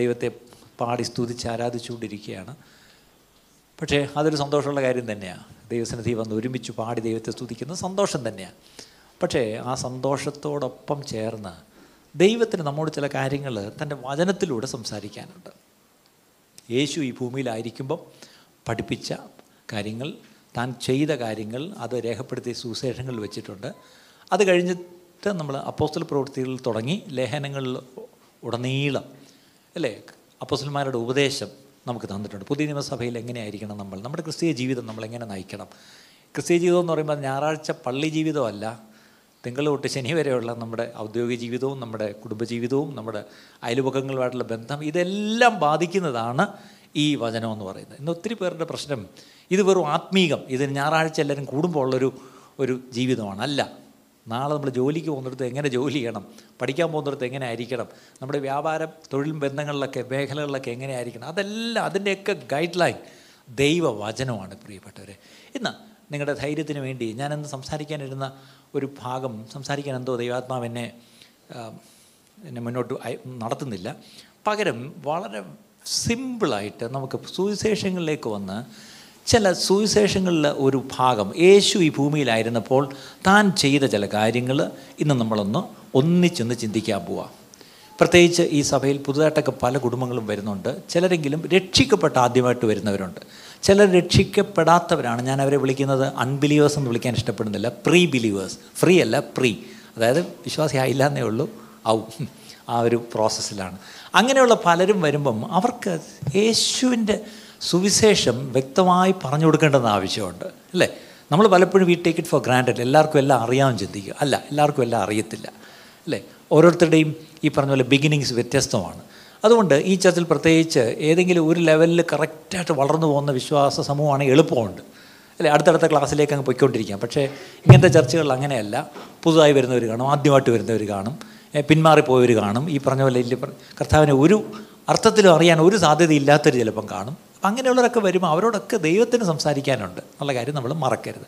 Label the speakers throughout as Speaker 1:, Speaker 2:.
Speaker 1: ദൈവത്തെ പാടി സ്തുതിച്ച് ആരാധിച്ചുകൊണ്ടിരിക്കുകയാണ്. പക്ഷേ അതൊരു സന്തോഷമുള്ള കാര്യം തന്നെയാണ് ദൈവസന്നിധി വന്ന് ഒരുമിച്ച് പാടി ദൈവത്തെ സ്തുതിക്കുന്നത് സന്തോഷം തന്നെയാണ് പക്ഷേ ആ സന്തോഷത്തോടൊപ്പം ചേർന്ന് ദൈവത്തിന് നമ്മോട് ചില കാര്യങ്ങൾ തന്റെ വചനത്തിലൂടെ സംസാരിക്കാനുണ്ട്. യേശു ഈ ഭൂമിയിലായിരിക്കുമ്പം പഠിപ്പിച്ച കാര്യങ്ങൾ താൻ ചെയ്ത കാര്യങ്ങൾ അത് രേഖപ്പെടുത്തിയ സുവിശേഷങ്ങളിൽ വെച്ചിട്ടുണ്ട്. അത് കഴിഞ്ഞിട്ട് നമ്മൾ അപ്പോസ്റ്റൽ പ്രവൃത്തികളിൽ തുടങ്ങി ലേഖനങ്ങളിൽ ഉടനീളം അല്ലേ? അപ്പോസ്റ്റൽമാരുടെ ഉപദേശം നമുക്ക് തന്നിട്ടുണ്ട്. പുതിയ നിയമസഭയിൽ എങ്ങനെയായിരിക്കണം നമ്മൾ? നമ്മുടെ ക്രിസ്തീയ ജീവിതം നമ്മൾ എങ്ങനെ നയിക്കണം? ക്രിസ്തീയ ജീവിതം എന്ന് പറയുമ്പോൾ ഞായറാഴ്ച പള്ളി ജീവിതമല്ല. തിങ്കൾ തൊട്ട് ശനി വരെയുള്ള നമ്മുടെ ഔദ്യോഗിക ജീവിതവും നമ്മുടെ കുടുംബജീവിതവും നമ്മുടെ അയൽപക്കങ്ങളുമായിട്ടുള്ള ബന്ധം ഇതെല്ലാം ബാധിക്കുന്നതാണ് ഈ വചനം എന്ന് പറയുന്നത്. ഇന്ന് ഒത്തിരി പേരുടെ പ്രശ്നം ഇത് വെറും ആത്മീകം. ഇത് ഞായറാഴ്ച എല്ലാവരും കൂടുമ്പോൾ ഉള്ളൊരു ഒരു ജീവിതമാണ്. അല്ല നാളെ നമ്മൾ ജോലിക്ക് പോകുന്നിടത്ത് എങ്ങനെ ജോലി ചെയ്യണം? പഠിക്കാൻ പോകുന്നിടത്ത് എങ്ങനെ ആയിരിക്കണം? നമ്മുടെ വ്യാപാരം തൊഴിൽ ബന്ധങ്ങളിലൊക്കെ മേഖലകളിലൊക്കെ എങ്ങനെ ആയിരിക്കണം? അതെല്ലാം അതിന്റെയൊക്കെ ഗൈഡ് ലൈൻ ദൈവവചനമാണ് പ്രിയപ്പെട്ടവരെ. ഇന്ന് നിങ്ങളുടെ ധൈര്യത്തിന് വേണ്ടി ഞാനെന്ന് സംസാരിക്കാനിരുന്ന ഒരു ഭാഗം സംസാരിക്കാൻ എന്തോ ദൈവാത്മാവ് എന്നെ എന്നെ മുന്നോട്ട് നടത്തുന്നില്ല. പകരം വളരെ സിമ്പിളായിട്ട് നമുക്ക് സുവിശേഷങ്ങളിലേക്ക് വന്ന് ചില സുവിശേഷങ്ങളിലെ ഒരു ഭാഗം യേശു ഈ ഭൂമിയിലായിരുന്നപ്പോൾ താൻ ചെയ്ത ചില കാര്യങ്ങൾ ഇന്ന് നമ്മളൊന്ന് ഒന്നിച്ചൊന്ന് ചിന്തിക്കാൻ പോവാം. പ്രത്യേകിച്ച് ഈ സഭയിൽ പുതുതായിട്ടൊക്കെ പല കുടുംബങ്ങളും വരുന്നുണ്ട്. ചിലരെങ്കിലും രക്ഷിക്കപ്പെട്ട ആദ്യമായിട്ട് വരുന്നവരുണ്ട്. ചിലർ രക്ഷിക്കപ്പെടാത്തവരാണ്. ഞാൻ അവരെ വിളിക്കുന്നത് അൺബിലീവേഴ്സ് എന്ന് വിളിക്കാൻ ഇഷ്ടപ്പെടുന്നില്ല. പ്രീ ബിലീവേഴ്സ് ഫ്രീ അല്ല പ്രീ അതായത് വിശ്വാസി ആയില്ല എന്നേ ഉള്ളൂ. ആവും ആ ഒരു പ്രോസസ്സിലാണ് അങ്ങനെയുള്ള പലരും വരുമ്പം അവർക്ക് യേശുവിന്റെ സുവിശേഷം വ്യക്തമായി പറഞ്ഞു കൊടുക്കേണ്ടെന്ന് ആവശ്യമുണ്ട് അല്ലേ? നമ്മൾ പലപ്പോഴും we take it for granted എല്ലാവർക്കും എല്ലാം അറിയാമെന്ന് ചിന്തിക്കുക. അല്ല എല്ലാവർക്കും എല്ലാം അറിയത്തില്ല അല്ലേ? ഓരോരുത്തരുടെയും ഈ പറഞ്ഞ പോലെ ബിഗിനിങ്സ് വ്യത്യസ്തമാണ്. അതുകൊണ്ട് ഈ ചർച്ചിൽ പ്രത്യേകിച്ച് ഏതെങ്കിലും ഒരു ലെവലിൽ കറക്റ്റായിട്ട് വളർന്നു പോകുന്ന വിശ്വാസ സമൂഹമാണെങ്കിൽ എളുപ്പമുണ്ട് അല്ലേ? അടുത്തടുത്ത ക്ലാസ്സിലേക്ക് അങ്ങ് പൊയ്ക്കൊണ്ടിരിക്കാം. പക്ഷേ ഇങ്ങനത്തെ ചർച്ചകളിൽ അങ്ങനെയല്ല. പുതുതായി വരുന്നവർ കാണും ആദ്യമായിട്ട് വരുന്നവർ കാണും. പിന്മാറിപ്പോയവർ കാണും. ഈ പറഞ്ഞ പോലെ കർത്താവിനെ ഒരു അർത്ഥത്തിലും അറിയാൻ ഒരു സാധ്യതയില്ലാത്തവർ ചിലപ്പം കാണും. അപ്പം അങ്ങനെയുള്ളവരൊക്കെ വരുമ്പോൾ അവരോടൊക്കെ ദൈവത്തിന് സംസാരിക്കാനുണ്ട്. എന്നുള്ള കാര്യം നമ്മൾ മറക്കരുത്.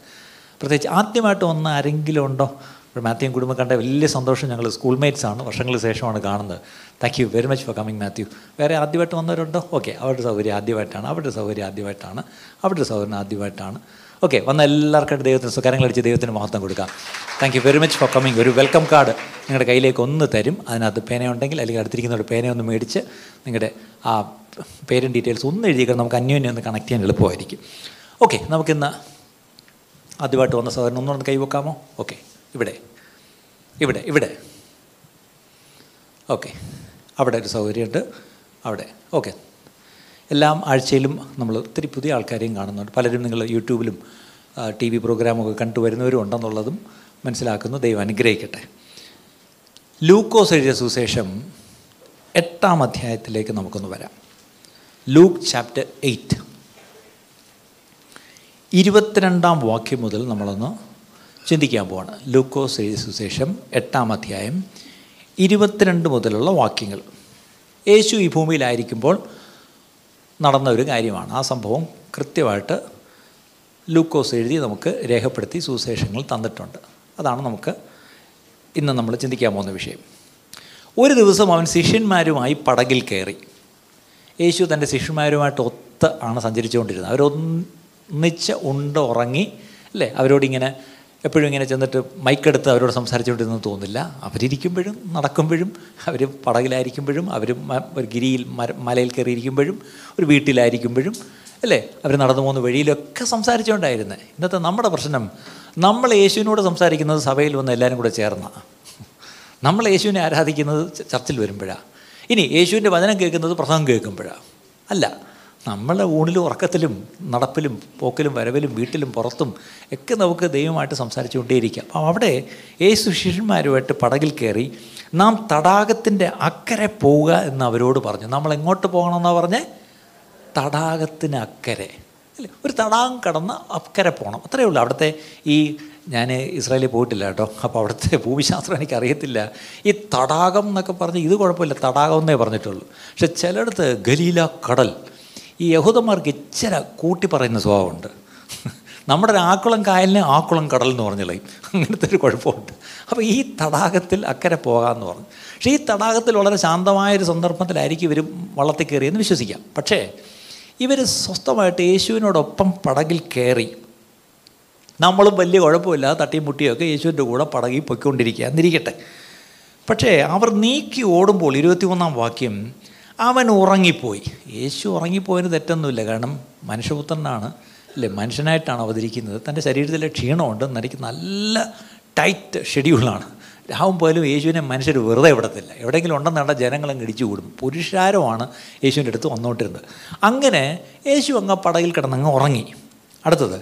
Speaker 1: പ്രത്യേകിച്ച് ആദ്യമായിട്ട് വന്ന ആരെങ്കിലും ഉണ്ടോ? ഇപ്പോൾ മാത്യുവും കുടുംബം കണ്ട വലിയ സന്തോഷം ഞങ്ങൾ സ്കൂൾ മേറ്റ്സ് ആണ്. വർഷങ്ങൾക്ക് ശേഷമാണ് കാണുന്നത്. Thank you very much for coming Mathew. വേറെ ആദ്യമായിട്ട് വന്നവരുണ്ടോ? ഓക്കെ അവരുടെ സൗകര്യം ആദ്യമായിട്ടാണ്. അവരുടെ സൗകര്യം ആദ്യമായിട്ടാണ്. അവരുടെ സൗകര്യം ആദ്യമായിട്ടാണ്. ഓക്കെ വന്ന എല്ലാവർക്കും ദൈവത്തിന് സ്വകാര്യങ്ങൾ അടിച്ച് ദൈവത്തിന് മഹത്വം കൊടുക്കാം. Thank you very much for coming ഒരു വെൽക്കം കാർഡ് നിങ്ങളുടെ കയ്യിലേക്ക് ഒന്ന് തരും. അതിനകത്ത് പേനയുണ്ടെങ്കിൽ അല്ലെങ്കിൽ അടുത്തിരിക്കുന്നവരുടെ ഒന്ന് മേടിച്ച് നിങ്ങളുടെ ആ പേരും ഡീറ്റെയിൽസ് ഒന്ന് എഴുതിയിക്കണം. നമുക്ക് അന്യോന്യം ഒന്ന് കണക്ട് ചെയ്യാൻ എളുപ്പമായിരിക്കും. ഓക്കെ നമുക്കിന്ന് ആദ്യമായിട്ട് വന്ന സഹോദരൻ ഒന്നുകൂടെ കൈവെക്കാമോ? ഓക്കെ ഇവിടെ. ഇവിടെ ഇവിടെ. ഓക്കെ അവിടെ ഒരു സൗകര്യമുണ്ട് അവിടെ. ഓക്കെ എല്ലാം ആഴ്ചയിലും നമ്മൾ ഒത്തിരി പുതിയ ആൾക്കാരെയും കാണുന്നുണ്ട്. പലരും നിങ്ങൾ യൂട്യൂബിലും ടി വി പ്രോഗ്രാമൊക്കെ കണ്ടുവരുന്നവരും ഉണ്ടെന്നുള്ളതും മനസ്സിലാക്കുന്നു. ദൈവം അനുഗ്രഹിക്കട്ടെ. ലൂക്കോസ് എഴുതിയ സുശേഷം എട്ടാം അധ്യായത്തിലേക്ക് നമുക്കൊന്ന് വരാം. Luke chapter eight. ഇരുപത്തിരണ്ടാം വാക്യം മുതൽ നമ്മളൊന്ന് ചിന്തിക്കാൻ പോവാണ്. ലൂക്കോസ് എഴുതിയ സുശേഷം എട്ടാം അധ്യായം ഇരുപത്തിരണ്ട് മുതലുള്ള വാക്യങ്ങൾ. യേശു ഈ ഭൂമിയിലായിരിക്കുമ്പോൾ നടന്ന ഒരു കാര്യമാണ്. ആ സംഭവം കൃത്യമായിട്ട് ലൂക്കോസ് എഴുതി നമുക്ക് രേഖപ്പെടുത്തി സുവിശേഷങ്ങൾ തന്നിട്ടുണ്ട്. അതാണ് നമുക്ക് ഇന്ന് നമ്മൾ ചിന്തിക്കാൻ പോകുന്ന വിഷയം. ഒരു ദിവസം അവൻ ശിഷ്യന്മാരുമായി പടകിൽ കയറി. യേശു തന്റെ ശിഷ്യന്മാരുമായിട്ട് ഒത്ത് ആണ് സഞ്ചരിച്ചുകൊണ്ടിരുന്നത്. അവരൊന്നിച്ച് ഉണ്ട് ഉറങ്ങി അല്ലേ? അവരോടിങ്ങനെ എപ്പോഴും ഇങ്ങനെ ചെന്നിട്ട് മൈക്കെടുത്ത് അവരോട് സംസാരിച്ചുകൊണ്ടിരുന്നു തോന്നില്ല. അവരിയ്ക്കുമ്പോഴും നടക്കുമ്പോഴും അവർ പടകിലായിരിക്കുമ്പോഴും അവർ ഒരു ഗിരിയിൽ മലയിൽ കയറിയിരിക്കുമ്പോഴും ഒരു വീട്ടിലായിരിക്കുമ്പോഴും അല്ലേ? അവർ നടന്നു പോകുന്ന വഴിയിലൊക്കെ സംസാരിച്ചുകൊണ്ടായിരുന്നത് ഇന്നത്തെ നമ്മുടെ പ്രശ്നം നമ്മൾ യേശുവിനോട് സംസാരിക്കുന്നത് സഭയിൽ വന്ന് എല്ലാവരും കൂടെ ചേർന്ന. നമ്മൾ യേശുവിനെ ആരാധിക്കുന്നത് ചർച്ചിൽ വരുമ്പോഴാണ് ഇനി യേശുവിന്റെ വചനം കേൾക്കുന്നത് പ്രസംഗം കേൾക്കുമ്പോഴാണ് അല്ല നമ്മളെ ഊണിലും ഉറക്കത്തിലും നടപ്പിലും പോക്കിലും വരവിലും വീട്ടിലും പുറത്തും ഒക്കെ നമുക്ക് ദൈവമായിട്ട് സംസാരിച്ചുകൊണ്ടേയിരിക്കാം. അപ്പോൾ അവിടെ യേശു ശിഷ്യന്മാരുമായിട്ട് പടകിൽ കയറി നാം തടാകത്തിന്റെ അക്കരെ പോവുക എന്ന് അവരോട് പറഞ്ഞു. നമ്മൾ എങ്ങോട്ട് പോകണമെന്നാണ് പറഞ്ഞേ? തടാകത്തിന് അക്കരെ. അല്ലേ? ഒരു തടാകം കടന്ന് അക്കരെ പോകണം. അത്രയേ ഉള്ളൂ. അവിടുത്തെ ഈ ഞാൻ ഇസ്രായേലിൽ പോയിട്ടില്ല കേട്ടോ. അപ്പോൾ അവിടുത്തെ ഭൂമിശാസ്ത്രം എനിക്ക് അറിയത്തില്ല ഈ തടാകം എന്നൊക്കെ പറഞ്ഞ് ഇത് കുഴപ്പമില്ല. തടാകം എന്നേ പറഞ്ഞിട്ടുള്ളൂ. പക്ഷെ ചിലയിടത്ത് ഗലീല കടൽ ഈ യഹൂദന്മാർക്ക് ഇച്ചിര കൂട്ടി പറയുന്ന സ്വഭാവമുണ്ട്. നമ്മുടെ ആക്കുളം കായലിനെ ആക്കുളം കടൽ എന്ന് പറഞ്ഞു കളയും. അങ്ങനത്തെ ഒരു കുഴപ്പമുണ്ട്. അപ്പോൾ ഈ തടാകത്തിൽ അക്കരെ പോകാമെന്ന് പറഞ്ഞു. പക്ഷേ ഈ തടാകത്തിൽ വളരെ ശാന്തമായൊരു സന്ദർഭത്തിലായിരിക്കും ഇവർ വള്ളത്തിൽ കയറിയെന്ന് വിശ്വസിക്കാം. പക്ഷേ ഇവർ സ്വസ്ഥമായിട്ട് യേശുവിനോടൊപ്പം പടകിൽ കയറി. നമ്മളും വലിയ കുഴപ്പമില്ല തട്ടിയും മുട്ടിയൊക്കെ യേശുവിന്റെ കൂടെ പടകിൽ പൊയ്ക്കൊണ്ടിരിക്കുക എന്നിരിക്കട്ടെ പക്ഷേ അവർ നീക്കി ഓടുമ്പോൾ ഇരുപത്തിമൂന്നാം വാക്യം അവൻ ഉറങ്ങിപ്പോയി. യേശു ഉറങ്ങിപ്പോയതിന് തെറ്റൊന്നുമില്ല. കാരണം മനുഷ്യപുത്രനാണ് അല്ലേ? മനുഷ്യനായിട്ടാണ് അവതരിക്കുന്നത്. തന്റെ ശരീരത്തിലെ ക്ഷീണമുണ്ട്. നടിക്ക് നല്ല ടൈറ്റ് ഷെഡ്യൂളാണ്. രാവും പോലും യേശുവിനെ മനുഷ്യർ വെറുതെ വിടത്തില്ല. എവിടെയെങ്കിലും ഉണ്ടെന്നുണ്ട ജനങ്ങളങ്ങ് ഇടിച്ചു കൂടും. പുരുഷാരമാണ് യേശുവിന്റെ അടുത്ത് വന്നോണ്ടിരുന്നത് അങ്ങനെ യേശു അങ്ങ് പടകിൽ കിടന്നങ്ങ് ഉറങ്ങി. അടുത്തത്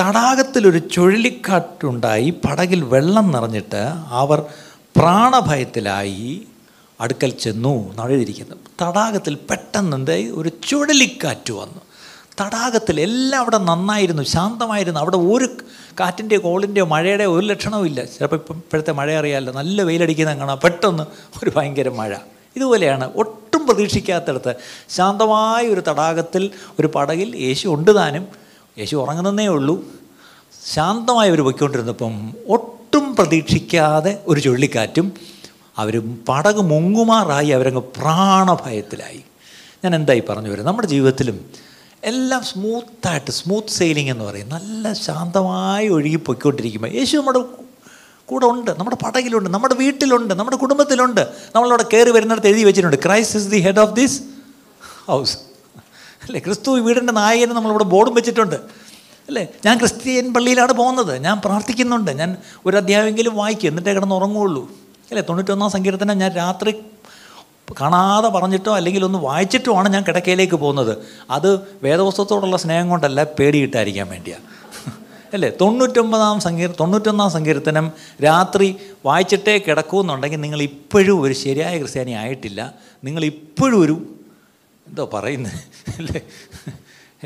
Speaker 1: തടാകത്തിലൊരു ചുഴലിക്കാറ്റുണ്ടായി. പടകിൽ വെള്ളം നിറഞ്ഞിട്ട് അവർ പ്രാണഭയത്തിലായി. അടുക്കൽ ചെന്നു നഴുതിരിക്കുന്നു. തടാകത്തിൽ പെട്ടെന്ന് എന്തായി ഒരു ചുഴലിക്കാറ്റ് വന്നു. തടാകത്തിൽ എല്ലാം അവിടെ നന്നായിരുന്നു ശാന്തമായിരുന്നു. അവിടെ ഒരു കാറ്റിന്റെയോ കോളിന്റെയോ മഴയുടെയോ ഒരു ലക്ഷണവും ഇല്ല. ചിലപ്പോൾ ഇപ്പം ഇപ്പോഴത്തെ മഴ അറിയാമല്ലോ നല്ല വെയിലടിക്കുന്ന കാണാം. പെട്ടെന്ന് ഒരു ഭയങ്കര മഴ. ഇതുപോലെയാണ് ഒട്ടും പ്രതീക്ഷിക്കാത്തടത്ത് ശാന്തമായ ഒരു തടാകത്തിൽ ഒരു പടകിൽ യേശു ഉണ്ട് താനും. യേശു ഉറങ്ങുന്നതേ ഉള്ളൂ. ശാന്തമായി അവർ പൊയ്ക്കൊണ്ടിരുന്നപ്പം ഒട്ടും പ്രതീക്ഷിക്കാതെ ഒരു ചുഴലിക്കാറ്റും അവർ പടക് മുങ്ങുമാറായി അവരങ്ങ് പ്രാണഭയത്തിലായി. ഞാൻ എന്തായി പറഞ്ഞു വരും? നമ്മുടെ ജീവിതത്തിലും എല്ലാം സ്മൂത്തായിട്ട് സ്മൂത്ത് സെയിലിംഗ് എന്ന് പറയും. നല്ല ശാന്തമായി ഒഴുകി പൊയ്ക്കൊണ്ടിരിക്കുമ്പോൾ യേശു നമ്മുടെ കൂടെ ഉണ്ട് നമ്മുടെ പടകിലുണ്ട് നമ്മുടെ വീട്ടിലുണ്ട് നമ്മുടെ കുടുംബത്തിലുണ്ട്. നമ്മളവിടെ കയറി വരുന്നിടത്ത് എഴുതി വെച്ചിട്ടുണ്ട് Christ is the head of this house അല്ലേ? ക്രിസ്തു വീടിന്റെ നായകന് നമ്മളിവിടെ ബോർഡും വെച്ചിട്ടുണ്ട്. അല്ലേ? ഞാൻ ക്രിസ്ത്യൻ പള്ളിയിലാണ് പോകുന്നത്. ഞാൻ പ്രാർത്ഥിക്കുന്നുണ്ട്. ഞാൻ ഒരു അധ്യായമെങ്കിലും വായിക്കും എന്നിട്ടേ കിടന്ന് ഉറങ്ങുകയുള്ളൂ അല്ലേ? തൊണ്ണൂറ്റൊന്നാം സങ്കീർത്തനം ഞാൻ രാത്രി കാണാതെ പറഞ്ഞിട്ടോ അല്ലെങ്കിൽ ഒന്ന് വായിച്ചിട്ടോ ആണ് ഞാൻ കിടക്കയിലേക്ക് പോകുന്നത്. അത് വേദവസ്തുത്തോടുള്ള സ്നേഹം കൊണ്ടല്ല പേടിയിട്ടായിരിക്കാൻ വേണ്ടിയാണ് അല്ലേ? തൊണ്ണൂറ്റൊമ്പതാം സങ്കീർ തൊണ്ണൂറ്റൊന്നാം സങ്കീർത്തനം രാത്രി വായിച്ചിട്ടേ കിടക്കുമെന്നുണ്ടെങ്കിൽ നിങ്ങൾ ഇപ്പോഴും ഒരു ശരിയായ ക്രിസ്ത്യാനി ആയിട്ടില്ല. നിങ്ങൾ ഇപ്പോഴും ഒരു എന്തോ പറയുന്നത് അല്ലേ?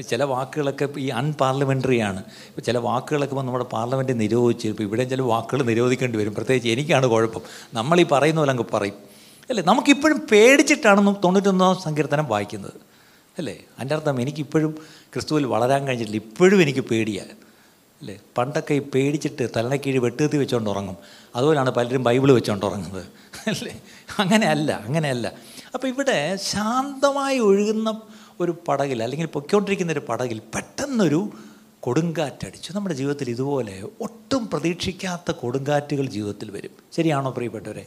Speaker 1: ചില വാക്കുകളൊക്കെ ഈ അൺപാർലമെന്ററി ആണ്. ഇപ്പോൾ ചില വാക്കുകളൊക്കെ ഇപ്പോൾ നമ്മുടെ പാർലമെന്റ് നിരോധിച്ച് ഇപ്പോൾ ഇവിടെ ചില വാക്കുകൾ നിരോധിക്കേണ്ടി വരും. പ്രത്യേകിച്ച് എനിക്കാണ് കുഴപ്പം. നമ്മൾ ഈ പറയുന്ന പോലെ അങ്ങ് പറയും. അല്ലേ? നമുക്കിപ്പോഴും പേടിച്ചിട്ടാണ് തൊണ്ണൂറ്റൊന്നാം സങ്കീർത്തനം വായിക്കുന്നത്. അല്ലേ? അതിന്റെ അർത്ഥം എനിക്കിപ്പോഴും ക്രിസ്തുവിൽ വളരാൻ കഴിഞ്ഞിട്ടില്ല. ഇപ്പോഴും എനിക്ക് പേടിയാണ്. അല്ലേ? പണ്ടൊക്കെ ഈ പേടിച്ചിട്ട് തലനക്കീഴ് വെട്ടുകത്തി വെച്ചുകൊണ്ട് ഉറങ്ങും. അതുപോലെയാണ് പലരും ബൈബിൾ വെച്ചുകൊണ്ട് ഉറങ്ങുന്നത്. അല്ലേ? അങ്ങനെയല്ല അങ്ങനെയല്ല. അപ്പോൾ ഇവിടെ ശാന്തമായി ഒഴുകുന്ന ഒരു പടകിൽ അല്ലെങ്കിൽ പൊയ്ക്കൊണ്ടിരിക്കുന്ന ഒരു പടകിൽ പെട്ടെന്നൊരു കൊടുങ്കാറ്റടിച്ചു. നമ്മുടെ ജീവിതത്തിൽ ഇതുപോലെ ഒട്ടും പ്രതീക്ഷിക്കാത്ത കൊടുങ്കാറ്റുകൾ ജീവിതത്തിൽ വരും. ശരിയാണോ പ്രിയപ്പെട്ടവരെ?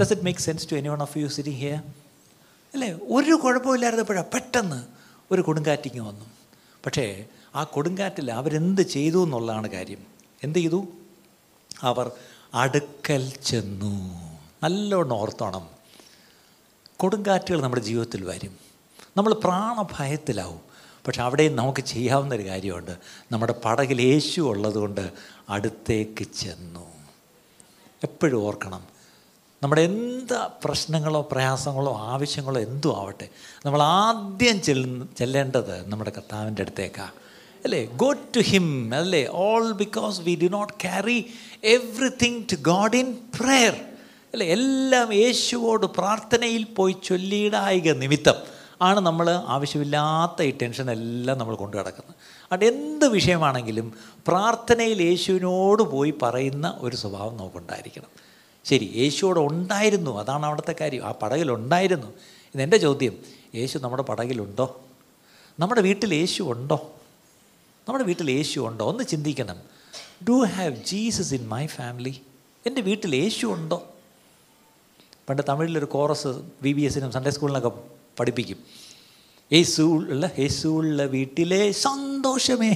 Speaker 1: Does it make sense to any one of you sitting here അല്ലേ? ഒരു കുഴപ്പമില്ലായിരുന്നപ്പോഴാണ് പെട്ടെന്ന് ഒരു കൊടുങ്കാറ്റിങ് വന്നു. പക്ഷേ ആ കൊടുങ്കാറ്റിൽ അവരെന്ത് ചെയ്തു എന്നുള്ളതാണ് കാര്യം. എന്ത് ചെയ്തു? അവർ അടുക്കൽ ചെന്നു. നല്ലോണം ഓർത്തോണം. കൊടുങ്കാറ്റുകൾ നമ്മുടെ ജീവിതത്തിൽ വരും. നമ്മൾ പ്രാണഭയത്തിലാവും. പക്ഷെ അവിടെയും നമുക്ക് ചെയ്യാവുന്ന ഒരു കാര്യമുണ്ട്. നമ്മുടെ പടകിൽ യേശു ഉള്ളതുകൊണ്ട് അടുത്തേക്ക് ചെന്നു. എപ്പോഴും ഓർക്കണം. നമ്മുടെ എന്ത് പ്രശ്നങ്ങളോ പ്രയാസങ്ങളോ ആവശ്യങ്ങളോ എന്തോ ആവട്ടെ. നമ്മൾ ആദ്യം ചെല്ലുന്ന ചെല്ലേണ്ടത് നമ്മുടെ കർത്താവിന്റെ അടുത്തേക്കാണ് അല്ലേ? ഗോ ടു ഹിം അല്ലേ? All because we do not carry everything to God in prayer അല്ലേ? എല്ലാം യേശുവോട് പ്രാർത്ഥനയിൽ പോയി ചൊല്ലിയിടായിക നിമിത്തം. ആണ് നമ്മൾ ആവശ്യമില്ലാത്ത ഈ ടെൻഷൻ എല്ലാം നമ്മൾ കൊണ്ടു കിടക്കുന്നത് അതുകൊണ്ട് എന്ത് വിഷയമാണെങ്കിലും പ്രാർത്ഥനയിൽ യേശുവിനോട് പോയി പറയുന്ന ഒരു സ്വഭാവം നമുക്കുണ്ടായിരിക്കണം. ശരി യേശുവോട് ഉണ്ടായിരുന്നു അതാണ് അവിടുത്തെ കാര്യം. ആ പടകിലുണ്ടായിരുന്നു ഇതെന്റെ ചോദ്യം യേശു നമ്മുടെ പടകിലുണ്ടോ? നമ്മുടെ വീട്ടിൽ യേശു ഉണ്ടോ? നമ്മുടെ വീട്ടിൽ യേശു ഉണ്ടോ? ഒന്ന് ചിന്തിക്കണം. Do have Jesus in my family എന്റെ വീട്ടിൽ യേശു ഉണ്ടോ? പണ്ട് തമിഴിലൊരു കോറസ് ബി ബി എസിനും സൺഡേ സ്കൂളിനൊക്കെ പഠിപ്പിക്കും. യേശു ഉള്ള യേശു ഉള്ള വീട്ടിലെ സന്തോഷമേ.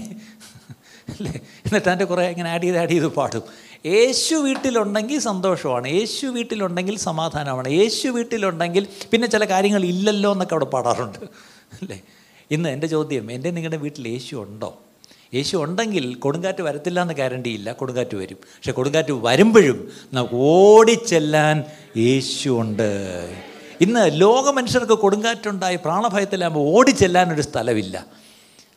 Speaker 1: അല്ലേ? എന്നിട്ട് അതിന്റെ കുറേ ഇങ്ങനെ ആഡ് ചെയ്ത് ആഡ് ചെയ്ത് പാടും. യേശു വീട്ടിലുണ്ടെങ്കിൽ സന്തോഷമാണ്. യേശു വീട്ടിലുണ്ടെങ്കിൽ സമാധാനമാണ്. യേശു വീട്ടിലുണ്ടെങ്കിൽ പിന്നെ ചില കാര്യങ്ങൾ ഇല്ലല്ലോ എന്നൊക്കെ അവിടെ പാടാറുണ്ട്. അല്ലേ? ഇന്ന് എന്റെ ചോദ്യം എന്റെ നിങ്ങളുടെ വീട്ടിൽ യേശു ഉണ്ടോ? യേശു ഉണ്ടെങ്കിൽ കൊടുങ്കാറ്റ് വരത്തില്ല എന്ന് ഗ്യാരണ്ടി ഇല്ല. കൊടുങ്കാറ്റ് വരും. പക്ഷെ കൊടുങ്കാറ്റ് വരുമ്പോഴും നമുക്ക് ഓടിച്ചെല്ലാൻ യേശു ഉണ്ട്. ഇന്ന് ലോക മനുഷ്യർക്ക് കൊടുങ്കാറ്റുണ്ടായി പ്രാണഭയത്തിലാകുമ്പോൾ ഓടിച്ചെല്ലാനൊരു സ്ഥലമില്ല.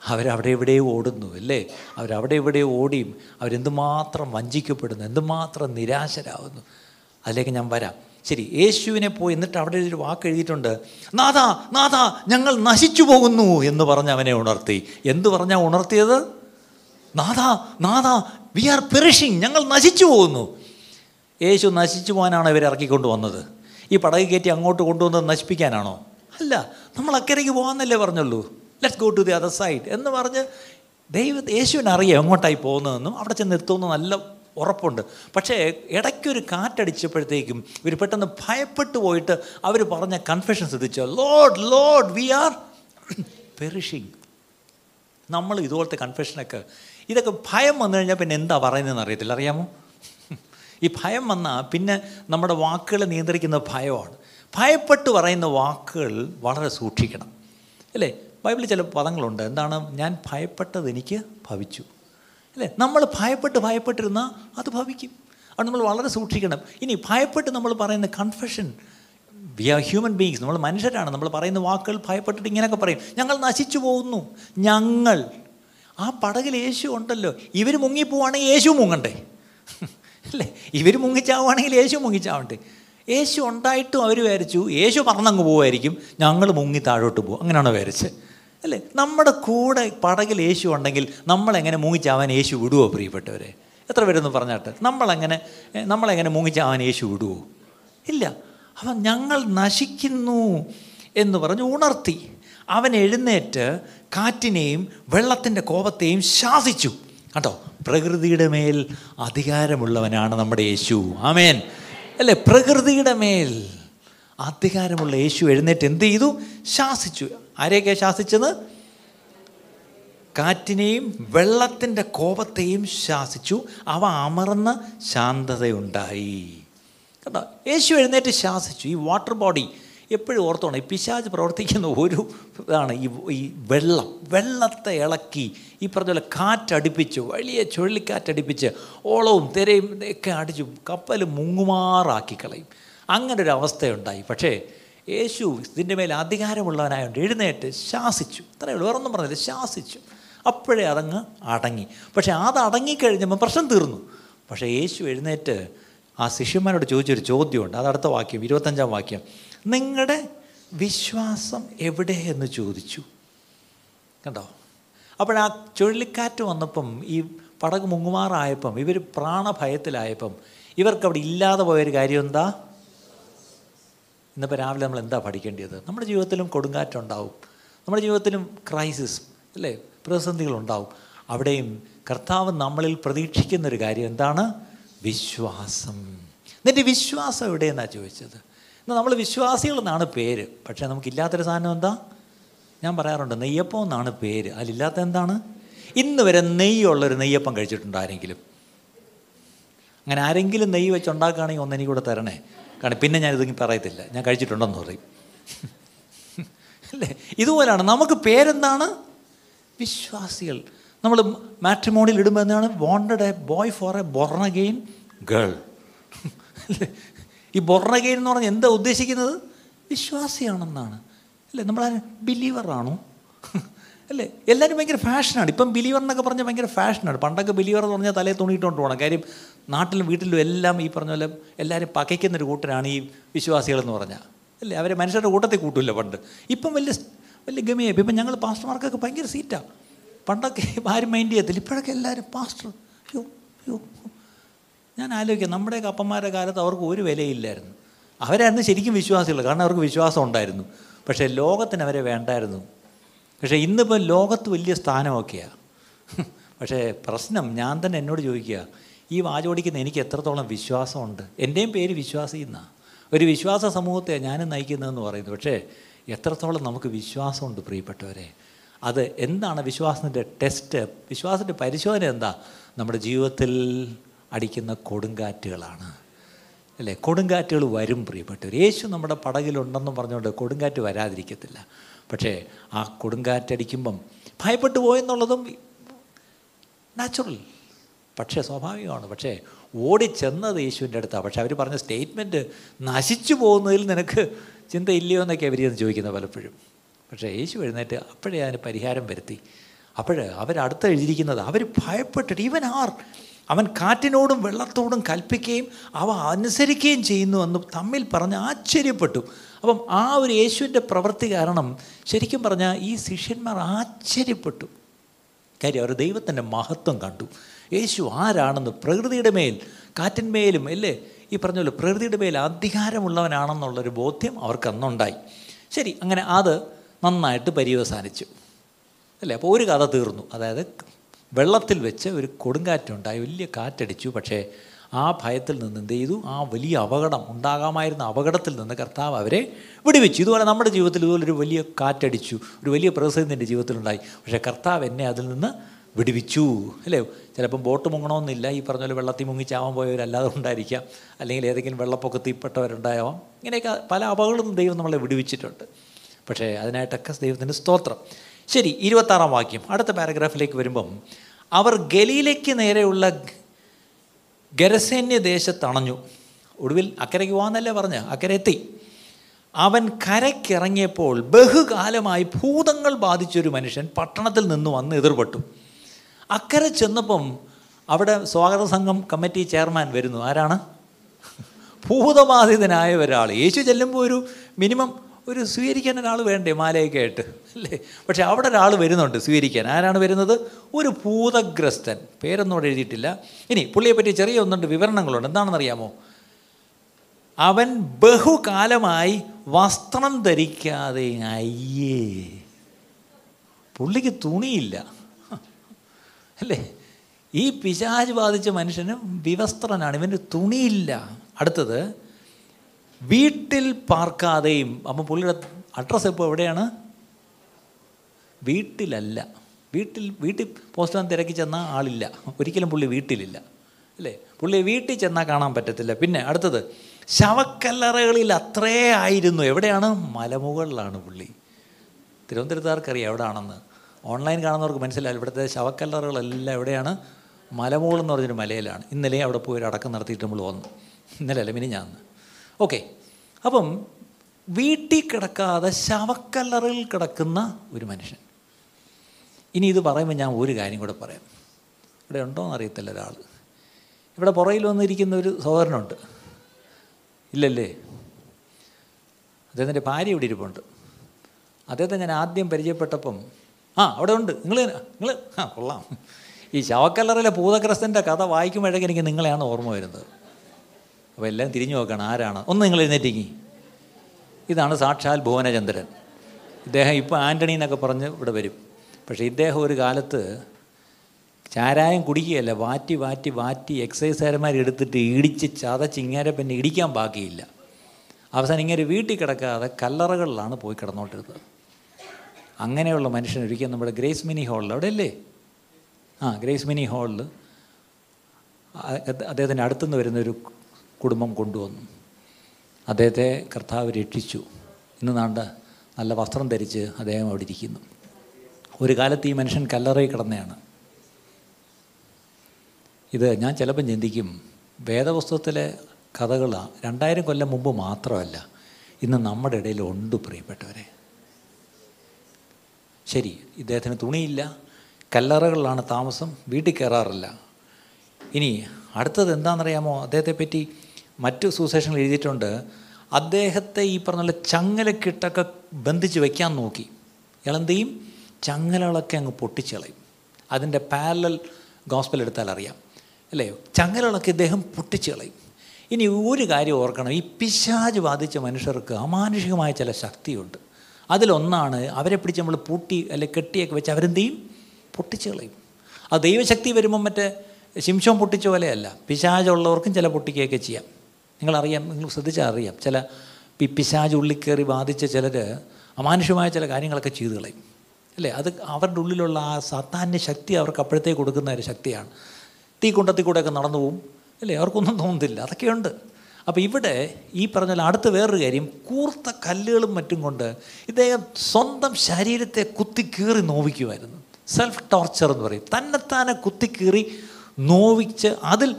Speaker 1: അവരവിടെ എവിടെയും ഓടുന്നു അല്ലേ? അവരവിടെ എവിടെ ഓടിയും അവരെന്തുമാത്രം വഞ്ചിക്കപ്പെടുന്നു എന്തുമാത്രം നിരാശരാകുന്നു. അതിലേക്ക് ഞാൻ വരാം. ശരി യേശുവിനെ പോയി എന്നിട്ട് അവിടെ ഒരു വാക്ക് എഴുതിയിട്ടുണ്ട്. നാഥാ നാഥാ ഞങ്ങൾ നശിച്ചു പോകുന്നു എന്ന് പറഞ്ഞ് അവനെ ഉണർത്തി. എന്ത് പറഞ്ഞാൽ ഉണർത്തിയത്? നാഥാ നാഥാ വി ആർ പെറിഷിങ് ഞങ്ങൾ നശിച്ചു പോകുന്നു. യേശു നശിച്ചു പോകാനാണ് ഇവരെ ഇറക്കിക്കൊണ്ട് വന്നത്. ഈ പടക് കയറ്റി അങ്ങോട്ട് കൊണ്ടുവന്ന് നശിപ്പിക്കാനാണോ? അല്ല നമ്മൾ അക്കരയ്ക്ക് പോകാമെന്നല്ലേ പറഞ്ഞുള്ളൂ. Let's go to the other side എന്ന് പറഞ്ഞ് ദൈവ യേശുവിനറിയാം എങ്ങോട്ടായി പോകുന്നതെന്നും അവിടെ ചെന്ന് നിർത്തുമെന്ന് നല്ല ഉറപ്പുണ്ട്. പക്ഷേ ഇടയ്ക്കൊരു കാറ്റടിച്ചപ്പോഴത്തേക്കും ഇവർ പെട്ടെന്ന് ഭയപ്പെട്ടു പോയിട്ട് അവർ പറഞ്ഞ കൺഫെഷൻ ശ്രദ്ധിച്ചോ Lord Lord we are perishing നമ്മൾ ഇതുപോലത്തെ കൺഫെഷനൊക്കെ ഇതൊക്കെ ഭയം വന്നു കഴിഞ്ഞാൽ പിന്നെ എന്താ പറയുന്നതെന്ന് അറിയത്തില്ല. അറിയാമോ? ഈ ഭയം വന്നാൽ പിന്നെ നമ്മുടെ വാക്കുകളെ നിയന്ത്രിക്കുന്ന ഭയമാണ്. ഭയപ്പെട്ട് പറയുന്ന വാക്കുകൾ വളരെ സൂക്ഷിക്കണം. അല്ലേ? ബൈബിളിൽ ചില പദങ്ങളുണ്ട്. എന്താണ്? ഞാൻ ഭയപ്പെട്ടത് എനിക്ക് ഭവിച്ചു. അല്ലേ? നമ്മൾ ഭയപ്പെട്ട് ഭയപ്പെട്ടിരുന്നാൽ അത് ഭവിക്കും. അത് നമ്മൾ വളരെ സൂക്ഷിക്കണം. ഇനി ഭയപ്പെട്ട് നമ്മൾ പറയുന്ന confession we are human beings നമ്മൾ മനുഷ്യരാണ്. നമ്മൾ പറയുന്ന വാക്കുകൾ ഭയപ്പെട്ടിട്ട് ഇങ്ങനെയൊക്കെ പറയും. ഞങ്ങൾ നശിച്ചു പോകുന്നു. ഞങ്ങൾ. ആ പടകിൽ യേശു ഉണ്ടല്ലോ. ഇവർ മുങ്ങിപ്പോവാണെങ്കിൽ യേശു മുങ്ങണ്ടേ. അല്ലേ? ഇവർ മുങ്ങിച്ചാവുകയാണെങ്കിൽ യേശു മുങ്ങിച്ചാവട്ടെ. യേശു ഉണ്ടായിട്ടും അവർ വിചാരിച്ചു യേശു പറന്നങ്ങ് പോവായിരിക്കും ഞങ്ങൾ മുങ്ങി താഴോട്ട് പോകും. അങ്ങനെയാണോ വരച്ച് അല്ലേ? നമ്മുടെ കൂടെ പടകിൽ യേശു ഉണ്ടെങ്കിൽ നമ്മളെങ്ങനെ മുങ്ങിച്ചാവാൻ യേശു വിടുവോ പ്രിയപ്പെട്ടവരെ? എത്ര പേരൊന്നും പറഞ്ഞാട്ട്? നമ്മളെങ്ങനെ നമ്മളെങ്ങനെ മുങ്ങിച്ചാവാൻ യേശു വിടുവോ? ഇല്ല. അവൻ ഞങ്ങൾ നശിക്കുന്നു എന്ന് പറഞ്ഞ് ഉണർത്തി. അവൻ എഴുന്നേറ്റ് കാറ്റിനെയും വെള്ളത്തിന്റെ കോപത്തെയും ശാസിച്ചു. കണ്ടോ? പ്രകൃതിയുടെ മേൽ അധികാരമുള്ളവനാണ് നമ്മുടെ യേശു. ആമേൻ. അല്ലേ? പ്രകൃതിയുടെ മേൽ അധികാരമുള്ള യേശു എഴുന്നേറ്റ് എന്ത് ചെയ്തു? ശാസിച്ചു. ആരെയൊക്കെ ശാസിച്ചത്? കാറ്റിനെയും വെള്ളത്തിന്റെ കോപത്തെയും ശാസിച്ചു. അവ അമർന്ന ശാന്തതയുണ്ടായി. കണ്ടോ? യേശു എഴുന്നേറ്റ് ശാസിച്ചു. ഈ വാട്ടർ ബോഡി എപ്പോഴും ഓർത്തോണം പിശാജ് പ്രവർത്തിക്കുന്ന ഒരു ഇതാണ് ഈ ഈ വെള്ളം വെള്ളത്തെ ഇളക്കി ഈ പറഞ്ഞ പോലെ കാറ്റടിപ്പിച്ച് വലിയ ചുഴലിക്കാറ്റടിപ്പിച്ച് ഓളവും തിരയും ഒക്കെ അടിച്ചു കപ്പൽ മുങ്ങുമാറാക്കി കളയും. അങ്ങനെ ഒരു അവസ്ഥയുണ്ടായി പക്ഷേ യേശു ഇതിന്റെ മേൽ അധികാരമുള്ളവനായതുകൊണ്ട് എഴുന്നേറ്റ് ശാസിച്ചു. ഇത്രയേ ഉള്ളൂ. വേറൊന്നും പറഞ്ഞില്ല. ശാസിച്ചു. അപ്പോഴേ അതങ്ങ് അടങ്ങി. പക്ഷേ അത് അടങ്ങിക്കഴിഞ്ഞപ്പോൾ പ്രശ്നം തീർന്നു. പക്ഷേ യേശു എഴുന്നേറ്റ് ആ ശിഷ്യന്മാരോട് ചോദിച്ചൊരു ചോദ്യമുണ്ട്. അത് അടുത്ത വാക്യം ഇരുപത്തഞ്ചാം വാക്യം. നിങ്ങളുടെ വിശ്വാസം എവിടെ എന്ന് ചോദിച്ചു. കണ്ടോ? അപ്പോൾ ആ ചുഴലിക്കാറ്റ് വന്നപ്പം ഈ പടക് മുങ്ങുമാറായപ്പം ഇവർ പ്രാണഭയത്തിലായപ്പം ഇവർക്ക് അവിടെ ഇല്ലാതെ പോയൊരു കാര്യം എന്താ? ഇന്നിപ്പോൾ രാവിലെ നമ്മൾ എന്താ പഠിക്കേണ്ടത്? നമ്മുടെ ജീവിതത്തിലും കൊടുങ്കാറ്റുണ്ടാവും നമ്മുടെ ജീവിതത്തിലും ക്രൈസിസ് അല്ലേ? പ്രതിസന്ധികളുണ്ടാവും അവിടെയും കർത്താവ് നമ്മളിൽ പ്രതീക്ഷിക്കുന്നൊരു കാര്യം എന്താണ്? വിശ്വാസം. നിന്റെ വിശ്വാസം എവിടെയെന്നാണ് ചോദിച്ചത്? എന്നാൽ നമ്മൾ വിശ്വാസികൾ എന്നാണ് പേര്. പക്ഷേ നമുക്കില്ലാത്തൊരു സാധനം എന്താ? ഞാൻ പറയാറുണ്ട് നെയ്യപ്പം എന്നാണ് പേര്. അതിലില്ലാത്ത എന്താണ്? ഇന്ന് വരെ നെയ്യുള്ളൊരു നെയ്യപ്പം കഴിച്ചിട്ടുണ്ട് ആരെങ്കിലും. അങ്ങനെ ആരെങ്കിലും നെയ്യ് വെച്ച് ഉണ്ടാക്കുകയാണെങ്കിൽ ഒന്ന് എനിക്കൂടെ തരണേ. കാരണം പിന്നെ ഞാൻ ഇതൊന്നും പറയത്തില്ല. ഞാൻ കഴിച്ചിട്ടുണ്ടെന്ന് പറയും. അല്ലേ? ഇതുപോലെയാണ്. നമുക്ക് പേരെന്താണ്? വിശ്വാസികൾ. നമ്മൾ മാട്രിമോണിയിൽ ഇടുമ്പോൾ എന്താണ്? Wanted a boy for a born again girl ഈ ബൊർണഗെയിൻ എന്ന് പറഞ്ഞാൽ എന്താ ഉദ്ദേശിക്കുന്നത്? വിശ്വാസിയാണെന്നാണ്. അല്ലേ? നമ്മൾ ബിലീവറാണോ? അല്ലേ? എല്ലാവരും ഭയങ്കര ഫാഷനാണ്. ഇപ്പം ബിലീവർ എന്നൊക്കെ പറഞ്ഞാൽ ഭയങ്കര ഫാഷനാണ്. പണ്ടൊക്കെ ബിലീവർ എന്ന് പറഞ്ഞാൽ തലേ തുണിയിട്ടുകൊണ്ട് പോകണം കാര്യം നാട്ടിലും വീട്ടിലും എല്ലാം ഈ പറഞ്ഞ പോലെ എല്ലാവരും പകയ്ക്കുന്നൊരു കൂട്ടരാണ് ഈ വിശ്വാസികളെന്ന് പറഞ്ഞാൽ. അല്ലേ? അവരെ മനുഷ്യരുടെ കൂട്ടത്തിൽ കൂട്ടില്ല പണ്ട്. ഇപ്പം വലിയ വലിയ ഗമിയായി ഇപ്പം ഞങ്ങൾ പാസ്റ്റർമാർക്കൊക്കെ ഭയങ്കര സീറ്റാണ് പണ്ടൊക്കെ ആരും മൈൻഡ് ചെയ്യത്തില്ല. ഇപ്പോഴൊക്കെ എല്ലാവരും പാസ്റ്റർ. അയ്യോ അയ്യോ ഞാൻ ആലോചിക്കാം നമ്മുടെയൊക്കെ അപ്പന്മാരുടെ കാലത്ത് അവർക്ക് ഒരു വിലയില്ലായിരുന്നു. അവരായിരുന്നു ശരിക്കും വിശ്വാസികൾ കാരണം അവർക്ക് വിശ്വാസം ഉണ്ടായിരുന്നു. പക്ഷേ ലോകത്തിന് അവരെ വേണ്ടായിരുന്നു. പക്ഷേ ഇന്നിപ്പോൾ ലോകത്ത് വലിയ സ്ഥാനമൊക്കെയാണ് പക്ഷേ പ്രശ്നം ഞാൻ തന്നെ എന്നോട് ചോദിക്കുക ഈ വാചോടിക്കുന്ന എനിക്ക് എത്രത്തോളം വിശ്വാസമുണ്ട്? എന്റെയും പേര് വിശ്വാസി എന്നാണ് ഒരു വിശ്വാസ സമൂഹത്തെ ഞാനും നയിക്കുന്നതെന്ന് പറയുന്നു പക്ഷേ എത്രത്തോളം നമുക്ക് വിശ്വാസമുണ്ട് പ്രിയപ്പെട്ടവരെ? അത് എന്താണ് വിശ്വാസത്തിന്റെ ടെസ്റ്റ്? വിശ്വാസത്തിന്റെ പരിശോധന എന്താ? നമ്മുടെ ജീവിതത്തിൽ അടിക്കുന്ന കൊടുങ്കാറ്റുകളാണ്. അല്ലേ? കൊടുങ്കാറ്റുകൾ വരും പ്രിയപ്പെട്ടവർ. യേശു നമ്മുടെ പടകിലുണ്ടെന്നും പറഞ്ഞുകൊണ്ട് കൊടുങ്കാറ്റ് വരാതിരിക്കത്തില്ല. പക്ഷേ ആ കൊടുങ്കാറ്റടിക്കുമ്പം ഭയപ്പെട്ടു പോയെന്നുള്ളതും നാച്ചുറൽ പക്ഷേ സ്വാഭാവികമാണ്. പക്ഷേ ഓടിച്ചെന്നത് യേശുവിന്റെ അടുത്താണ്. പക്ഷേ അവർ പറഞ്ഞ സ്റ്റേറ്റ്മെന്റ് നശിച്ചു പോകുന്നതിൽ നിനക്ക് ചിന്തയില്ലയോ എന്നൊക്കെ അവർ ചോദിക്കുന്നത് പലപ്പോഴും. പക്ഷേ യേശു എഴുന്നേറ്റ് അപ്പോഴേ അതിന് പരിഹാരം വരുത്തി. അപ്പോൾ അവരടുത്ത് എഴുതിയിരിക്കുന്നത് അവർ ഭയപ്പെട്ടിട്ട് ഈവൻ ആർ? അവൻ കാറ്റിനോടും വെള്ളത്തോടും കൽപ്പിക്കുകയും അവ അനുസരിക്കുകയും ചെയ്യുന്നു എന്ന് തമ്മിൽ പറഞ്ഞ് ആശ്ചര്യപ്പെട്ടു. അപ്പം ആ ഒരു യേശുവിന്റെ പ്രവൃത്തി കാരണം ശരിക്കും പറഞ്ഞാൽ ഈ ശിഷ്യന്മാർ ആശ്ചര്യപ്പെട്ടു. കാര്യം അവർ ദൈവത്തിന്റെ മഹത്വം കണ്ടു. യേശു ആരാണെന്ന് പ്രകൃതിയുടെ മേൽ കാറ്റിന്മേലും അല്ലേ? ഈ പറഞ്ഞ പോലെ പ്രകൃതിയുടെ മേൽ അധികാരമുള്ളവനാണെന്നുള്ളൊരു ബോധ്യം അവർക്ക് അന്നുണ്ടായി. ശരി അങ്ങനെ അത് നന്നായിട്ട് പര്യവസാനിച്ചു. അല്ലേ? അപ്പോൾ ഒരു കഥ തീർന്നു. അതായത് വെള്ളത്തിൽ വെച്ച് ഒരു കൊടുങ്കാറ്റുണ്ടായി വലിയ കാറ്റടിച്ചു. പക്ഷേ ആ ഭയത്തിൽ നിന്ന് എന്ത് ചെയ്തു? ആ വലിയ അപകടം ഉണ്ടാകാമായിരുന്ന അപകടത്തിൽ നിന്ന് കർത്താവ് അവരെ വിടുവിച്ചു. ഇതുപോലെ നമ്മുടെ ജീവിതത്തിൽ ഇതുപോലെ ഒരു വലിയ കാറ്റടിച്ചു ഒരു വലിയ പ്രതിസന്ധി എന്റെ ജീവിതത്തിലുണ്ടായി. പക്ഷേ കർത്താവ് എന്നെ അതിൽ നിന്ന് വിടുവിച്ചു അല്ലേ? ചിലപ്പം ബോട്ട് മുങ്ങണമെന്നില്ല ഈ പറഞ്ഞ പോലെ വെള്ളത്തിൽ മുങ്ങി ചാവാൻ പോയവരല്ലാതെ ഉണ്ടായിരിക്കാം. അല്ലെങ്കിൽ ഏതെങ്കിലും വെള്ളപ്പൊക്കത്തിൽപ്പെട്ടവരുണ്ടാവാം ഇങ്ങനെയൊക്കെ പല അപകടങ്ങളും ദൈവം നമ്മളെ വിടുവിച്ചിട്ടുണ്ട്. പക്ഷേ അതിനായിട്ടൊക്കെ ദൈവത്തിന്റെ സ്തോത്രം. ശരി ഇരുപത്താറാം വാക്യം. അടുത്ത പാരഗ്രാഫിലേക്ക് വരുമ്പം അവർ ഗലീലയ്ക്ക് നേരെയുള്ള ഗരസേന്യ ദേശത്തണഞ്ഞു. ഒടുവിൽ അക്കരയ്ക്ക് പോകാന്നല്ലേ പറഞ്ഞ അക്കരെ എത്തി. അവൻ കരയ്ക്കിറങ്ങിയപ്പോൾ ബഹുകാലമായി ഭൂതങ്ങൾ ബാധിച്ചൊരു മനുഷ്യൻ പട്ടണത്തിൽ നിന്ന് വന്ന് എതിർപ്പെട്ടു അക്കരെ ചെന്നപ്പം അവിടെ സ്വാഗത സംഘം കമ്മിറ്റി ചെയർമാൻ വരുന്നു. ആരാണ്? ഭൂതബാധിതനായ ഒരാൾ. യേശു ചെല്ലുമ്പോൾ ഒരു മിനിമം ഒരു സ്വീകരിക്കാൻ ഒരാൾ വേണ്ടേ മാലയൊക്കെ ആയിട്ട് അല്ലേ? പക്ഷേ അവിടെ ഒരാൾ വരുന്നുണ്ട് സ്വീകരിക്കാൻ. ആരാണ് വരുന്നത്? ഒരു ഭൂതഗ്രസ്തൻ. പേരൊന്നും അവിടെ എഴുതിയിട്ടില്ല. ഇനി പുള്ളിയെപ്പറ്റി ചെറിയ ഒന്നുണ്ട് വിവരണങ്ങളുണ്ട്. എന്താണെന്നറിയാമോ? അവൻ ബഹുകാലമായി വസ്ത്രം ധരിക്കാതെ അയ്യേ. പുള്ളിക്ക് തുണിയില്ല. അല്ലേ? ഈ പിശാജ് ബാധിച്ച മനുഷ്യന് വിവസ്ത്രനാണ്. ഇവന് തുണിയില്ല. അടുത്തത് വീട്ടിൽ പാർക്കാതെയും അപ്പം പുള്ളിയുടെ അഡ്രസ്സ് ഇപ്പോൾ എവിടെയാണ്? വീട്ടിലല്ല. വീട്ടിൽ വീട്ടിൽ പോസ്റ്റ്മാൻ തിരക്കി ചെന്നാൽ ആളില്ല. ഒരിക്കലും പുള്ളി വീട്ടിലില്ല. അല്ലേ? പുള്ളി വീട്ടിൽ ചെന്നാൽ കാണാൻ പറ്റത്തില്ല. പിന്നെ അടുത്തത് ശവക്കല്ലറകളിൽ അത്രേ ആയിരുന്നു. എവിടെയാണ്? മലമുകളിലാണ് പുള്ളി. തിരുവനന്തപുരത്തുകാർക്കറിയാം എവിടെയാണെന്ന് ഓൺലൈൻ കാണുന്നവർക്ക് മനസ്സിലാവില്ല. ഇവിടുത്തെ ശവക്കല്ലറകളെല്ലാം എവിടെയാണ്? മലമുകൾ എന്ന് പറഞ്ഞൊരു മലയിലാണ്. ഇന്നലെ അവിടെ പോയി ഒരു അടക്കം നടത്തിയിട്ട് നമ്മൾ വന്നു. ഇന്നലെ അല്ല മിനി ഞാൻ ഓക്കെ. അപ്പം വീട്ടിൽ കിടക്കാതെ ശവക്കല്ലറിൽ കിടക്കുന്ന ഒരു മനുഷ്യൻ. ഇനി ഇത് പറയുമ്പോൾ ഞാൻ ഒരു കാര്യം കൂടെ പറയാം. ഇവിടെ ഉണ്ടോയെന്ന് അറിയത്തില്ല ഒരാൾ. ഇവിടെ പുറയിൽ വന്നിരിക്കുന്ന ഒരു സഹോദരനുണ്ട്. ഇല്ലല്ലേ? അദ്ദേഹത്തിന്റെ ഭാര്യ ഇവിടെ ഇരിപ്പുണ്ട്. അദ്ദേഹത്തെ ഞാൻ ആദ്യം പരിചയപ്പെട്ടപ്പം ആ അവിടെ ഉണ്ട്. നിങ്ങൾ നിങ്ങൾ ആ കൊള്ളാം. ഈ ശവക്കല്ലറിലെ ഭൂതഗ്രസ്തന്റെ കഥ വായിക്കുമ്പോഴേക്കും എനിക്ക് നിങ്ങളെയാണ് ഓർമ്മ വരുന്നത്. അപ്പോൾ എല്ലാം തിരിഞ്ഞു നോക്കണം ആരാണ്? ഒന്ന് നിങ്ങൾ എഴുന്നേറ്റിങ്ങി ഇതാണ് സാക്ഷാൽ ഭുവനചന്ദ്രൻ. ഇദ്ദേഹം ഇപ്പോൾ ആന്റണി എന്നൊക്കെ പറഞ്ഞ് ഇവിടെ വരും. പക്ഷേ ഇദ്ദേഹം ഒരു കാലത്ത് ചാരായം കുടിക്കുകയല്ല വാറ്റി വാറ്റി വാറ്റി എക്സൈസുകാരന്മാർ എടുത്തിട്ട് ഇടിച്ച് ചതച്ച് ഇങ്ങനെ പിന്നെ ഇടിക്കാൻ ബാക്കിയില്ല. അവസാനം ഇങ്ങനെ വീട്ടിൽ കിടക്കാതെ കല്ലറകളിലാണ് പോയി കിടന്നുകൊണ്ടിരുന്നത് അങ്ങനെയുള്ള മനുഷ്യൻ ഒരിക്കൽ നമ്മുടെ ഗ്രേസ് മിനി ഹാളിൽ അവിടെ അല്ലേ? ആ ഗ്രേസ് മിനി ഹാളിൽ അദ്ദേഹത്തിന്റെ അടുത്തുനിന്ന് വരുന്നൊരു കുടുംബം കൊണ്ടുവന്നു. അദ്ദേഹത്തെ കർത്താവ് രക്ഷിച്ചു. ഇന്ന് നാണ്ട് നല്ല വസ്ത്രം ധരിച്ച് അദ്ദേഹം അവിടെ ഇരിക്കുന്നു. ഒരു കാലത്ത് ഈ മനുഷ്യൻ കല്ലറയിൽ കിടന്നതാണ് ഇത് ഞാൻ ചിലപ്പം ചിന്തിക്കും വേദപുസ്തകത്തിലെ കഥകൾ രണ്ടായിരം കൊല്ലം മുമ്പ് മാത്രമല്ല ഇന്ന് നമ്മുടെ ഇടയിൽ ഉണ്ട് പ്രിയപ്പെട്ടവരെ. ശരി ഇദ്ദേഹത്തിന് തുണിയില്ല കല്ലറകളിലാണ് താമസം വീട്ടിൽ കയറാറില്ല. ഇനി അടുത്തത് എന്താണെന്നറിയാമോ? അദ്ദേഹത്തെ പറ്റി മറ്റു സുശേഷങ്ങൾ എഴുതിയിട്ടുണ്ട്. അദ്ദേഹത്തെ ഈ പറഞ്ഞ ചങ്ങലക്കിട്ടൊക്കെ ബന്ധിച്ച് വയ്ക്കാൻ നോക്കി. ഇളന്തിയും ചങ്ങലകളൊക്കെ അങ്ങ് പൊട്ടിച്ചളയും അതിന്റെ പാരലൽ ഗോസ്പൽ എടുത്താൽ അറിയാം. അല്ലേ? ചങ്ങലകളൊക്കെ ഇദ്ദേഹം പൊട്ടിച്ചളയും ഇനി ഒരു കാര്യം ഓർക്കണം. ഈ പിശാജ് ബാധിച്ച മനുഷ്യർക്ക് അമാനുഷികമായ ചില ശക്തിയുണ്ട്. അതിലൊന്നാണ് അവരെ പിടിച്ച് നമ്മൾ പൂട്ടി അല്ലെ കെട്ടിയൊക്കെ വെച്ച് അവരെന്ത് ചെയ്യും? പൊട്ടിച്ച് കളയും. ആ ദൈവശക്തി വരുമ്പം മറ്റേ ശിംശം പൊട്ടിച്ച പോലെയല്ല. പിശാജുള്ളവർക്കും ചില പൊട്ടിക്കുകയൊക്കെ ചെയ്യാം. നിങ്ങളറിയാം നിങ്ങൾ ശ്രദ്ധിച്ചാൽ അറിയാം. ചില പിപ്പിശാജ് പിശാജ് ഉള്ളിൽ കയറി ബാധിച്ച ചിലർ അമാനുഷ്യമായ ചില കാര്യങ്ങളൊക്കെ ചെയ്തു കളയും. അല്ലേ? അത് അവരുടെ ഉള്ളിലുള്ള ആ സത്താന്റെ ശക്തി അവർക്ക് അപ്പോഴത്തേക്ക് കൊടുക്കുന്ന ഒരു ശക്തിയാണ്. തീ കുണ്ടത്തിൽ കൂടെയൊക്കെ നടന്നു പോവും. അല്ലേ? അവർക്കൊന്നും തോന്നുന്നില്ല അതൊക്കെയുണ്ട്. അപ്പോൾ ഇവിടെ ഈ പറഞ്ഞ അടുത്ത വേറൊരു കാര്യം കൂർത്ത കല്ലുകളും മറ്റും കൊണ്ട് ഇദ്ദേഹം സ്വന്തം ശരീരത്തെ കുത്തിക്കീറി നോവിക്കുമായിരുന്നു സെൽഫ് ടോർച്ചർ എന്ന് പറയും. തന്നെത്താനെ കുത്തിക്കീറി നോവിച്ച് അതിൽ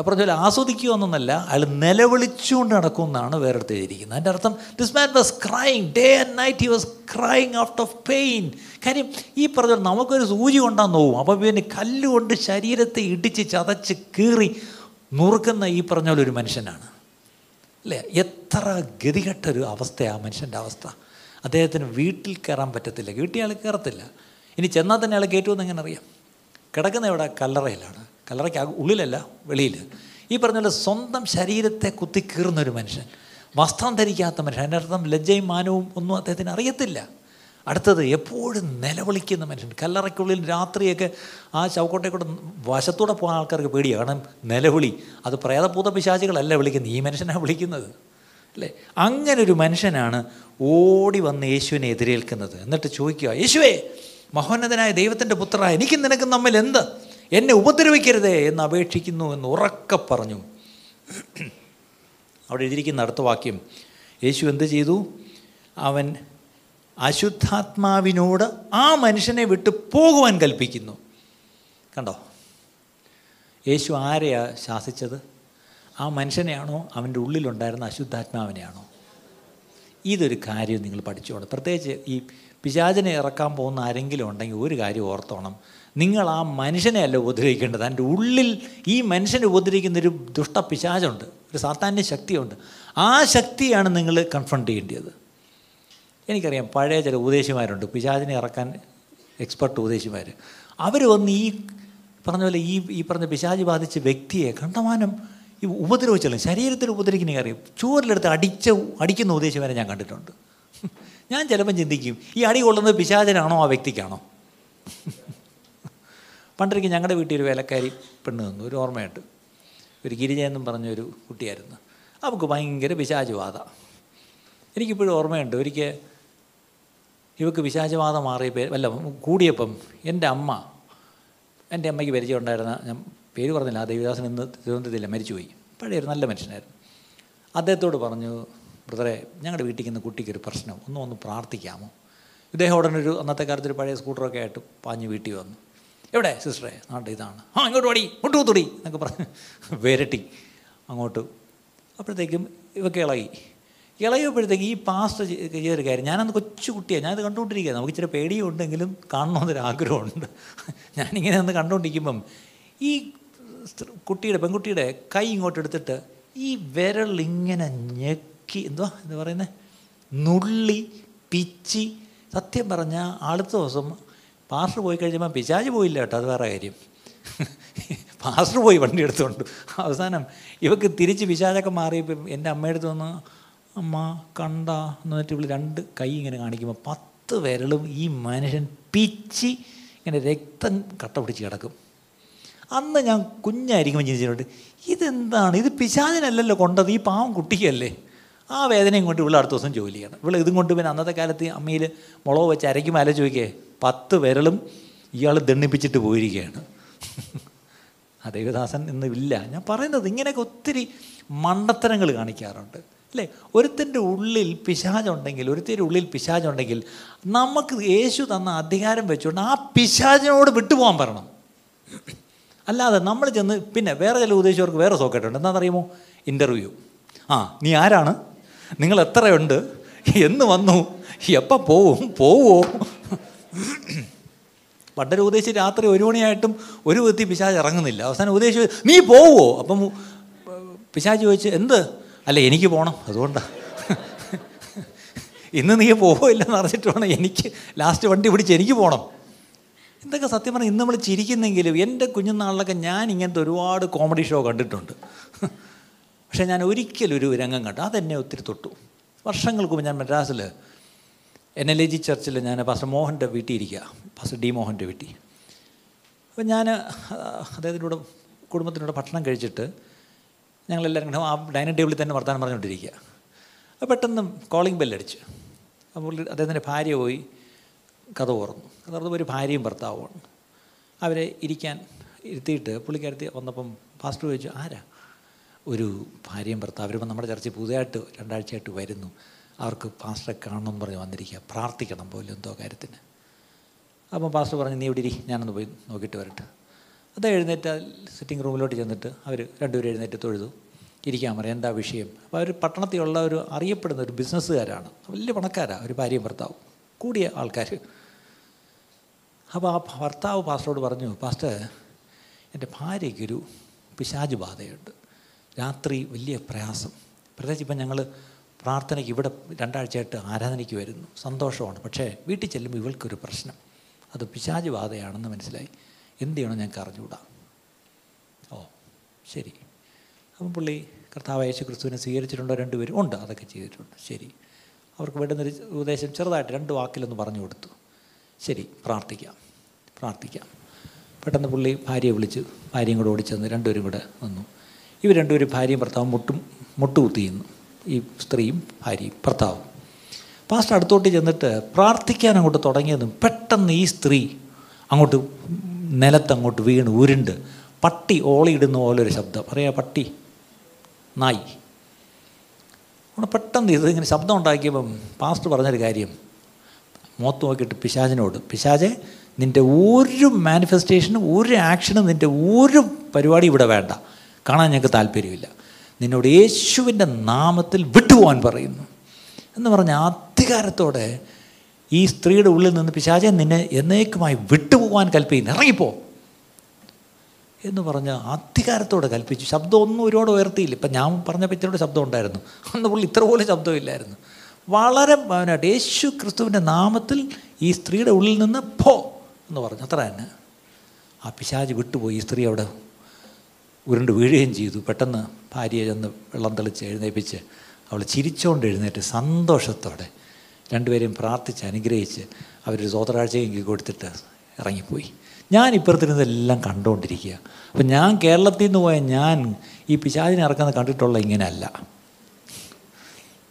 Speaker 1: പറഞ്ഞ പോലെ ആസ്വദിക്കുക എന്നൊന്നല്ല അയാൾ നിലവിളിച്ചുകൊണ്ട് നടക്കുമെന്നാണ് വേറെടുത്ത് എഴുതിയിരിക്കുന്നത്. അതിന്റെ അർത്ഥം this man was crying day and night he was crying out of pain കാര്യം ഈ പറഞ്ഞ നമുക്കൊരു സൂചി കൊണ്ടാൽ നോവും. അപ്പോൾ പിന്നെ കല്ലുകൊണ്ട് ശരീരത്തെ ഇടിച്ച് ചതച്ച് കീറി നുറുക്കുന്ന ഈ പറഞ്ഞ പോലെ ഒരു മനുഷ്യനാണ്. അല്ലേ? എത്ര ഗതികെട്ടൊരു അവസ്ഥയാണ് മനുഷ്യന്റെ അവസ്ഥ. അദ്ദേഹത്തിന് വീട്ടിൽ കയറാൻ പറ്റത്തില്ല. വീട്ടിൽ അയാൾ കയറത്തില്ല. ഇനി ചെന്നാൽ തന്നെ അയാൾ കയറ്റുമെന്ന് എങ്ങനെ അറിയാം? കിടക്കുന്ന ഇവിടെ കല്ലറയിലാണ്. കല്ലറയ്ക്ക് ഉള്ളിലല്ല വെളിയിൽ ഈ പറഞ്ഞ സ്വന്തം ശരീരത്തെ കുത്തി കീറുന്ന ഒരു മനുഷ്യൻ വസ്ത്രം ധരിക്കാത്ത മനുഷ്യൻ അതിനർത്ഥം ലജ്ജയും മാനവും ഒന്നും അദ്ദേഹത്തിന് അറിയത്തില്ല. അടുത്തത് എപ്പോഴും നിലവിളിക്കുന്ന മനുഷ്യൻ കല്ലറയ്ക്കുള്ളിൽ രാത്രിയൊക്കെ ആ ചവക്കോട്ടെ കൂടെ വശത്തൂടെ പോകുന്ന ആൾക്കാർക്ക് പേടിയാണ് കാരണം നിലവിളി അത് പ്രേതഭൂത പിശാചികളല്ല വിളിക്കുന്നത് ഈ മനുഷ്യനാണ് വിളിക്കുന്നത്. അല്ലേ? അങ്ങനെ ഒരു മനുഷ്യനാണ് ഓടി വന്ന് യേശുവിനെ എതിരേൽക്കുന്നത്. എന്നിട്ട് ചോദിക്കുക യേശുവേ മഹോന്നതനായ ദൈവത്തിന്റെ പുത്ര എനിക്കും നിനക്കും തമ്മിൽ എന്ത്? എന്നെ ഉപദ്രവിക്കരുതേ എന്ന് അപേക്ഷിക്കുന്നു എന്ന് ഉറക്കെ പറഞ്ഞു. അവിടെ എഴുതിയിരിക്കുന്ന അടുത്ത വാക്യം. യേശു എന്ത് ചെയ്തു? അവൻ അശുദ്ധാത്മാവിനോട് ആ മനുഷ്യനെ വിട്ട് പോകുവാൻ കൽപ്പിക്കുന്നു. കണ്ടോ? യേശു ആരെയാ ശാസിച്ചത്? ആ മനുഷ്യനെയാണോ അവന്റെ ഉള്ളിലുണ്ടായിരുന്ന അശുദ്ധാത്മാവിനെയാണോ? ഇതൊരു കാര്യം നിങ്ങൾ പഠിച്ചോണം പ്രത്യേകിച്ച് ഈ പിശാചിനെ ഇറക്കാൻ പോകുന്ന ആരെങ്കിലും ഉണ്ടെങ്കിൽ ഒരു കാര്യം ഓർത്തോണം. നിങ്ങൾ ആ മനുഷ്യനെ അല്ല ഉപദ്രവിക്കേണ്ടത്. എന്റെ ഉള്ളിൽ ഈ മനുഷ്യനെ ഉപദ്രവിക്കുന്ന ഒരു ദുഷ്ട പിശാചുണ്ട്. ഒരു സാത്താന്യ ശക്തിയുണ്ട്. ആ ശക്തിയാണ് നിങ്ങൾ കൺഫ്രണ്ട് ചെയ്യേണ്ടത്. എനിക്കറിയാം പഴയ ചില ഉപദേശിമാരുണ്ട്. പിശാചിനെ ഇറക്കാൻ എക്സ്പെർട്ട് ഉപദേശിമാർ അവർ വന്ന് ഈ പറഞ്ഞ പോലെ ഈ ഈ പറഞ്ഞ പിശാചി ബാധിച്ച വ്യക്തിയെ കണ്ടമാനം ഈ ഉപദ്രവിച്ചല്ലോ. ശരീരത്തിൽ ഉപദ്രവിക്കുന്ന കാര്യം ചൂരിലെടുത്ത് അടിച്ച അടിക്കുന്ന ഉപദേശിമാരെ ഞാൻ കണ്ടിട്ടുണ്ട്. ഞാൻ ചിലപ്പം ചിന്തിക്കും ഈ അടി കൊള്ളുന്നത് പിശാചനാണോ ആ വ്യക്തിക്കാണോ? പണ്ടൊരിക്കൽ ഞങ്ങളുടെ വീട്ടിൽ ഒരു വേലക്കാരി പെണ്ണ് തന്നു ഒരു ഓർമ്മയായിട്ട് ഒരു ഗിരിജ എന്നും പറഞ്ഞൊരു കുട്ടിയായിരുന്നു. അവൾക്ക് ഭയങ്കര പിശാചുവാദ എനിക്കിപ്പോഴും ഓർമ്മയുണ്ട് ഒരിക്കൽ ഇവക്ക് വിശാചവാദം മാറിയ അല്ല കൂടിയപ്പം എന്റെ അമ്മ എന്റെ അമ്മയ്ക്ക് പരിചയം ഉണ്ടായിരുന്ന ഞാൻ പേര് പറഞ്ഞില്ല ആ ദേവിദാസൻ ഇന്ന് തിരുവനന്തപുരത്തില്ല മരിച്ചുപോയി. പഴയ ഒരു നല്ല മനുഷ്യനായിരുന്നു. അദ്ദേഹത്തോട് പറഞ്ഞു ബ്രദറെ ഞങ്ങളുടെ വീട്ടിൽ നിന്ന് കുട്ടിക്കൊരു പ്രശ്നം ഒന്നും ഒന്ന് പ്രാർത്ഥിക്കാമോ? ഇദ്ദേഹം ഉടനൊരു അന്നത്തെ കാലത്ത് ഒരു പഴയ സ്കൂട്ടറൊക്കെ ആയിട്ട് പാഞ്ഞ് വീട്ടിൽ വന്നു. എവിടെ? സിസ്റ്ററെ നാട്ടിൽ ഇതാണ്. ആ ഇങ്ങോട്ട് ഓടി മുട്ടു കുത്തുടി എന്നൊക്കെ പറഞ്ഞ് വിരട്ടി അങ്ങോട്ട്. അപ്പോഴത്തേക്കും ഇവക്ക് ഇളകി. ഇളകിയപ്പോഴത്തേക്കും ഈ പാസ്റ്റ് ചെയ്തൊരു കാര്യം ഞാനന്ന് കൊച്ചു കുട്ടിയാണ് ഞാനത് കണ്ടുകൊണ്ടിരിക്കുക നമുക്ക് ഇച്ചിരി പേടിയും ഉണ്ടെങ്കിലും കാണണമെന്നൊരു ആഗ്രഹമുണ്ട് ഞാനിങ്ങനെ ഒന്ന് കണ്ടുകൊണ്ടിരിക്കുമ്പം ഈ കുട്ടിയുടെ പെൺകുട്ടിയുടെ കൈ ഇങ്ങോട്ട് എടുത്തിട്ട് ഈ വിരൽ ഇങ്ങനെ ഞെക്കി എന്തുവാ എന്താ പറയുന്നത് നുള്ളി പിച്ചി സത്യം പറഞ്ഞാൽ അടുത്ത ദിവസം പാസ്റ്റർ പോയി കഴിഞ്ഞപ്പോൾ പിശാജ് പോയില്ല കേട്ടോ അത് വേറെ കാര്യം. പാസ്റ്റർ പോയി വണ്ടി എടുത്തുകൊണ്ട് അവസാനം ഇവക്ക് തിരിച്ച് പിശാചൊക്കെ മാറിയപ്പോൾ എന്റെ അമ്മയുടെ അടുത്ത് വന്ന് അമ്മ കണ്ട എന്ന് പറഞ്ഞിട്ട് രണ്ട് കൈ ഇങ്ങനെ കാണിക്കുമ്പോൾ പത്ത് വിരലും ഈ മനുഷ്യൻ പിച്ചി ഇങ്ങനെ രക്തം കട്ട പിടിച്ച് കിടക്കും. അന്ന് ഞാൻ കുഞ്ഞായിരിക്കുമ്പോൾ ചിന്തിച്ചിട്ടുണ്ട് ഇതെന്താണ്? ഇത് പിശാചനല്ലല്ലോ കൊണ്ടത് ഈ പാവം കുട്ടിക്കല്ലേ? ആ വേദനയും കൊണ്ട് ഇവിടെ അടുത്ത ദിവസം ജോലി ചെയ്യണം. ഇവിടെ ഇതും കൊണ്ട് പിന്നെ അന്നത്തെ കാലത്ത് അമ്മയിൽ മുളക് വെച്ച് അരയ്ക്കുമ്പോൾ അല ചോദിക്കേ പത്ത് വിരലും ഇയാൾ ദണ്ണിപ്പിച്ചിട്ട് പോയിരിക്കുകയാണ്. ആ ദേവദാസൻ ഇന്നില്ല ഞാൻ പറയുന്നത് ഇങ്ങനെയൊക്കെ ഒത്തിരി മണ്ടത്തരങ്ങൾ കാണിക്കാറുണ്ട്. അല്ലേ? ഒരുത്തിന്റെ ഉള്ളിൽ പിശാചുണ്ടെങ്കിൽ ഒരുത്തിന്റെ ഉള്ളിൽ പിശാചുണ്ടെങ്കിൽ നമുക്ക് യേശു തന്ന അധികാരം വെച്ചുകൊണ്ട് ആ പിശാചിനോട് വിട്ടുപോകാൻ പറയണം. അല്ലാതെ നമ്മൾ ചെന്ന് പിന്നെ വേറെ ചില ഉദ്ദേശിച്ചവർക്ക് വേറെ സോക്കേട്ടുണ്ട് എന്താണെന്നറിയുമോ? ഇന്റർവ്യൂ. ആ നീ ആരാണ്? നിങ്ങൾ എത്രയുണ്ട്? എന്ന് വന്നു. എപ്പോൾ പോവും? പോവോ പണ്ടൊരു ഉപദേശി രാത്രി ഒരു മണിയായിട്ടും ഒരു വിധത്തിൽ പിശാജ് ഇറങ്ങുന്നില്ല. അവസാനം ഉപദേശി നീ പോവോ? അപ്പം പിശാജ് ചോദിച്ച് എന്ത്? അല്ല എനിക്ക് പോകണം അതുകൊണ്ടാണ് ഇന്ന് നീ പോവോ ഇല്ലെന്ന് അറിഞ്ഞിട്ട് വേണം എനിക്ക് ലാസ്റ്റ് വണ്ടി പിടിച്ച് എനിക്ക് പോകണം എന്തൊക്കെ സത്യം പറഞ്ഞാൽ ഇന്ന് നമ്മൾ ചിരിക്കുന്നെങ്കിലും എന്റെ കുഞ്ഞുനാളിലൊക്കെ ഞാൻ ഇങ്ങനത്തെ ഒരുപാട് കോമഡി ഷോ കണ്ടിട്ടുണ്ട്. പക്ഷേ ഞാൻ ഒരിക്കലും ഒരു രംഗം കണ്ടു അതെന്നെ ഒത്തിരി തൊട്ടു. വർഷങ്ങൾക്ക് മുമ്പ് ഞാൻ മദ്രാസിൽ എൻ എൽ എ ജി ചർച്ചിൽ ഞാൻ പാസ്റ്റർ മോഹന്റെ വീട്ടിൽ ഇരിക്കുക. പാസ്റ്റർ ഡി മോഹന്റെ വീട്ടിൽ. അപ്പം ഞാൻ അദ്ദേഹത്തിന്റെ കൂടെ കുടുംബത്തിനോട് ഭക്ഷണം കഴിച്ചിട്ട് ഞങ്ങളെല്ലാവരും കൂടെ ആ ഡൈനിങ് ടേബിളിൽ തന്നെ വർത്തമാനം പറഞ്ഞുകൊണ്ടിരിക്കുക. അപ്പോൾ പെട്ടെന്ന് കോളിംഗ് ബെല്ലടിച്ച്. അപ്പോൾ അദ്ദേഹത്തിന്റെ ഭാര്യ പോയി കഥ ഓർന്നു. കഥ ഓർന്നപ്പോൾ ഒരു ഭാര്യയും ഭർത്താവുമാണ് അവരെ ഇരിക്കാൻ ഇരുത്തിയിട്ട് പുള്ളിക്കാരത്തി വന്നപ്പം പാസ്റ്റർ ചോദിച്ചു ആരാ? ഒരു ഭാര്യയും ഭർത്താവ്. അവരിപ്പം നമ്മുടെ ചർച്ചയിൽ പുതിയതായിട്ട് രണ്ടാഴ്ചയായിട്ട് വരുന്നു. അവർക്ക് പാസ്റ്ററെ കാണണമെന്ന് പറഞ്ഞ് വന്നിരിക്കുക. പ്രാർത്ഥിക്കണം പോലും എന്തോ കാര്യത്തിന്. അപ്പം പാസ്റ്റർ പറഞ്ഞു നീ ഇവിടെ ഇരി ഞാനൊന്ന് പോയി നോക്കിയിട്ട് വരട്ടെ. അത് എഴുന്നേറ്റ് സിറ്റിംഗ് റൂമിലോട്ട് ചെന്നിട്ട് അവർ രണ്ടുപേരും എഴുന്നേറ്റ് തൊഴുതു. ഇരിക്കാൻ പറയാം എന്താ വിഷയം? അപ്പോൾ അവർ പട്ടണത്തിലുള്ള ഒരു അറിയപ്പെടുന്ന ഒരു ബിസിനസ്സുകാരാണ്. വലിയ പണക്കാരാണ് ഒരു ഭാര്യയും ഭർത്താവും. കൂടിയ ആൾക്കാർ. അപ്പോൾ ആ ഭർത്താവ് പാസ്റ്ററോട് പറഞ്ഞു പാസ്റ്റർ എന്റെ ഭാര്യയ്ക്കൊരു പിശാജ് ബാധയുണ്ട് രാത്രി വലിയ പ്രയാസം. പ്രത്യേകിച്ച് ഇപ്പം ഞങ്ങൾ പ്രാർത്ഥനയ്ക്ക് ഇവിടെ രണ്ടാഴ്ചയായിട്ട് ആരാധനയ്ക്ക് വരുന്നു. സന്തോഷമാണ്. പക്ഷേ വീട്ടിൽ ചെല്ലുമ്പോൾ ഇവൾക്കൊരു പ്രശ്നം. അത് പിശാജ് ബാധയാണെന്ന് മനസ്സിലായി. എന്ത് ചെയ്യണം ഞങ്ങൾക്ക് അറിഞ്ഞുകൂടാ. ഓ ശരി. അപ്പം പുള്ളി കർത്താവ് യേശു ക്രിസ്തുവിനെ സ്വീകരിച്ചിട്ടുണ്ടോ രണ്ടുപേരും? ഉണ്ട്. അതൊക്കെ ചെയ്തിട്ടുണ്ട്. ശരി. അവർക്ക് വേണ്ടുന്നൊരു ഉപദേശം ചെറുതായിട്ട് രണ്ട് വാക്കിലൊന്ന് പറഞ്ഞു കൊടുത്തു. ശരി പ്രാർത്ഥിക്കാം. പ്രാർത്ഥിക്കാം. പെട്ടെന്ന് പുള്ളി ഭാര്യയെ വിളിച്ച് ഭാര്യയും കൂടെ ഓടിച്ചെന്ന് രണ്ടുപേരും കൂടെ വന്നു. ഇവർ രണ്ടുപേരും ഭാര്യയും ഭർത്താവും മുട്ടും മുട്ടുകുത്തിയുന്നു ഈ സ്ത്രീയും ഭാര്യയും ഭർത്താവും. പാസ്റ്റർ അടുത്തോട്ട് ചെന്നിട്ട് പ്രാർത്ഥിക്കാൻ അങ്ങോട്ട് തുടങ്ങിയതും പെട്ടെന്ന് ഈ സ്ത്രീ അങ്ങോട്ട് നിലത്ത് അങ്ങോട്ട് വീണ് ഉരുണ്ട്. പട്ടി ഓളിയിടുന്ന പോലെ ഒരു ശബ്ദം. പറയാ പട്ടി? നായി. അവിടെ പെട്ടെന്ന് ഇത് ഇങ്ങനെ ശബ്ദം ഉണ്ടാക്കിയപ്പം പാസ്റ്റർ പറഞ്ഞൊരു കാര്യം. മോത്ത് നോക്കിയിട്ട് പിശാചിനോട് പിശാചെ നിന്റെ ഒരു മാനിഫെസ്റ്റേഷനും ഒരു ആക്ഷനും നിന്റെ ഒരു പരിപാടി ഇവിടെ വേണ്ട. കാണാൻ ഞങ്ങൾക്ക് താല്പര്യമില്ല. നിന്നോട് യേശുവിന്റെ നാമത്തിൽ വിട്ടുപോകാൻ പറയുന്നു. എന്ന് പറഞ്ഞ അധികാരത്തോടെ ഈ സ്ത്രീയുടെ ഉള്ളിൽ നിന്ന് പിശാചെ നിന്നെ എന്നേക്കുമായി വിട്ടുപോകാൻ കൽപ്പിക്കുന്നു. ഇറങ്ങിപ്പോ. എന്ന് പറഞ്ഞ് അധികാരത്തോടെ കൽപ്പിച്ചു. ശബ്ദം ഒന്നും ഒരുപാട് ഉയർത്തിയില്ല. ഇപ്പം ഞാൻ പറഞ്ഞ പിച്ചയുടെ ശബ്ദം ഉണ്ടായിരുന്നു. അന്ന് പുള്ളി ഇത്ര പോലെ ശബ്ദമില്ലായിരുന്നു വളരെ ഭവനായിട്ട് യേശു ക്രിസ്തുവിന്റെ നാമത്തിൽ ഈ സ്ത്രീയുടെ ഉള്ളിൽ നിന്ന് പോ എന്ന് പറഞ്ഞു. അത്ര തന്നെ. ആ പിശാജ് വിട്ടുപോയി. ഈ സ്ത്രീ അവിടെ ഉരുണ്ട് വീഴുകയും ചെയ്തു. പെട്ടെന്ന് ഭാര്യയെ ചെന്ന് വെള്ളം തെളിച്ച് എഴുന്നേപ്പിച്ച് അവൾ ചിരിച്ചുകൊണ്ട് എഴുന്നേറ്റ് സന്തോഷത്തോടെ രണ്ടുപേരെയും പ്രാർത്ഥിച്ച് അനുഗ്രഹിച്ച് അവരൊരു സ്വതരാഴ്ചയെങ്കിൽ കൊടുത്തിട്ട് ഇറങ്ങിപ്പോയി. ഞാൻ ഇപ്പുറത്തിരുന്നതെല്ലാം കണ്ടുകൊണ്ടിരിക്കുക അപ്പം ഞാൻ കേരളത്തിൽ നിന്ന് പോയ ഞാൻ ഈ പിശാചിനെ ഇറക്കുന്നത് കണ്ടിട്ടുള്ള ഇങ്ങനെയല്ല.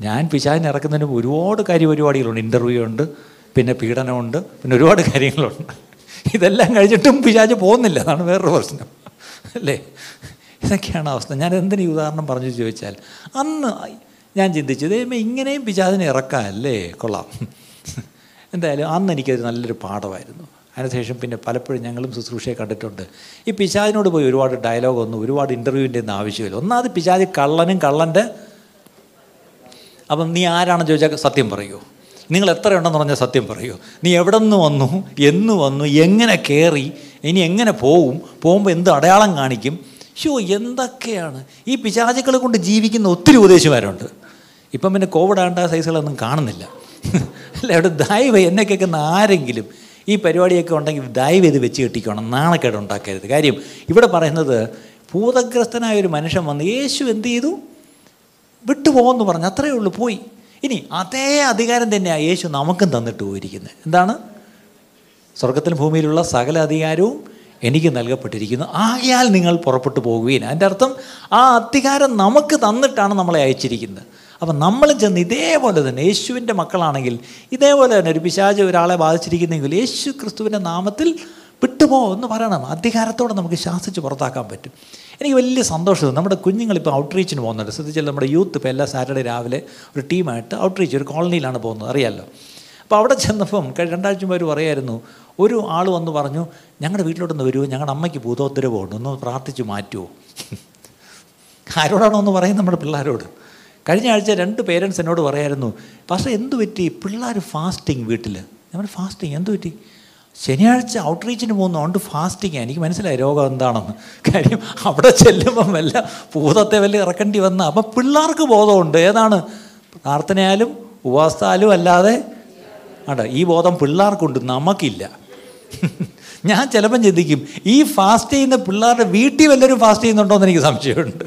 Speaker 1: ഞാൻ പിശാചിനെ ഇറക്കുന്നതിന് ഒരുപാട് കാര്യപരിപാടികളുണ്ട് ഇന്റർവ്യൂ ഉണ്ട് പിന്നെ പീഡനമുണ്ട് പിന്നെ ഒരുപാട് കാര്യങ്ങളുണ്ട്. ഇതെല്ലാം കഴിഞ്ഞിട്ടും പിശാച് പോകുന്നില്ല. അതാണ് വേറൊരു പ്രശ്നം. അല്ലേ? ഇതൊക്കെയാണ് അവസ്ഥ. ഞാൻ എന്തിനു ഈ ഉദാഹരണം പറഞ്ഞു ചോദിച്ചാൽ അന്ന് ഞാൻ ചിന്തിച്ചത് ദൈവമേ ഇങ്ങനെയും പിശാദിനെ ഇറക്കാമല്ലേ കൊള്ളാം. എന്തായാലും അന്ന് എനിക്കൊരു നല്ലൊരു പാഠമായിരുന്നു. അതിനുശേഷം പിന്നെ പലപ്പോഴും ഞങ്ങളും ശുശ്രൂഷയെ കണ്ടിട്ടുണ്ട്. ഈ പിശാദിനോട് പോയി ഒരുപാട് ഡയലോഗൊന്നും ഒരുപാട് ഇന്റർവ്യൂവിന്റെ ഒന്നും ആവശ്യമില്ല. ഒന്നാമത് പിശാദി കള്ളനും കള്ളന്റെ. അപ്പം നീ ആരാണെന്ന് ചോദിച്ചാൽ സത്യം പറയൂ. നിങ്ങൾ എത്ര ഉണ്ടെന്ന് പറഞ്ഞാൽ സത്യം പറയൂ. നീ എവിടെ നിന്ന് വന്നു എന്ന് വന്നു എങ്ങനെ കയറി ഇനി എങ്ങനെ പോവും പോകുമ്പോൾ എന്ത് അടയാളം കാണിക്കും? ഷോ എന്തൊക്കെയാണ്? ഈ പിശാചുക്കളെ കൊണ്ട് ജീവിക്കുന്ന ഒത്തിരി ഉപദേശമാരുണ്ട്. ഇപ്പം പിന്നെ കോവിഡ് ആണ്ട സൈസുകളൊന്നും കാണുന്നില്ല. അല്ല അവിടെ ദയവ് എന്നെ കേൾക്കുന്ന ആരെങ്കിലും ഈ പരിപാടിയൊക്കെ ഉണ്ടെങ്കിൽ ദയവ് ഇത് വെച്ച് കെട്ടിക്കണം. നാണക്കേട് ഉണ്ടാക്കരുത്. കാര്യം ഇവിടെ പറയുന്നത് ഭൂതഗ്രസ്തനായ ഒരു മനുഷ്യൻ വന്ന് യേശു എന്ത് ചെയ്തു? വിട്ടുപോകുമെന്ന് പറഞ്ഞു. അത്രയേ ഉള്ളൂ പോയി. ഇനി അതേ അധികാരം തന്നെയാണ് യേശു നമുക്കും തന്നിട്ട് പോയിരിക്കുന്നത്. എന്താണ്? സ്വർഗത്തിലും ഭൂമിയിലുള്ള സകല അധികാരവും എനിക്ക് നൽകപ്പെട്ടിരിക്കുന്നു. ആകയാൽ നിങ്ങൾ പുറപ്പെട്ടു പോകുകയും അതിന്റെ അർത്ഥം ആ അധികാരം നമുക്ക് തന്നിട്ടാണ് നമ്മളെ അയച്ചിരിക്കുന്നത്. അപ്പം നമ്മൾ ചെന്ന് ഇതേപോലെ തന്നെ യേശുവിന്റെ മക്കളാണെങ്കിൽ ഇതേപോലെ തന്നെ ഒരു പിശാച് ഒരാളെ ബാധിച്ചിരിക്കുന്നെങ്കിൽ യേശു ക്രിസ്തുവിന്റെ നാമത്തിൽ വിട്ടുപോ എന്ന് പറയണം. അധികാരത്തോടെ നമുക്ക് ശാസിച്ച് പുറത്താക്കാൻ പറ്റും. എനിക്ക് വലിയ സന്തോഷം. നമ്മുടെ കുഞ്ഞുങ്ങളിപ്പോൾ ഔട്ട്റീച്ചിന് പോകുന്നുണ്ട്. ശ്രദ്ധിച്ചാൽ നമ്മുടെ യൂത്ത് ഇപ്പോൾ എല്ലാ സാറ്റർഡേ രാവിലെ ഒരു ടീമായിട്ട് ഔട്ട്റീച്ച് ഒരു കോളനിയിലാണ് പോകുന്നത്. അറിയാമല്ലോ അപ്പോൾ അവിടെ ചെന്നപ്പം രണ്ടാഴ്ച മുമ്പ് അവർ പറയായിരുന്നു ഒരു ആൾ വന്ന് പറഞ്ഞു ഞങ്ങളുടെ വീട്ടിലോട്ടൊന്ന് വരുമോ ഞങ്ങളുടെ അമ്മയ്ക്ക് ഭൂതോത്തരവുണ്ട് ഒന്ന് പ്രാർത്ഥിച്ച് മാറ്റുമോ ആരോടാണോ എന്ന് പറയും നമ്മുടെ പിള്ളേരോട്. കഴിഞ്ഞ ആഴ്ച രണ്ട് പേരൻസ് എന്നോട് പറയായിരുന്നു പക്ഷേ എന്തു പറ്റി? പിള്ളേർ ഫാസ്റ്റിങ് വീട്ടിൽ നമ്മൾ ഫാസ്റ്റിങ് എന്തു പറ്റി? ശനിയാഴ്ച ഔട്ട്റീച്ചിന് പോകുന്നതുകൊണ്ട് ഫാസ്റ്റിങ് എനിക്ക് മനസ്സിലായി രോഗം എന്താണെന്ന്. കാര്യം അവിടെ ചെല്ലുമ്പം വല്ല ഭൂതത്തെ വല്ല ഇറക്കേണ്ടി വന്ന അപ്പം പിള്ളേർക്ക് ബോധമുണ്ട്. ഏതാണ്? പ്രാർത്ഥനയാലും ഉപവാസത്താലും അല്ലാതെ ആണ്ട ഈ ബോധം പിള്ളേർക്കുണ്ട് നമുക്കില്ല. ഞാൻ ചിലപ്പം ചിന്തിക്കും ഈ ഫാസ്റ്റ് ചെയ്യുന്ന പിള്ളേരുടെ വീട്ടിൽ വല്ലവരും ഫാസ്റ്റ് ചെയ്യുന്നുണ്ടോ എന്ന് എനിക്ക് സംശയമുണ്ട്.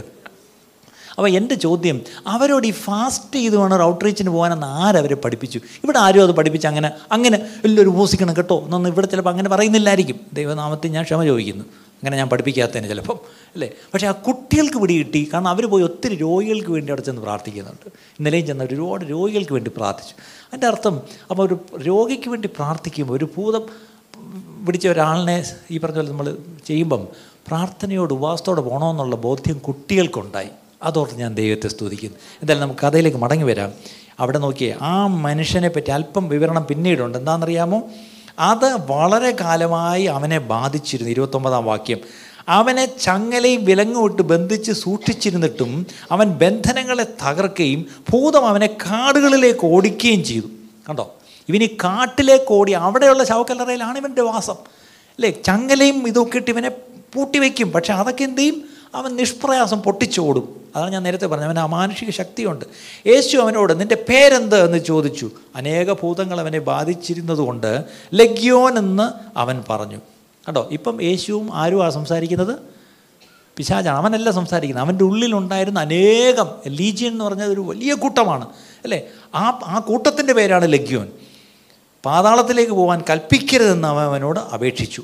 Speaker 1: അപ്പോൾ എന്റെ ചോദ്യം അവരോട് ഈ ഫാസ്റ്റ് ചെയ്ത് വേണം ഔട്ട്റീച്ചിന് പോകാനെന്ന് ആരവരെ പഠിപ്പിച്ചു? ഇവിടെ ആരും അത് പഠിപ്പിച്ച് അങ്ങനെ അങ്ങനെ എല്ലാവരും ഉപസിക്കണം കേട്ടോ എന്നൊന്നും ഇവിടെ ചിലപ്പോൾ അങ്ങനെ പറയുന്നില്ലായിരിക്കും. ദൈവനാമത്തിൽ ഞാൻ ക്ഷമ ചോദിക്കുന്നു. അങ്ങനെ ഞാൻ പഠിപ്പിക്കാത്തതിന് ചിലപ്പം അല്ലേ? പക്ഷേ ആ കുട്ടികൾക്ക് പിടി കിട്ടി. കാരണം അവർ പോയി ഒത്തിരി രോഗികൾക്ക് വേണ്ടി അവിടെ ചെന്ന് പ്രാർത്ഥിക്കുന്നുണ്ട്. ഇന്നലെയും ചെന്ന് ഒരുപാട് രോഗികൾക്ക് വേണ്ടി പ്രാർത്ഥിച്ചു. അതിന്റെ അർത്ഥം അപ്പോൾ ഒരു രോഗിക്ക് വേണ്ടി പ്രാർത്ഥിക്കുമ്പോൾ ഒരു ഭൂതം പിടിച്ച ഒരാളിനെ ഈ പറഞ്ഞ പോലെ നമ്മൾ ചെയ്യുമ്പം പ്രാർത്ഥനയോട് ഉപവാസത്തോടെ പോകണമെന്നുള്ള ബോധ്യം കുട്ടികൾക്കുണ്ടായി. അതോർത്ത് ഞാൻ ദൈവത്തെ സ്തുതിക്കുന്നു. എന്തായാലും നമുക്ക് കഥയിലേക്ക് മടങ്ങി വരാം. അവിടെ നോക്കിയേ ആ മനുഷ്യനെ പറ്റി അല്പം വിവരണം പിന്നീടുണ്ട്. എന്താണെന്നറിയാമോ? അത് വളരെ കാലമായി അവനെ ബാധിച്ചിരുന്നു. ഇരുപത്തൊമ്പതാം വാക്യം. അവനെ ചങ്ങലയും വിലങ്ങും ഇട്ട് ബന്ധിച്ച് സൂക്ഷിച്ചിരുന്നിട്ടും അവൻ ബന്ധനങ്ങളെ തകർക്കുകയും ഭൂതം അവനെ കാടുകളിലേക്ക് ഓടിക്കുകയും ചെയ്തു. കണ്ടോ? ഇവന് കാട്ടിലേക്ക് ഓടി അവിടെയുള്ള ശവക്കല്ലറയിലാണ് ഇവന്റെ വാസം. അല്ലേ? ചങ്ങലയും ഇതൊക്കെ ഇട്ട് ഇവനെ പൂട്ടിവെക്കും. പക്ഷെ അതൊക്കെ എന്ത് ചെയ്യും? അവൻ നിഷ്പ്രയാസം പൊട്ടിച്ചോടും അതാണ് ഞാൻ നേരത്തെ പറഞ്ഞത്. അവൻ അമാനുഷിക ശക്തിയുണ്ട്. യേശു അവനോട് നിന്റെ പേരെന്ത്? എന്ന് ചോദിച്ചു. അനേക ഭൂതങ്ങൾ അവനെ ബാധിച്ചിരുന്നതുകൊണ്ട് ലഗ്യോൻ എന്ന് അവൻ പറഞ്ഞു. കണ്ടോ? ഇപ്പം യേശുവും ആരുമാണ് സംസാരിക്കുന്നത്? പിശാചാണ്. അവനല്ല സംസാരിക്കുന്നത്. അവന്റെ ഉള്ളിലുണ്ടായിരുന്ന അനേകം ലീജിയൻ എന്ന് പറഞ്ഞാൽ ഒരു വലിയ കൂട്ടമാണ്. അല്ലേ? ആ ആ കൂട്ടത്തിന്റെ പേരാണ് ലഗ്യോൻ. പാതാളത്തിലേക്ക് പോകാൻ കൽപ്പിക്കരുതെന്ന് അവൻ അവനോട് അപേക്ഷിച്ചു.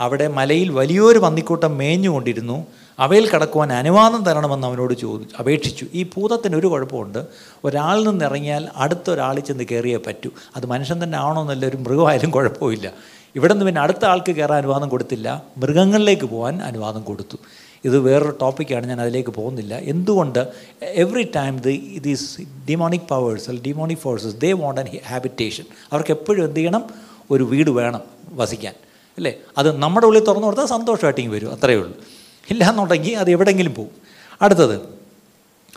Speaker 1: അവിടെ മലയിൽ വലിയൊരു പന്നിക്കൂട്ടം മേഞ്ഞുകൊണ്ടിരുന്നു. അവയിൽ കടക്കുവാൻ അനുവാദം തരണമെന്ന് അവനോട് ചോദിച്ചു അപേക്ഷിച്ചു. ഈ ഭൂതത്തിന് ഒരു കുഴപ്പമുണ്ട്. ഒരാളിൽ നിന്ന് ഇറങ്ങിയാൽ അടുത്ത ഒരാളിൽ ചെന്ന് കയറിയേ പറ്റൂ. അത് മനുഷ്യൻ തന്നെ എന്നല്ല, ഒരു മൃഗമായാലും കുഴപ്പമില്ല. ഇവിടെ നിന്ന് പിന്നെ അടുത്ത ആൾക്ക് കയറാൻ അനുവാദം കൊടുത്തില്ല. മൃഗങ്ങളിലേക്ക് പോകാൻ അനുവാദം കൊടുത്തു. ഇത് വേറൊരു ടോപ്പിക്കാണ് ഞാൻ അതിലേക്ക് പോകുന്നില്ല. എന്തുകൊണ്ട് every time the these demonic powers അല്ല demonic forces they want an habitation അവർക്ക് എപ്പോഴും എന്ത് ചെയ്യണം? ഒരു വീട് വേണം വസിക്കാൻ. അല്ലേ? അത് നമ്മുടെ ഉള്ളിൽ തുറന്നു കൊടുത്താൽ സന്തോഷമായിട്ട് ഇങ്ങ് വരും. അത്രയേ ഉള്ളൂ. ഇല്ല എന്നുണ്ടെങ്കിൽ അത് എവിടെയെങ്കിലും പോകും അടുത്തത്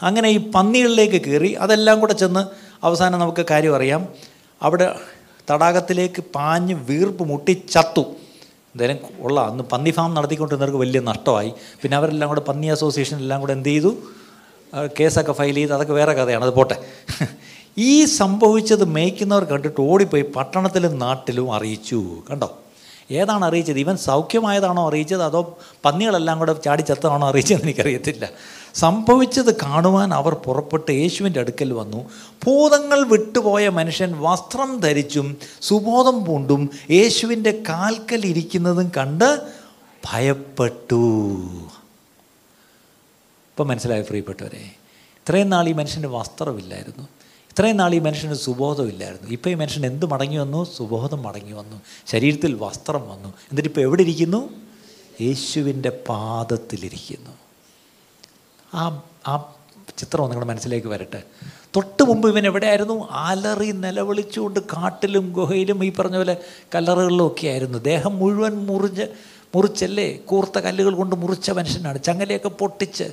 Speaker 1: അങ്ങനെ ഈ പന്നികളിലേക്ക് കയറി അതെല്ലാം കൂടെ ചെന്ന് അവസാനം നമുക്ക് കാര്യം അറിയാം. അവിടെ തടാകത്തിലേക്ക് പാഞ്ഞ് വീർപ്പ് മുട്ടി ചത്തു. എന്തായാലും ഉള്ള അന്ന് പന്നി ഫാം നടത്തിക്കൊണ്ടിരുന്നവർക്ക് വലിയ നഷ്ടമായി. പിന്നെ അവരെല്ലാം കൂടെ പന്നി അസോസിയേഷൻ എല്ലാം കൂടെ എന്ത് ചെയ്തു? കേസൊക്കെ ഫയൽ ചെയ്ത് അതൊക്കെ വേറെ കഥയാണ്. അത് പോട്ടെ. ഈ സംഭവിച്ചത് മേയ്ക്കുന്നവർ കണ്ടിട്ട് ഓടിപ്പോയി പട്ടണത്തിലും നാട്ടിലും അറിയിച്ചു. കണ്ടോ? ഏതാണ് അറിയിച്ചത്? ഇവൻ സൗഖ്യമായതാണോ അറിയിച്ചത്? അതോ പന്നികളെല്ലാം കൂടെ ചാടി ചത്തതാണോ അറിയിച്ചതെന്ന് എനിക്കറിയത്തില്ല. സംഭവിച്ചത് കാണുവാൻ അവർ പുറപ്പെട്ട് യേശുവിന്റെ അടുക്കൽ വന്നു. ഭൂതങ്ങൾ വിട്ടുപോയ മനുഷ്യൻ വസ്ത്രം ധരിച്ചും സുബോധം പൂണ്ടും യേശുവിന്റെ കാൽക്കൽ ഇരിക്കുന്നതും കണ്ട് ഭയപ്പെട്ടു. ഇപ്പം മനസ്സിലായി പ്രിയപ്പെട്ടവരെ? ഇത്രയും നാൾ ഈ മനുഷ്യന്റെ വസ്ത്രമില്ലായിരുന്നു. ഇത്രയും നാൾ ഈ മനുഷ്യന് സുബോധമില്ലായിരുന്നു. ഇപ്പോൾ ഈ മനുഷ്യൻ എന്ത് മടങ്ങി വന്നു? സുബോധം മടങ്ങി വന്നു. ശരീരത്തിൽ വസ്ത്രം വന്നു. എന്നിട്ട് ഇപ്പോൾ എവിടെ ഇരിക്കുന്നു? യേശുവിന്റെ പാദത്തിലിരിക്കുന്നു. ആ ആ ചിത്രം നിങ്ങളുടെ മനസ്സിലേക്ക് വരട്ടെ. തൊട്ട് മുമ്പ് ഇവൻ എവിടെയായിരുന്നു? അലറി നിലവിളിച്ചുകൊണ്ട് കാട്ടിലും ഗുഹയിലും ഈ പറഞ്ഞ പോലെ കല്ലറുകളിലും ഒക്കെ ആയിരുന്നു. ദേഹം മുഴുവൻ മുറിഞ്ഞ് മുറിച്ചല്ലേ? കൂർത്ത കല്ലുകൾ കൊണ്ട് മുറിച്ച മനുഷ്യനാണ്. ചങ്ങലയൊക്കെ പൊട്ടിച്ച്.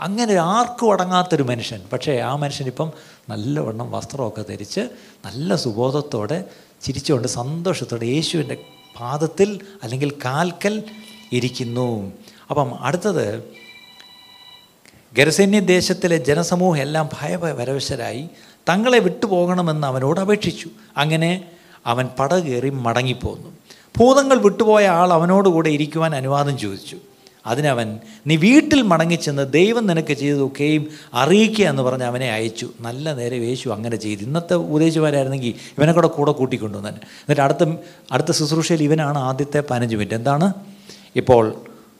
Speaker 1: അങ്ങനെ ആർക്കും അടങ്ങാത്തൊരു മനുഷ്യൻ. പക്ഷേ ആ മനുഷ്യനിപ്പം നല്ലവണ്ണം വസ്ത്രമൊക്കെ ധരിച്ച് നല്ല സുബോധത്തോടെ ചിരിച്ചുകൊണ്ട് സന്തോഷത്തോടെ യേശുവിന്റെ പാദത്തിൽ അല്ലെങ്കിൽ കാൽക്കൽ ഇരിക്കുന്നു. അപ്പം അടുത്തത് ഗരസേന്യ ദേശത്തിലെ ജനസമൂഹം എല്ലാം ഭയപരവശരായി തങ്ങളെ വിട്ടുപോകണമെന്ന് അവനോട് അപേക്ഷിച്ചു. അങ്ങനെ അവൻ പടകേറി മടങ്ങിപ്പോന്നു. ഭൂതങ്ങൾ വിട്ടുപോയ ആൾ അവനോടുകൂടെ ഇരിക്കുവാൻ അനുവാദം ചോദിച്ചു. അതിനവൻ നീ വീട്ടിൽ മടങ്ങിച്ചെന്ന് ദൈവം നിനക്ക് ചെയ്തതൊക്കെയും അറിയിക്കുക എന്ന് പറഞ്ഞ് അവനെ അയച്ചു. നല്ല നേരം യേശു അങ്ങനെ ചെയ്തു. ഇന്നത്തെ ഉപദേശിമാരായിരുന്നെങ്കിൽ ഇവനെ കൂടെ കൂടെ കൂട്ടിക്കൊണ്ടു തന്നെ എന്നിട്ട് അടുത്ത അടുത്ത ശുശ്രൂഷയിൽ ഇവനാണ് ആദ്യത്തെ പതിനഞ്ച് മിനിറ്റ്. എന്താണ്? ഇപ്പോൾ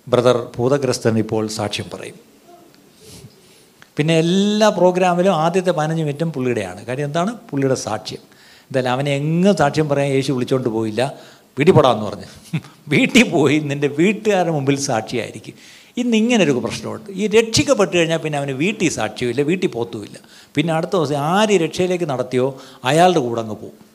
Speaker 1: ബ്രദർ ഭൂതഗ്രസ്തൻ ഇപ്പോൾ സാക്ഷ്യം പറയും. പിന്നെ എല്ലാ പ്രോഗ്രാമിലും ആദ്യത്തെ പതിനഞ്ച് മിനിറ്റും പുള്ളിയുടെയാണ്. കാര്യം എന്താണ്? പുള്ളിയുടെ സാക്ഷ്യം. എന്തായാലും അവനെ എങ്ങും സാക്ഷ്യം പറയാൻ യേശു വിളിച്ചുകൊണ്ട് പോയില്ല. വീട്ടിൽ പറഞ്ഞ്. വീട്ടിൽ പോയി നിന്റെ വീട്ടുകാരുടെ മുമ്പിൽ സാക്ഷിയായിരിക്കും. ഇന്ന് ഇങ്ങനൊരു പ്രശ്നമുണ്ട്. ഈ രക്ഷിക്കപ്പെട്ട് കഴിഞ്ഞാൽ പിന്നെ അവന് വീട്ടിൽ സാക്ഷ്യമില്ല വീട്ടിൽ പോത്തുമില്ല. പിന്നെ അടുത്ത ദിവസം ആര് രക്ഷയിലേക്ക് നടത്തിയോ അയാളുടെ കൂടെ അങ്ങ് പോകും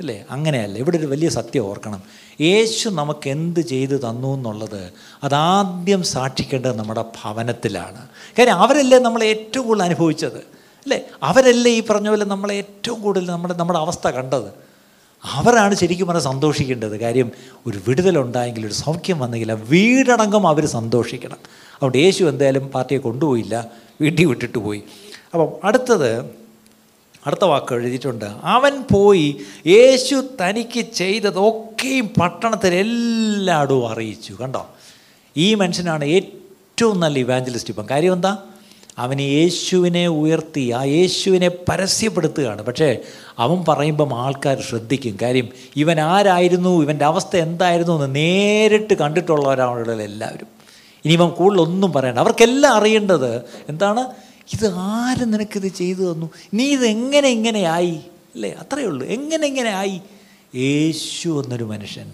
Speaker 1: അല്ലേ? അങ്ങനെയല്ല. ഇവിടെ ഒരു വലിയ സത്യം ഓർക്കണം. യേശു നമുക്ക് എന്ത് ചെയ്തു തന്നു എന്നുള്ളത് അതാദ്യം സാക്ഷിക്കേണ്ടത് നമ്മുടെ ഭവനത്തിലാണ്. കാര്യം അവരല്ലേ നമ്മൾ ഏറ്റവും കൂടുതൽ അനുഭവിച്ചത്? അല്ലേ? അവരല്ലേ ഈ പറഞ്ഞ പോലെ നമ്മളെ ഏറ്റവും കൂടുതൽ നമ്മുടെ നമ്മുടെ അവസ്ഥ കണ്ടത്? അവരാണ് ശരിക്കും പറഞ്ഞാൽ സന്തോഷിക്കേണ്ടത്. കാര്യം ഒരു വിടുതലുണ്ടായെങ്കിൽ ഒരു സൗഖ്യം വന്നെങ്കിൽ ആ വീടടങ്കം അവർ സന്തോഷിക്കണം. അതുകൊണ്ട് യേശു എന്തായാലും പാർട്ടിയെ കൊണ്ടുപോയില്ല വീട്ടിൽ വിട്ടിട്ട് പോയി. അപ്പം അടുത്തത് അടുത്ത വാക്ക് എഴുതിയിട്ടുണ്ട്. അവൻ പോയി യേശു തനിക്ക് ചെയ്തതൊക്കെയും പട്ടണത്തിൽ എല്ലായിടവും അറിയിച്ചു. കണ്ടോ? ഈ മനുഷ്യനാണ് ഏറ്റവും നല്ല ഇവാഞ്ചലിസ്റ്റ് ഇപ്പം. കാര്യം എന്താ? അവൻ യേശുവിനെ ഉയർത്തി ആ യേശുവിനെ പരസ്യപ്പെടുത്തുകയാണ്. പക്ഷേ അവൻ പറയുമ്പം ആൾക്കാർ ശ്രദ്ധിക്കും. കാര്യം ഇവൻ ആരായിരുന്നു ഇവന്റെ അവസ്ഥ എന്തായിരുന്നു എന്ന് നേരിട്ട് കണ്ടിട്ടുള്ളവരാണുള്ള എല്ലാവരും. ഇനി ഇവൻ കൂടുതലൊന്നും പറയണ്ട. അവർക്കെല്ലാം അറിയേണ്ടത് എന്താണ്? ഇത് ആര് നിനക്കിത് ചെയ്തു തന്നു? നീ ഇത് എങ്ങനെ ഇങ്ങനെയായി അല്ലേ? അത്രയേ ഉള്ളൂ. എങ്ങനെ ഇങ്ങനെ ആയി? യേശു എന്നൊരു മനുഷ്യൻ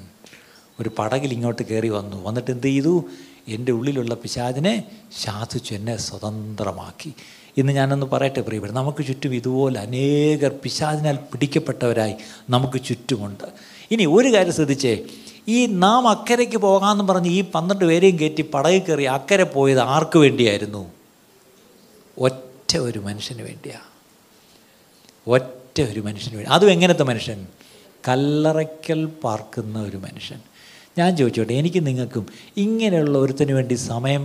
Speaker 1: ഒരു പടകിൽ ഇങ്ങോട്ട് കയറി വന്നു. വന്നിട്ട് എന്ത് ചെയ്തു? എന്റെ ഉള്ളിലുള്ള പിശാചിനെ ശാസിച്ചു എന്നെ സ്വതന്ത്രമാക്കി. ഇന്ന് ഞാനൊന്ന് പറയട്ടെ പ്രിയപ്പെട്ട നമുക്ക് ചുറ്റും ഇതുപോലെ അനേകർ പിശാചിനാൽ പിടിക്കപ്പെട്ടവരായി നമുക്ക് ചുറ്റുമുണ്ട്. ഇനി ഒരു കാര്യം ശ്രദ്ധിച്ചേ ഈ നാം അക്കരയ്ക്ക് പോകാമെന്ന് പറഞ്ഞ് ഈ പന്ത്രണ്ട് പേരെയും കയറ്റി പടകിൽ കയറി അക്കരെ പോയത് ആർക്ക് വേണ്ടിയായിരുന്നു? ഒറ്റ ഒരു മനുഷ്യന് വേണ്ടിയാ. ഒറ്റ ഒരു മനുഷ്യന് വേണ്ടി. അതും എങ്ങനത്തെ മനുഷ്യൻ? കല്ലറയ്ക്കൽ പാർക്കുന്ന ഒരു മനുഷ്യൻ. ഞാൻ ചോദിച്ചോട്ടെ എനിക്ക് നിങ്ങൾക്കും ഇങ്ങനെയുള്ള ഒരുത്തിന് വേണ്ടി സമയം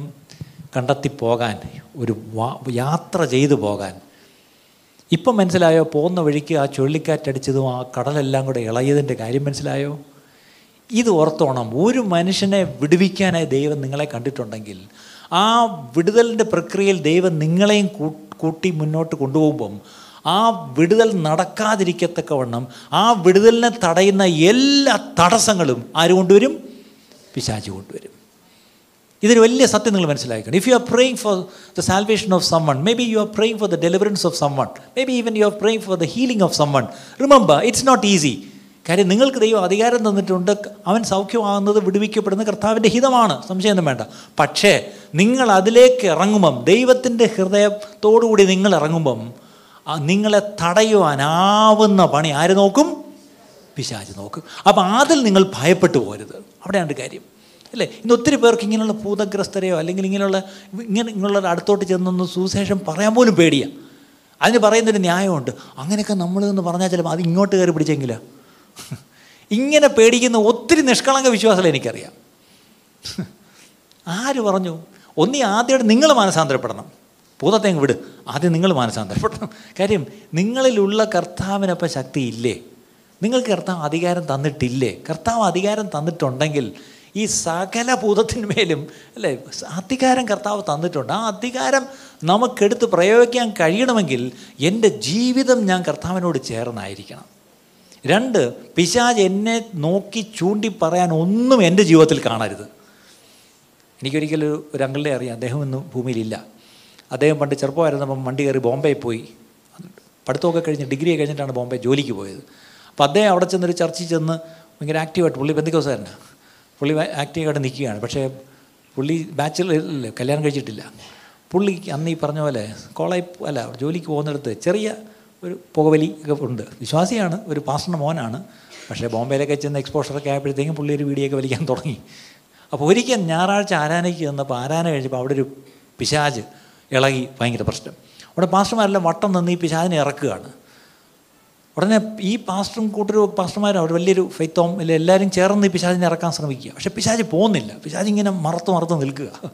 Speaker 1: കണ്ടെത്തി പോകാൻ ഒരു യാത്ര ചെയ്തു പോകാൻ. ഇപ്പം മനസ്സിലായോ പോകുന്ന വഴിക്ക് ആ ചുഴലിക്കാറ്റടിച്ചതും ആ കടലെല്ലാം കൂടെ ഇളയതിന്റെ കാര്യം മനസ്സിലായോ? ഇത് ഓർത്തോണം ഒരു മനുഷ്യനെ വിടുവിക്കാനായി ദൈവം നിങ്ങളെ കണ്ടിട്ടുണ്ടെങ്കിൽ ആ വിടുതലിന്റെ പ്രക്രിയയിൽ ദൈവം നിങ്ങളെയും കൂട്ടി മുന്നോട്ട് കൊണ്ടുപോകുമ്പം ആ വിടുതൽ നടക്കാതിരിക്കത്തക്കവണ്ണം ആ വിടുതലിനെ തടയുന്ന എല്ലാ തടസ്സങ്ങളും ആര് കൊണ്ടുവരും? പിശാചി കൊണ്ടുവരും. ഇതൊരു വലിയ സത്യം നിങ്ങൾ മനസ്സിലാക്കണം. If you are praying for the salvation of someone maybe you are praying for the deliverance of someone maybe even you are praying for the healing of someone remember it's not easy കാര്യം നിങ്ങൾക്ക് ദൈവം അധികാരം തന്നിട്ടുണ്ട് അവൻ സൗഖ്യമാകുന്നത് വിടുവിക്കപ്പെടുന്ന കർത്താവിന്റെ ഹിതമാണ്. സംശയമൊന്നും വേണ്ട. പക്ഷേ നിങ്ങൾ അതിലേക്ക് ഇറങ്ങുമ്പം ദൈവത്തിന്റെ ഹൃദയത്തോടുകൂടി നിങ്ങൾ ഇറങ്ങുമ്പം നിങ്ങളെ തടയുവാനാവുന്ന പണി ആര് നോക്കും? പിശാച് നോക്കും. അപ്പം അതിൽ നിങ്ങൾ ഭയപ്പെട്ടു പോരുത്. അവിടെയാണ് കാര്യം. അല്ലേ? ഇന്ന് ഒത്തിരി പേർക്ക് ഇങ്ങനെയുള്ള ഭൂതഗ്രസ്തരെയോ അല്ലെങ്കിൽ ഇങ്ങനെയുള്ള ഇങ്ങനെ ഇങ്ങനെയുള്ള അടുത്തോട്ട് ചെന്നൊന്ന് സുവിശേഷം പറയാൻ പോലും പേടിയാ. അതിന് പറയുന്നൊരു ന്യായമുണ്ട്. അങ്ങനെയൊക്കെ നമ്മൾ എന്ന് പറഞ്ഞാൽ ചിലപ്പോൾ അത് ഇങ്ങോട്ട് കയറി പിടിച്ചെങ്കിലാ. ഇങ്ങനെ പേടിക്കുന്ന ഒത്തിരി നിഷ്കളങ്ക വിശ്വാസമല്ല എനിക്കറിയാം. ആര് പറഞ്ഞു? ഒന്നീ ആദ്യമായിട്ട് നിങ്ങൾ മാനസാന്തരപ്പെടണം. ഭൂതത്തെ വിട്. ആദ്യം നിങ്ങൾ മാനസാന്തരപ്പെടണം കാര്യം നിങ്ങളിലുള്ള കർത്താവിനപ്പം ശക്തി ഇല്ലേ നിങ്ങൾക്ക് കർത്താവ് അധികാരം തന്നിട്ടില്ലേ? കർത്താവ് അധികാരം തന്നിട്ടുണ്ടെങ്കിൽ ഈ സകല ഭൂതത്തിന്മേലും അല്ലേ അധികാരം കർത്താവ് തന്നിട്ടുണ്ട്. ആ അധികാരം നമുക്കെടുത്ത് പ്രയോഗിക്കാൻ കഴിയണമെങ്കിൽ എന്റെ ജീവിതം ഞാൻ കർത്താവിനോട് ചേർന്നായിരിക്കണം. രണ്ട് പിശാജ് എന്നെ നോക്കി ചൂണ്ടി പറയാൻ ഒന്നും എന്റെ ജീവിതത്തിൽ കാണരുത്. എനിക്കൊരിക്കലും ഒരു- അങ്കിളിനെ അറിയാം. അദ്ദേഹം ഇന്ന് ഭൂമിയിലില്ല. അദ്ദേഹം പണ്ട് ചെറുപ്പമായിരുന്നപ്പം വണ്ടി കയറി ബോംബെ പോയി. പഠിത്തമൊക്കെ കഴിഞ്ഞ് ഡിഗ്രി കഴിഞ്ഞിട്ടാണ് ബോംബെ ജോലിക്ക് പോയത്. അപ്പോൾ അദ്ദേഹം അവിടെ ചെന്നൊരു ചർച്ചിൽ ചെന്ന് ഭയങ്കര ആക്റ്റീവായിട്ട് പുള്ളി ബന്ധുക്കോസാരനാണ് പുള്ളി ആക്റ്റീവായിട്ട് നിൽക്കുകയാണ്. പക്ഷേ പുള്ളി ബാച്ചിലർ കല്യാണം കഴിച്ചിട്ടില്ല. പുള്ളി അന്ന് ഈ പറഞ്ഞ പോലെ കോളേജ് അല്ല ജോലിക്ക് പോകുന്നിടത്ത് ചെറിയ ഒരു പുകവലി ഒക്കെ ഉണ്ട്. വിശ്വാസിയാണ് ഒരു പാസ്റ്ററിന്റെ മോനാണ്. പക്ഷേ ബോംബെയിലൊക്കെ ചെന്ന് എക്സ്പോഷറൊക്കെ ആയപ്പോഴത്തേക്കും പുള്ളി ഒരു വീഡിയോ ഒക്കെ വലിക്കാൻ തുടങ്ങി. അപ്പോൾ ഒരിക്കൽ ഞായറാഴ്ച ആരാനയ്ക്ക് ചെന്നപ്പോൾ ആരാന കഴിച്ചപ്പോൾ അവിടെ ഒരു പിശാജ് ഇളകി ഭയങ്കര പ്രശ്നം. അവിടെ പാസ്റ്റർമാരെല്ലാം വട്ടം നിന്ന് ഈ പിശാചിനെ ഇറക്കുകയാണ്. ഉടനെ ഈ പാസ്റ്ററും കൂട്ടൊരു പാസ്റ്റർമാരും അവർ വലിയൊരു ഫെയ്ത്തോം ഇല്ല എല്ലാവരും ചേർന്ന് ഈ പിശാചിനെ ഇറക്കാൻ ശ്രമിക്കുക. പക്ഷേ പിശാജ് പോകുന്നില്ല. പിശാജ് ഇങ്ങനെ മറത്ത് മറത്ത് നിൽക്കുക.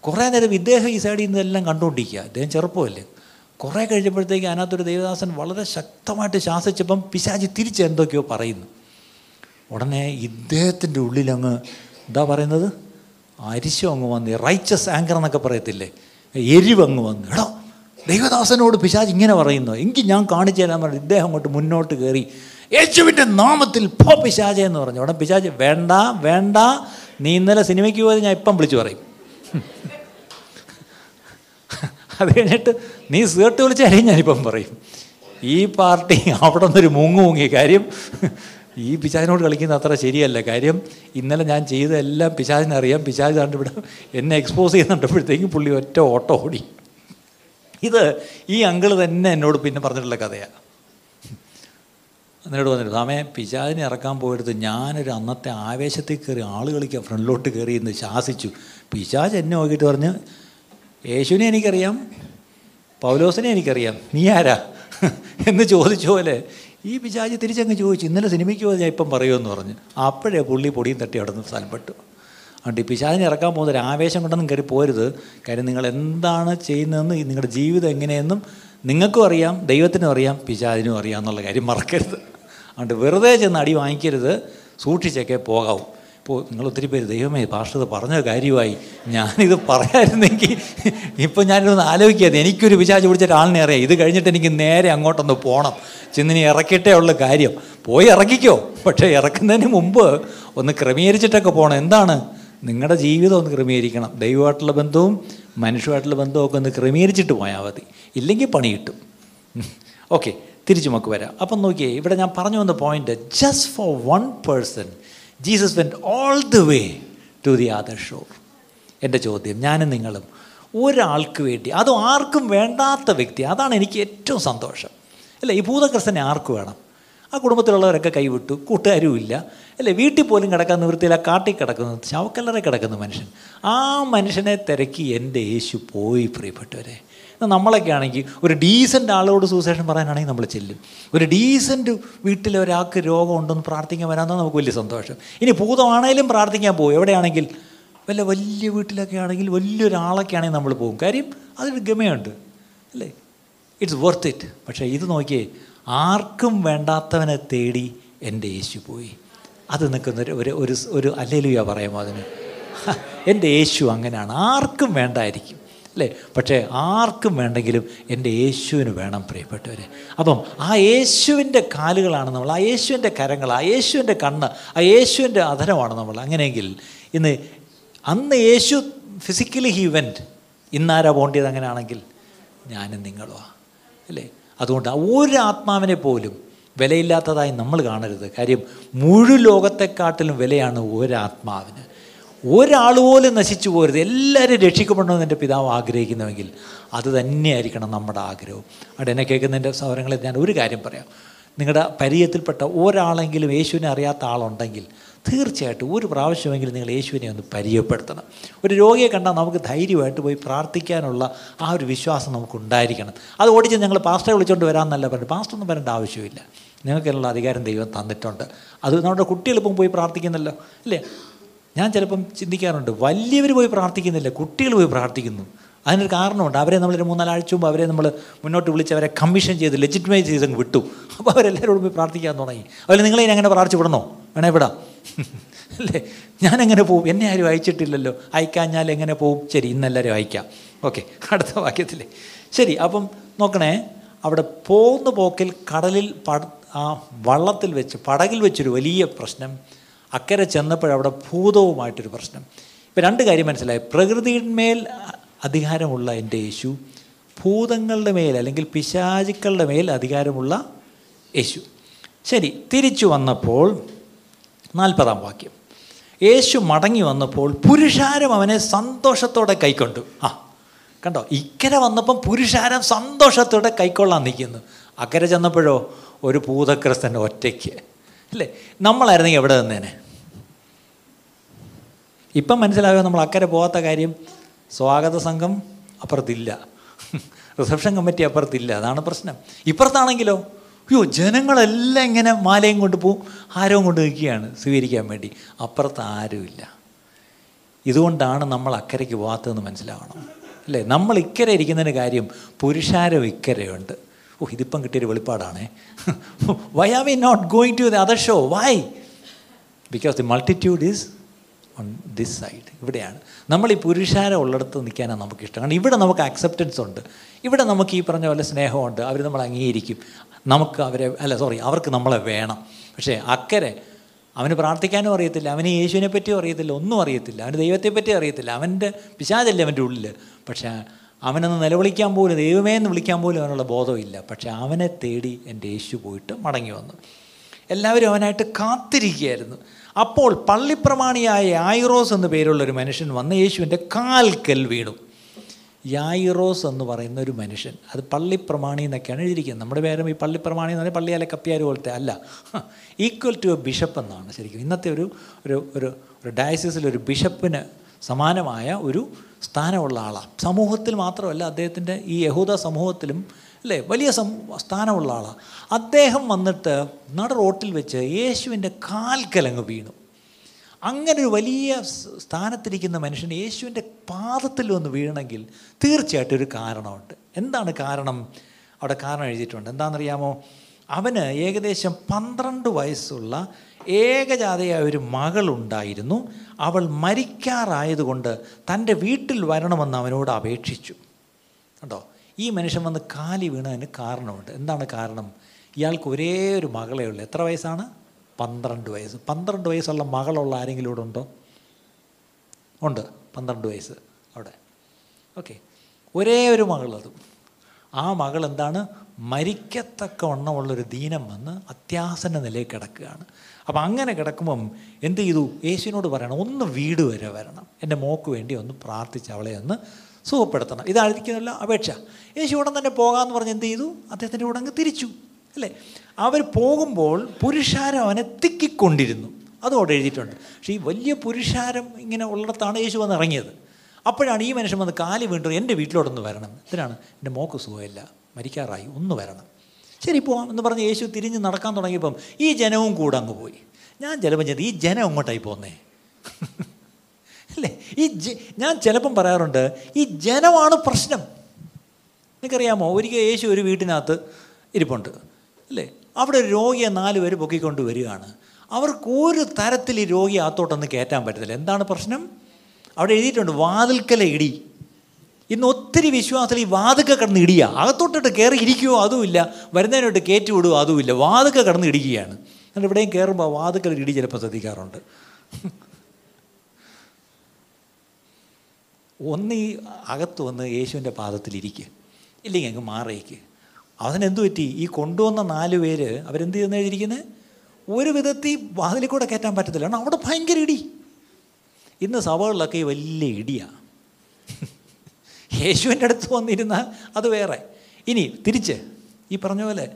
Speaker 1: കുറേ നേരം ഇദ്ദേഹം ഈ സൈഡിൽ നിന്ന് എല്ലാം കണ്ടുകൊണ്ടിരിക്കുക. അദ്ദേഹം ചെറുപ്പമല്ലേ. കുറേ കഴിഞ്ഞപ്പോഴത്തേക്ക് അതിനകത്തൊരു ദേവദാസൻ വളരെ ശക്തമായിട്ട് ശാസിച്ചപ്പം പിശാജ് തിരിച്ച് എന്തൊക്കെയോ പറയുന്നു. ഉടനെ ഇദ്ദേഹത്തിന്റെ ഉള്ളിലങ്ങ് എന്താ പറയുന്നത്? അരിശം അങ്ങ് വന്ന് റൈച്ചസ് ആങ്കർ എന്നൊക്കെ പറയത്തില്ലേ? എരിവ് അങ്ങ് വന്നു. എടോ ദൈവദാസനോട് പിശാജ് ഇങ്ങനെ പറയുന്നു. എങ്കിൽ ഞാൻ കാണിച്ചു തരാൻ പറഞ്ഞു ഇദ്ദേഹം അങ്ങോട്ട് മുന്നോട്ട് കയറി. യേശുവിന്റെ നാമത്തിൽ പോ പിശാജ എന്ന് പറഞ്ഞു. ഉടനെ പിശാജ് വേണ്ട വേണ്ട നീ ഇന്നലെ സിനിമയ്ക്ക് പോയത് ഞാൻ ഇപ്പം വിളിച്ചു പറയും. അത് കഴിഞ്ഞിട്ട് നീ സേർട്ട് വിളിച്ചാലും ഞാനിപ്പം പറയും. ഈ പാർട്ടി അവിടെ നിന്നൊരു മുങ്ങു മുങ്ങി കാര്യം. ഈ പിശാചിനോട് കളിക്കുന്ന അത്ര ശരിയല്ല. കാര്യം ഇന്നലെ ഞാൻ ചെയ്തതെല്ലാം പിശാചിനറിയാം പിശാച് കണ്ട് ഇവിടെ എന്നെ എക്സ്പോസ് ചെയ്യുന്നുണ്ടപ്പോഴത്തേക്കും പുള്ളി ഒറ്റ ഓട്ടോ ഓടി. ഇത് ഈ അങ്കിൾ തന്നെ എന്നോട് പിന്നെ പറഞ്ഞിട്ടുള്ള കഥയാണ് എന്നോട് പറഞ്ഞിട്ട് സാമേ പിശാചിനെ ഇറക്കാൻ പോയെടുത്ത് ഞാനൊരു അന്നത്തെ ആവേശത്തിൽ കയറി ആളുകളിക്ക് ഫ്രണ്ടിലോട്ട് കയറി എന്ന് ശാസിച്ചു. പിശാജ് എന്നെ നോക്കിയിട്ട് പറഞ്ഞ് യേശുവിനെ എനിക്കറിയാം പൗലോസിനെ എനിക്കറിയാം. നീ ആരാ? എന്ന് ചോദിച്ച പോലെ ഈ പിശാജ് തിരിച്ചങ്ങ് ചോദിച്ചു ഇന്നലെ സിനിമയ്ക്ക് പോയത് ഞാൻ ഇപ്പം പറയുമെന്ന് പറഞ്ഞ്. അപ്പോഴേ പുള്ളി പൊടിയും തട്ടി അവിടെ നിന്ന് സ്ഥലപ്പെട്ടു. അതുകൊണ്ട് ഈ പിശാജിനെ ഇറക്കാൻ പോകുന്ന ഒരു ആവേശം കൊണ്ടൊന്നും കയറി പോരുത്. കാര്യം നിങ്ങൾ എന്താണ് ചെയ്യുന്നതെന്ന് നിങ്ങളുടെ ജീവിതം എങ്ങനെയെന്നും നിങ്ങൾക്കും അറിയാം ദൈവത്തിനും അറിയാം പിശാജിനും അറിയാം എന്നുള്ള കാര്യം മറക്കരുത്. അതുകൊണ്ട് വെറുതെ ചെന്ന് അടി വാങ്ങിക്കരുത്. സൂക്ഷിച്ചൊക്കെ പോകാവൂ. ഇപ്പോൾ നിങ്ങൾ ഒത്തിരി പേര് ദൈവമേ പാസ്റ്റർ പറഞ്ഞ കാര്യമായി. ഞാനിത് പറയാമായിരുന്നെങ്കിൽ ഇപ്പം ഞാനിതൊന്ന് ആലോചിക്കാതെ എനിക്കൊരു വിചാരിച്ച് പിടിച്ചിട്ട് ആളിനെ അറിയാം. ഇത് കഴിഞ്ഞിട്ട് എനിക്ക് നേരെ അങ്ങോട്ടൊന്ന് പോകണം ചെന്നിനി ഇറക്കിയിട്ടേ ഉള്ള കാര്യം. പോയി ഇറക്കിക്കോ. പക്ഷേ ഇറക്കുന്നതിന് മുമ്പ് ഒന്ന് ക്രമീകരിച്ചിട്ടൊക്കെ പോകണം എന്താണ്? നിങ്ങളുടെ ജീവിതം ഒന്ന് ക്രമീകരിക്കണം. ദൈവമായിട്ടുള്ള ബന്ധവും മനുഷ്യമായിട്ടുള്ള ബന്ധവും ഒക്കെ ഒന്ന് ക്രമീകരിച്ചിട്ട് പോയാൽ മതി. ഇല്ലെങ്കിൽ പണി കിട്ടും. ഓക്കെ തിരിച്ചു നമുക്ക് വരാം. അപ്പം നോക്കിയേ ഇവിടെ ഞാൻ പറഞ്ഞു വന്ന point just for one person Jesus went all the way to the other shore എന്റെ ചോദ്യം ഞാനും നിങ്ങളും ഒരാൾക്ക് വേണ്ടി അതും ആർക്കും വേണ്ടാത്ത വ്യക്തി അതാണ് എനിക്ക് ഏറ്റവും സന്തോഷം. അല്ല ഈ ഭൂതകൃഷ്ണനെ ആർക്ക് വേണം? ആ കുടുംബത്തിലുള്ളവരൊക്കെ കൈവിട്ടു കൂട്ടുകാരും ഇല്ല. അല്ലേ വീട്ടിൽ പോലും കിടക്കാൻ നിവൃത്തിയില്ല കാട്ടിൽ കിടക്കുന്നു ശവക്കല്ലറെ കിടക്കുന്ന മനുഷ്യൻ. ആ മനുഷ്യനെ തിരക്കി എന്റെ യേശു പോയി പ്രിയപ്പെട്ടവരെ. നമ്മളൊക്കെ ആണെങ്കിൽ ഒരു ഡീസന്റ് ആളോട് സുവിശേഷം പറയാനാണെങ്കിൽ നമ്മൾ ചെല്ലും. ഒരു ഡീസന്റ് വീട്ടിൽ ഒരാൾക്ക് രോഗം ഉണ്ടെന്ന് പ്രാർത്ഥിക്കാൻ വരാമെന്നാൽ നമുക്ക് വലിയ സന്തോഷം. ഇനി ഭൂതമാണേലും പ്രാർത്ഥിക്കാൻ പോകും. എവിടെയാണെങ്കിൽ? വല്ല വലിയ വീട്ടിലൊക്കെ ആണെങ്കിൽ വലിയൊരാളൊക്കെ ആണെങ്കിൽ നമ്മൾ പോകും. കാര്യം അതൊരു ഗമയുണ്ട്. അല്ലേ? ഇറ്റ്സ് വർത്ത് ഇറ്റ് പക്ഷേ ഇത് നോക്കിയേ ആർക്കും വേണ്ടാത്തവനെ തേടി എന്റെ യേശു പോയി. അത് നിൽക്കുന്ന ഒരു ഒരു ഒരു അല്ലേലുയ പറയാമോ അതിന്? എന്റെ യേശു അങ്ങനെയാണ്. ആർക്കും വേണ്ടായിരിക്കും. അല്ലേ? പക്ഷേ ആർക്കും വേണ്ടെങ്കിലും എന്റെ യേശുവിന് വേണം പ്രിയപ്പെട്ടവരെ. അപ്പം ആ യേശുവിന്റെ കാലുകളാണ് നമ്മൾ ആ യേശുവിന്റെ കരങ്ങൾ ആ യേശുവിന്റെ കണ്ണ് ആ യേശുവിന്റെ അധരമാണ് നമ്മൾ. അങ്ങനെയെങ്കിൽ ഇന്ന് അന്ന് യേശു ഫിസിക്കലി ഹി വെന്റ് ഇന്നാരാ പോണ്ടിയത് അങ്ങനെയാണെങ്കിൽ? ഞാനും നിങ്ങളുമാ അല്ലേ? അതുകൊണ്ട് ഒരു ആത്മാവിനെ പോലും വിലയില്ലാത്തതായി നമ്മൾ കാണരുത്. കാര്യം മുഴു ലോകത്തെക്കാട്ടിലും വിലയാണ് ഒരാത്മാവിന് ഒരാൾ പോലും നശിച്ചു പോരുത്. എല്ലാവരും രക്ഷിക്കപ്പെടണമെന്ന് എന്റെ പിതാവ് ആഗ്രഹിക്കുന്നുവെങ്കിൽ അത് തന്നെയായിരിക്കണം നമ്മുടെ ആഗ്രഹവും അവിടെ എന്നെ കേൾക്കുന്നതിന്റെ സൗരങ്ങളിൽ ഞാൻ ഒരു കാര്യം പറയാം. നിങ്ങളുടെ പരിചയത്തിൽപ്പെട്ട ഒരാളെങ്കിലും യേശുവിനെ അറിയാത്ത ആളുണ്ടെങ്കിൽ തീർച്ചയായിട്ടും ഒരു പ്രാവശ്യമെങ്കിലും നിങ്ങൾ യേശുവിനെ ഒന്ന് പരിചയപ്പെടുത്തണം. ഒരു രോഗിയെ കണ്ടാൽ നമുക്ക് ധൈര്യമായിട്ട് പോയി പ്രാർത്ഥിക്കാനുള്ള ആ ഒരു വിശ്വാസം നമുക്ക് ഉണ്ടായിരിക്കണം അത് ഓടിച്ച് ഞങ്ങൾ പാസ്റ്ററെ വിളിച്ചുകൊണ്ട് വരാമെന്നല്ല പറഞ്ഞു പാസ്റ്റർ ഒന്നും വരേണ്ട ആവശ്യമില്ല. നിങ്ങൾക്കുള്ള അധികാരം ദൈവം തന്നിട്ടുണ്ട്. അത് നമ്മുടെ കുട്ടികളിപ്പം പോയി പ്രാർത്ഥിക്കുന്നല്ലോ അല്ലേ? ഞാൻ ചിലപ്പം ചിന്തിക്കാറുണ്ട് വലിയവർ പോയി പ്രാർത്ഥിക്കുന്നില്ല കുട്ടികൾ പോയി പ്രാർത്ഥിക്കുന്നു. അതിനൊരു കാരണമുണ്ട്. അവരെ നമ്മളൊരു മൂന്നാലാഴ്ച മുമ്പ് അവരെ നമ്മൾ മുന്നോട്ട് വിളിച്ച് അവരെ കമ്മീഷൻ ചെയ്ത് ലെജിറ്റിമൈസ് ചെയ്ത് അങ്ങ് വിട്ടു. അപ്പോൾ അവരെല്ലാവരോടും പോയി പ്രാർത്ഥിക്കാൻ തുടങ്ങി. അതുപോലെ നിങ്ങളെ അങ്ങനെ പ്രാർത്ഥിച്ചു വിടണോ? വേണേ വിടാം. അല്ലേ? ഞാൻ എങ്ങനെ പോവും? എന്നെ ആരും അയച്ചിട്ടില്ലല്ലോ. അയക്കാഞ്ഞാൽ എങ്ങനെ പോവും? ശരി ഇന്നെല്ലാവരും അയക്കാം. ഓക്കെ അടുത്ത വാക്യത്തിലെ. ശരി അപ്പം നോക്കണേ. അവിടെ പോകുന്ന പോക്കിൽ കടലിൽ പട ആ വള്ളത്തിൽ വെച്ച് പടകിൽ വെച്ചൊരു വലിയ പ്രശ്നം അക്കരെ ചെന്നപ്പോഴവിടെ ഭൂതവുമായിട്ടൊരു പ്രശ്നം. ഇപ്പം രണ്ട് കാര്യം മനസ്സിലായി. പ്രകൃതിയിന്മേൽ അധികാരമുള്ള എന്റെ യേശു ഭൂതങ്ങളുടെ മേൽ അല്ലെങ്കിൽ പിശാചുക്കളുടെ മേൽ അധികാരമുള്ള യേശു. ശരി തിരിച്ചു വന്നപ്പോൾ നാൽപ്പതാം വാക്യം. യേശു മടങ്ങി വന്നപ്പോൾ പുരുഷാരം അവനെ സന്തോഷത്തോടെ കൈക്കൊണ്ടു. ആ കണ്ടോ? ഇക്കരെ വന്നപ്പം പുരുഷാരം സന്തോഷത്തോടെ കൈക്കൊള്ളാൻ നിൽക്കുന്നു. അക്കരെ ചെന്നപ്പോഴോ ഒരു ഭൂതക്രിസ്തൻ ഒറ്റയ്ക്ക്. അല്ലേ? നമ്മളായിരുന്നെങ്കിൽ എവിടെ നിന്നേനെ? ഇപ്പം മനസ്സിലായോ നമ്മൾ അക്കരെ പോകാത്ത കാര്യം? സ്വാഗത സംഘം അപ്പുറത്തില്ല. Reception committee അപ്പുറത്തില്ല. അതാണ് പ്രശ്നം. ഇപ്പുറത്താണെങ്കിലോ? അയ്യോ ജനങ്ങളെല്ലാം ഇങ്ങനെ മാലയും കൊണ്ട് പോവും ആരവും കൊണ്ട് നിൽക്കുകയാണ് സ്വീകരിക്കാൻ വേണ്ടി. അപ്പുറത്ത് ആരുമില്ല. ഇതുകൊണ്ടാണ് നമ്മൾ അക്കരയ്ക്ക് പോകാത്തതെന്ന് മനസ്സിലാവണം. അല്ലേ? നമ്മൾ ഇക്കരെ ഇരിക്കുന്നതിന് കാര്യം പുരുഷാരം ഇക്കരയുണ്ട്. ഓ ഇതിപ്പം കിട്ടിയൊരു വെളിപ്പാടാണേ. Why are we not going to the other shore why because the multitude is on this side ഇവിടെയാണ്. നമ്മൾ ഈ പുരുഷാരം ഉള്ളിടത്ത് നിൽക്കാനാണ് നമുക്ക് ഇഷ്ടം കാരണം ഇവിടെ നമുക്ക് അക്സെപ്റ്റൻസ് ഉണ്ട്. ഇവിടെ നമുക്ക് ഈ പറഞ്ഞ പോലെ സ്നേഹമുണ്ട്. അവർ നമ്മൾ അംഗീകരിക്കും. നമുക്ക് അവരെ അല്ല സോറി അവർക്ക് നമ്മളെ വേണം. പക്ഷേ അക്കരെ അവന് പ്രാർത്ഥിക്കാനും അറിയത്തില്ല. അവന് യേശുവിനെ പറ്റിയും അറിയത്തില്ല. ഒന്നും അറിയത്തില്ല. അവന് ദൈവത്തെ പറ്റി അറിയത്തില്ല. അവന്റെ പിശാചല്ലേ അവന്റെ ഉള്ളിൽ പക്ഷേ അവനൊന്ന് നിലവിളിക്കാൻ പോലും ദൈവമേ എന്ന് വിളിക്കാൻ പോലും അവനുള്ള ബോധമില്ല. പക്ഷേ അവനെ തേടി എന്റെ യേശു പോയിട്ട് മടങ്ങി വന്നു. എല്ലാവരും അവനായിട്ട് കാത്തിരിക്കുകയായിരുന്നു. അപ്പോൾ പള്ളിപ്രമാണിയായ യായിറോസ് എന്ന് പേരുള്ള ഒരു മനുഷ്യൻ വന്ന് യേശുവിന്റെ കാൽക്കൽ വീണു. യായിറോസ് എന്ന് പറയുന്ന ഒരു മനുഷ്യൻ. അത് പള്ളിപ്രമാണി എന്നൊക്കെയാണ് എഴുതിയിരിക്കുന്നത്. നമ്മുടെ പേരും ഈ പള്ളിപ്രമാണി എന്ന് പറഞ്ഞാൽ പള്ളിയാലെ കപ്പിയാർ പോലത്തെ അല്ല. ഈക്വൽ ടു എ ബിഷപ്പ് എന്നാണ് ശരിക്കും. ഇന്നത്തെ ഒരു ഒരു ഒരു ഒരു ഡയസിസിൽ ഒരു ബിഷപ്പിന് സമാനമായ ഒരു സ്ഥാനമുള്ള ആളാണ് സമൂഹത്തിൽ മാത്രമല്ല അദ്ദേഹത്തിന്റെ ഈ യഹൂദ സമൂഹത്തിലും അല്ലേ? വലിയ സം സ്ഥാനമുള്ള ആളാണ് അദ്ദേഹം വന്നിട്ട് നട റോട്ടിൽ വെച്ച് യേശുവിന്റെ കാൽക്കലങ്ങ് വീണു. അങ്ങനെ ഒരു വലിയ സ്ഥാനത്തിരിക്കുന്ന മനുഷ്യൻ യേശുവിന്റെ പാദത്തിൽ വന്ന് വീഴണമെങ്കിൽ തീർച്ചയായിട്ടും ഒരു കാരണമുണ്ട്. എന്താണ് കാരണം? അവിടെ കാരണം എഴുതിയിട്ടുണ്ട്. എന്താണെന്നറിയാമോ? അവന് ഏകദേശം പന്ത്രണ്ട് വയസ്സുള്ള ഏകജാതയായ ഒരു മകളുണ്ടായിരുന്നു. അവൾ മരിക്കാറായതുകൊണ്ട് തന്റെ വീട്ടിൽ വരണമെന്ന് അവനോട് അപേക്ഷിച്ചു. കണ്ടോ? ഈ മനുഷ്യൻ വന്ന് കാലി വീണതിന് കാരണമുണ്ട്. എന്താണ് കാരണം? ഇയാൾക്ക് ഒരേ ഒരു മകളേ ഉള്ളൂ. എത്ര വയസ്സാണ്? പന്ത്രണ്ട് വയസ്സ്. പന്ത്രണ്ട് വയസ്സുള്ള മകളുള്ള ആരെങ്കിലും ഇവിടെ ഉണ്ടോ? ഉണ്ട്. പന്ത്രണ്ട് വയസ്സ് അവിടെ. ഓക്കെ. ഒരേ ഒരു മകളതും ആ മകൾ എന്താണ്? മരിക്കത്തക്ക വണ്ണമുള്ളൊരു ദീനം വന്ന് അത്യാസന നിലയിൽ കിടക്കുകയാണ്. അപ്പം അങ്ങനെ കിടക്കുമ്പം എന്ത് ചെയ്തു? യേശുവിനോട് പറയണം ഒന്ന് വീട് വരെ വരണം. എന്റെ മോക്ക് വേണ്ടി ഒന്ന് പ്രാർത്ഥിച്ച് അവളെ ഒന്ന് സുഖപ്പെടുത്തണം. ഇതായിരിക്കുന്നില്ല അപേക്ഷ. യേശു ഉടൻ തന്നെ പോകാമെന്ന് പറഞ്ഞ് എന്ത് ചെയ്തു? അദ്ദേഹത്തിന്റെ കൂടെ അങ്ങ് തിരിച്ചു. അല്ലേ? അവർ പോകുമ്പോൾ പുരുഷാരം അവനെ തിക്കിക്കൊണ്ടിരുന്നു. അതോടെ എഴുതിയിട്ടുണ്ട്. പക്ഷേ ഈ വലിയ പുരുഷാരം ഇങ്ങനെ ഉള്ളിടത്താണ് യേശു വന്ന് ഇറങ്ങിയത്. അപ്പോഴാണ് ഈ മനുഷ്യൻ വന്ന് കാലി വീണ്ടും എന്റെ വീട്ടിലോടൊന്ന് വരണം. ഇതിനാണ് എന്റെ മോക്ക് സുഖമില്ല. മരിക്കാറായി. ഒന്ന് വരണം. ശരി പോവാം എന്ന് പറഞ്ഞ് യേശു തിരിഞ്ഞ് നടക്കാൻ തുടങ്ങിയപ്പം ഈ ജനവും കൂടെ അങ്ങ് പോയി. ഞാൻ ചിലപ്പം ചെയ്ത് ഈ ജനം അങ്ങോട്ടായി പോന്നേ? അല്ലേ? ഈ ഞാൻ ചിലപ്പം പറയാറുണ്ട് ഈ ജനമാണ് പ്രശ്നം. നിനക്കറിയാമോ ഒരിക്കൽ യേശു ഒരു വീട്ടിനകത്ത് ഇരിപ്പുണ്ട് അല്ലേ? അവിടെ ഒരു രോഗിയെ നാല് പേര് പൊക്കിക്കൊണ്ട് വരികയാണ്. അവർക്ക് ഒരു തരത്തിൽ ഈ രോഗി അകത്തോട്ടൊന്ന് കയറ്റാൻ പറ്റത്തില്ല. എന്താണ് പ്രശ്നം? അവിടെ എഴുതിയിട്ടുണ്ട് വാതിൽക്കല ഇടി. ഇന്ന് ഒത്തിരി വിശ്വാസത്തിൽ ഈ വാതുക്ക കിടന്ന് ഇടിയ. അകത്തോട്ടിട്ട് കയറി ഇരിക്കുമോ അതുമില്ല. വരുന്നതിനോട്ട് കയറ്റി വിടുമോ അതുമില്ല. വാതുക്ക കിടന്ന് ഇടിക്കുകയാണ്. എന്നിട്ട് ഇവിടെയും കയറുമ്പോൾ വാതുക്കൽ ഇടി ചിലപ്പോൾ ശ്രദ്ധിക്കാറുണ്ട്. ഒന്ന് അകത്ത് വന്ന് യേശുവിന്റെ പാദത്തിലിരിക്കുക ഇല്ലെങ്കിൽ അങ്ങ് മാറിയേക്ക് എന്തു പറ്റി? ഈ കൊണ്ടുവന്ന നാല് പേര് അവരെന്ത് ചെയ്യുന്ന എഴുതിയിരിക്കുന്നത് ഒരു വിധത്തിൽ വാതിലിൽ കൂടെ കയറ്റാൻ പറ്റത്തില്ല. കാരണം അവിടെ ഭയങ്കര ഇടി. ഇന്ന് സഭകളിലൊക്കെ ഈ വലിയ ഇടിയാണ് യേശുവിന്റെ അടുത്ത് വന്നിരുന്ന അത് വേറെ. ഇനി തിരിച്ച് ഈ പറഞ്ഞ പോലെ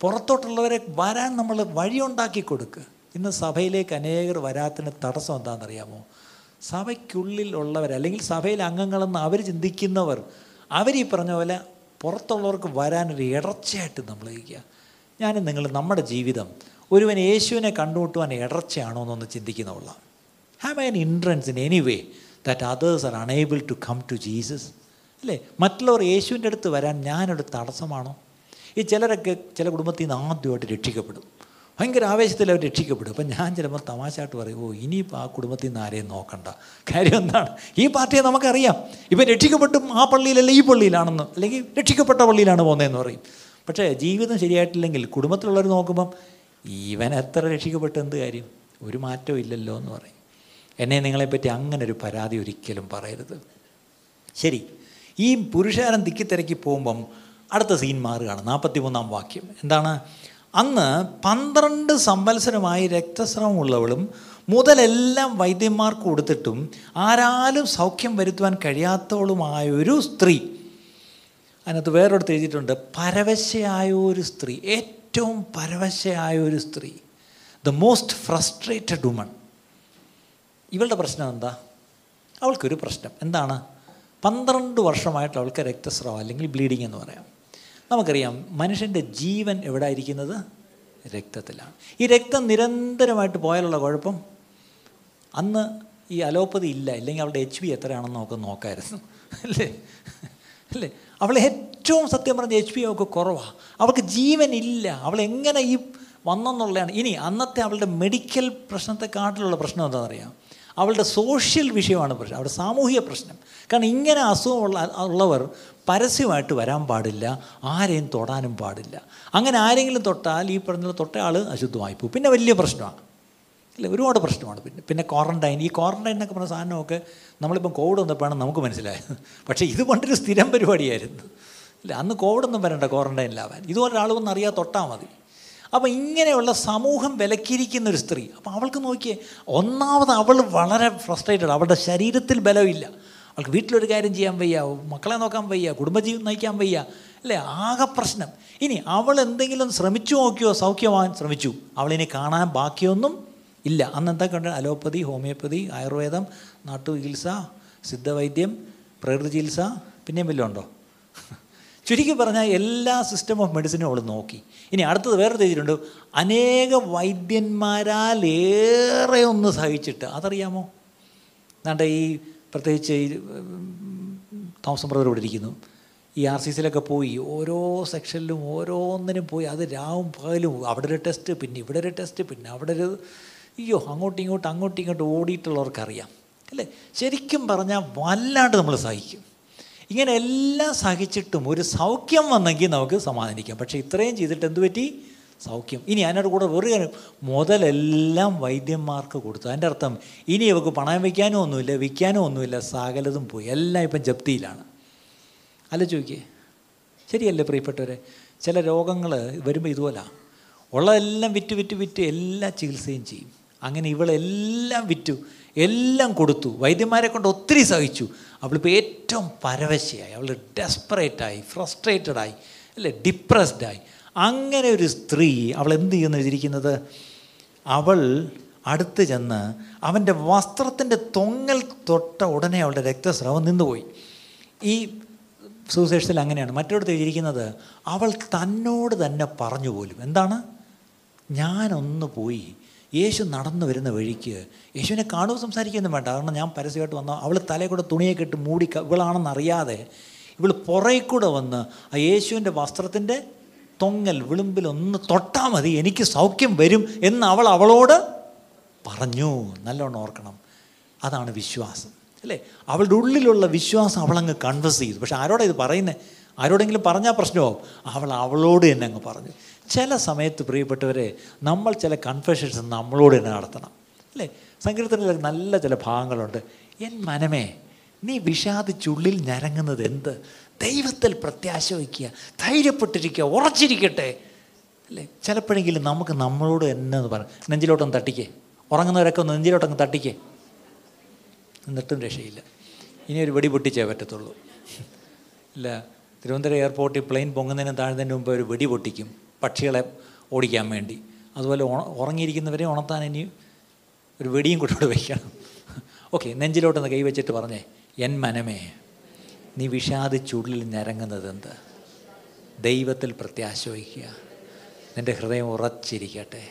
Speaker 1: പുറത്തോട്ടുള്ളവരെ വരാൻ നമ്മൾ വഴിയുണ്ടാക്കി കൊടുക്കുക ഇന്ന് സഭയിലേക്ക് അനേകർ വരാത്തിന് തടസ്സം എന്താണെന്നറിയാമോ? സഭയ്ക്കുള്ളിൽ ഉള്ളവർ അല്ലെങ്കിൽ സഭയിലെ അംഗങ്ങളെന്ന് അവർ ചിന്തിക്കുന്നവർ അവർ ഈ പറഞ്ഞ പോലെ പുറത്തുള്ളവർക്ക് വരാനൊരു ഇടർച്ചയായിട്ട് നമ്മൾ ഇരിക്കുക. ഞാനും നിങ്ങൾ നമ്മുടെ ജീവിതം ഒരുവൻ യേശുവിനെ കണ്ടുമുട്ടുവാൻ ഇടർച്ചയാണോ എന്നൊന്ന് ചിന്തിക്കുന്നുള്ള have an hindrance in any way that others are unable to come to Jesus അല്ലേ? മറ്റുള്ളവർ യേശുവിന്റെ അടുത്ത് വരാൻ ഞാനൊരു തടസ്സമാണോ? ഈ ചിലരൊക്കെ ചില കുടുംബത്തിൽ നിന്ന് ആദ്യമായിട്ട് രക്ഷിക്കപ്പെടും. ഭയങ്കര ആവേശത്തിൽ അവർ രക്ഷിക്കപ്പെടും. അപ്പം ഞാൻ ചിലപ്പോൾ തമാശയായിട്ട് പറയും ഓ ഇനിയിപ്പോൾ ആ കുടുംബത്തിൽ നിന്ന് ആരെയും നോക്കണ്ട. കാര്യം എന്താണ്? ഈ പാർട്ടിയെ നമുക്കറിയാം. ഇപ്പം രക്ഷിക്കപ്പെട്ടും ആ പള്ളിയിലല്ല ഈ പള്ളിയിലാണെന്ന്. അല്ലെങ്കിൽ രക്ഷിക്കപ്പെട്ട പള്ളിയിലാണ് പോകുന്നതെന്ന് പറയും. പക്ഷേ ജീവിതം ശരിയായിട്ടില്ലെങ്കിൽ കുടുംബത്തിലുള്ളവർ നോക്കുമ്പം ഇവൻ എത്ര രക്ഷിക്കപ്പെട്ട് എന്ത് കാര്യം? ഒരു മാറ്റവും ഇല്ലല്ലോ എന്ന് പറയും. എന്നെ നിങ്ങളെപ്പറ്റി അങ്ങനെ ഒരു പരാതി ഒരിക്കലും പറയരുത്. ശരി ഈ പുരുഷാരം തിക്കിത്തിരക്കി പോകുമ്പം അടുത്ത സീൻ മാറുകയാണ്. നാൽപ്പത്തി മൂന്നാം വാക്യം. എന്താണ്? അന്ന് പന്ത്രണ്ട് സംവത്സരമായി രക്തസ്രവമുള്ളവളും മുതലെല്ലാം വൈദ്യന്മാർ കൊടുത്തിട്ടും ആരാലും സൗഖ്യം വരുത്തുവാൻ കഴിയാത്തവളുമായ ഒരു സ്ത്രീ. അതിനകത്ത് വേറൊരിടത്ത് എഴുതിയിട്ടുണ്ട് പരവശയായ ഒരു സ്ത്രീ ഏറ്റവും പരവശയായ ഒരു സ്ത്രീ ദ മോസ്റ്റ് ഫ്രസ്ട്രേറ്റഡ് വുമൺ ഇവളുടെ പ്രശ്നം എന്താ? അവൾക്കൊരു പ്രശ്നം. എന്താണ്? പന്ത്രണ്ട് വർഷമായിട്ട് അവൾക്ക് രക്തസ്രാവം അല്ലെങ്കിൽ ബ്ലീഡിങ് എന്ന് പറയാം. നമുക്കറിയാം മനുഷ്യന്റെ ജീവൻ എവിടെ ഇരിക്കുന്നത് രക്തത്തിലാണ്. ഈ രക്തം നിരന്തരമായിട്ട് പോയാലുള്ള കുഴപ്പം അന്ന് ഈ അലോപ്പതി ഇല്ല. ഇല്ലെങ്കിൽ അവളുടെ എച്ച് ബി എത്രയാണെന്ന് നമുക്ക് നോക്കായിരുന്നു. അല്ലേ? അല്ലേ? അവൾ ഏറ്റവും സത്യം പറഞ്ഞ എച്ച് പി അവൾക്ക് കുറവാണ് അവൾക്ക് ജീവനില്ല അവൾ എങ്ങനെ ഈ വന്നെന്നുള്ളതാണ്. ഇനി അന്നത്തെ അവളുടെ മെഡിക്കൽ പ്രശ്നത്തെക്കാട്ടിലുള്ള പ്രശ്നം എന്താണെന്നറിയാം? അവളുടെ സോഷ്യൽ വിഷയമാണ് പ്രശ്നം. അവരുടെ സാമൂഹിക പ്രശ്നം. കാരണം ഇങ്ങനെ അസുഖമുള്ള ഉള്ളവർ പരസ്യമായിട്ട് വരാൻ പാടില്ല ആരെയും തൊടാനും പാടില്ല. അങ്ങനെ ആരെങ്കിലും തൊട്ടാൽ ഈ പറഞ്ഞ തൊട്ട ആൾ അശുദ്ധമായി പോകും. പിന്നെ വലിയ പ്രശ്നമാണ്. ഇല്ല ഒരുപാട് പ്രശ്നമാണ് പിന്നെ. പിന്നെ ക്വാറന്റൈൻ ഈ ക്വാറന്റൈൻ എന്നൊക്കെ പറഞ്ഞ സാധനമൊക്കെ നമ്മളിപ്പം കോവിഡ് വന്നപ്പോഴാണ് നമുക്ക് മനസ്സിലായത്. പക്ഷേ ഇത് പണ്ടൊരു സ്ഥിരം പരിപാടിയായിരുന്നു. ഇല്ല അന്ന് കോവിഡൊന്നും വരണ്ട ക്വാറന്റൈനിലാവാൻ ഇതുപോലെ ഒരാൾ വന്ന് അറിയാതെ തൊട്ടാൽ മതി. അപ്പോൾ ഇങ്ങനെയുള്ള സമൂഹം വിലക്കിയിരിക്കുന്ന ഒരു സ്ത്രീ. അപ്പോൾ അവൾക്ക് നോക്കിയേ ഒന്നാമത് അവൾ വളരെ ഫ്രസ്ട്രേറ്റഡ് അവളുടെ ശരീരത്തിൽ ബലമില്ല. അവൾക്ക് വീട്ടിലൊരു കാര്യം ചെയ്യാൻ വയ്യ മക്കളെ നോക്കാൻ വയ്യ കുടുംബജീവിതം നയിക്കാൻ വയ്യ. അല്ലേ? ആകെ പ്രശ്നം. ഇനി അവൾ എന്തെങ്കിലും ശ്രമിച്ചു നോക്കിയോ സൗഖ്യമാകാൻ ശ്രമിച്ചു. അവളിനി കാണാൻ ബാക്കിയൊന്നും ഇല്ല. അന്ന് എന്താ കണ്ട അലോപ്പതി ഹോമിയോപ്പതി ആയുർവേദം നാട്ടു ചികിത്സ സിദ്ധവൈദ്യം പ്രകൃതി ചികിത്സ പിന്നെയും വല്ലതും ഉണ്ടോ? ചുരുക്കി പറഞ്ഞാൽ എല്ലാ സിസ്റ്റം ഓഫ് മെഡിസിനും അവൾ നോക്കി. ഇനി അടുത്തത് വേറെ ചെയ്തിട്ടുണ്ട് അനേക വൈദ്യന്മാരാൽ ഏറെ ഒന്ന് സഹിച്ചിട്ട്. അതറിയാമോ? എന്നാണ്ട് ഈ പ്രത്യേകിച്ച് ഈ തോമസം ബ്രദർ ഇവിടെ ഇരിക്കുന്നു. ഈ ആർ സി സിയിലൊക്കെ പോയി ഓരോ സെക്ഷനിലും ഓരോന്നിനും പോയി അത് രാവും പകലും അവിടെ ഒരു ടെസ്റ്റ് പിന്നെ ഇവിടെ ഒരു ടെസ്റ്റ് പിന്നെ അവിടെ ഒരു അയ്യോ അങ്ങോട്ടും ഇങ്ങോട്ടും അങ്ങോട്ടും ഇങ്ങോട്ടും ഓടിയിട്ടുള്ളവർക്കറിയാം. അല്ലേ? ശരിക്കും പറഞ്ഞാൽ വല്ലാണ്ട് നമ്മൾ സഹിക്കും. ഇങ്ങനെ എല്ലാം സഹിച്ചിട്ടും ഒരു സൗഖ്യം വന്നെങ്കിൽ നമുക്ക് സമാധാനിക്കാം. പക്ഷേ ഇത്രയും ചെയ്തിട്ട് എന്ത് പറ്റി സൗഖ്യം. ഇനി അതിനോട് കൂടെ വേറെ മുതലെല്ലാം വൈദ്യന്മാർക്ക് കൊടുത്തു. അതിന്റെ അർത്ഥം ഇനി ഇവർക്ക് പണയം വയ്ക്കാനും ഒന്നുമില്ല വിൽക്കാനും ഒന്നുമില്ല സകലതും പോയി. എല്ലാം ഇപ്പം ജപ്തിയിലാണ്. അല്ല ചോദിക്കേ. ശരിയല്ലേ പ്രിയപ്പെട്ടവരെ? ചില രോഗങ്ങൾ വരുമ്പോൾ ഇതുപോലെ. ഉള്ളതെല്ലാം വിറ്റ് വിറ്റ് വിറ്റ് എല്ലാ ചികിത്സയും ചെയ്യും. അങ്ങനെ ഇവളെല്ലാം വിറ്റു. എല്ലാം കൊടുത്തു. വൈദ്യന്മാരെ കൊണ്ട് ഒത്തിരി സഹിച്ചു. അവളിപ്പോൾ ഏറ്റവും പരവശയായി. അവൾ ഡെസ്പറേറ്റായി ഫ്രസ്ട്രേറ്റഡായി അല്ലേ? ഡിപ്രസ്ഡായി അങ്ങനെ ഒരു സ്ത്രീ അവൾ എന്ത് ചെയ്യുന്നു എഴുതിയിരിക്കുന്നത്? അവൾ അടുത്ത് ചെന്ന് അവന്റെ വസ്ത്രത്തിന്റെ തൊങ്ങൽ തൊട്ട ഉടനെ അവളുടെ രക്തസ്രാവം നിന്നുപോയി. ഈ സൂസേഷത്തിൽ അങ്ങനെയാണ്. മറ്റൊരിടത്ത് എഴുതിയിരിക്കുന്നത് അവൾ തന്നോട് തന്നെ പറഞ്ഞു പോലും. എന്താണ്? ഞാനൊന്ന് പോയി യേശു നടന്നു വരുന്ന വഴിക്ക് യേശുവിനെ കാണുക സംസാരിക്കുകയൊന്നും വേണ്ട. കാരണം ഞാൻ പരസ്യമായിട്ട് വന്ന അവൾ തലയിൽ കൂടെ തുണിയൊക്കെ ഇട്ട് മൂടി ഇവളാണെന്നറിയാതെ ഇവൾ പുറയിൽ കൂടെ വന്ന് ആ യേശുവിന്റെ വസ്ത്രത്തിന്റെ തൊങ്ങൽ വിളുമ്പിൽ ഒന്ന് തൊട്ടാൽ മതി എനിക്ക് സൗഖ്യം വരും എന്ന് അവൾ അവളോട് പറഞ്ഞു. നല്ലോണം ഓർക്കണം. അതാണ് വിശ്വാസം അല്ലേ? അവളുടെ ഉള്ളിലുള്ള വിശ്വാസം അവളങ്ങ് കൺവേഴ്സ് ചെയ്തു. പക്ഷെ ആരോടാ ഇത് പറയുന്നത് ആരോടെങ്കിലും പറഞ്ഞാൽ പ്രശ്നമാവും. അവൾ അവളോട് തന്നെ അങ്ങ് പറഞ്ഞു. ചില സമയത്ത് പ്രിയപ്പെട്ടവരെ നമ്മൾ ചില കൺഫെഷൻസ് നമ്മളോട് തന്നെ നടത്തണം അല്ലേ? സംഗീതത്തിൽ നല്ല ചില ഭാഗങ്ങളുണ്ട്. എൻ മനമേ നീ വിഷാദിച്ചുള്ളിൽ ഞരങ്ങുന്നത് എന്ത്? ദൈവത്തിൽ പ്രത്യാശ വയ്ക്കുക ധൈര്യപ്പെട്ടിരിക്കുക ഉറച്ചിരിക്കട്ടെ. അല്ലേ? ചിലപ്പോഴെങ്കിലും നമുക്ക് നമ്മളോട് തന്നെ എന്ന് പറ നെഞ്ചിലോട്ടൊന്ന് തട്ടിക്കേ. ഉറങ്ങുന്നവരൊക്കെ ഒന്ന് നെഞ്ചിലോട്ടൊന്ന് തട്ടിക്കേ. എന്നിട്ടും രക്ഷയില്ല. ഇനി ഒരു വെടി പൊട്ടിച്ചേ പറ്റത്തുള്ളൂ. ഇല്ല തിരുവനന്തപുരം എയർപോർട്ടിൽ പ്ലെയിൻ പൊങ്ങുന്നതിന് താഴ്ന്നതിന് മുമ്പ് ഒരു വെടി പൊട്ടിക്കും പക്ഷികളെ ഓടിക്കാൻ വേണ്ടി. അതുപോലെ ഉറങ്ങിയിരിക്കുന്നവരെ ഉണർത്താൻ ഇനി ഒരു വെടിയും കൂടെ വയ്ക്കണം ഓക്കെ നെഞ്ചിലോട്ടൊന്ന് കൈവച്ചിട്ട് പറഞ്ഞേ എൻ മനമേ. നീ വിഷാദിച്ചുള്ളിൽ ഞരങ്ങുന്നത് എന്ത് ദൈവത്തിൽ പ്രത്യാശ വയ്ക്കുക നിന്റെ ഹൃദയം ഉറച്ചിരിക്കട്ടെ.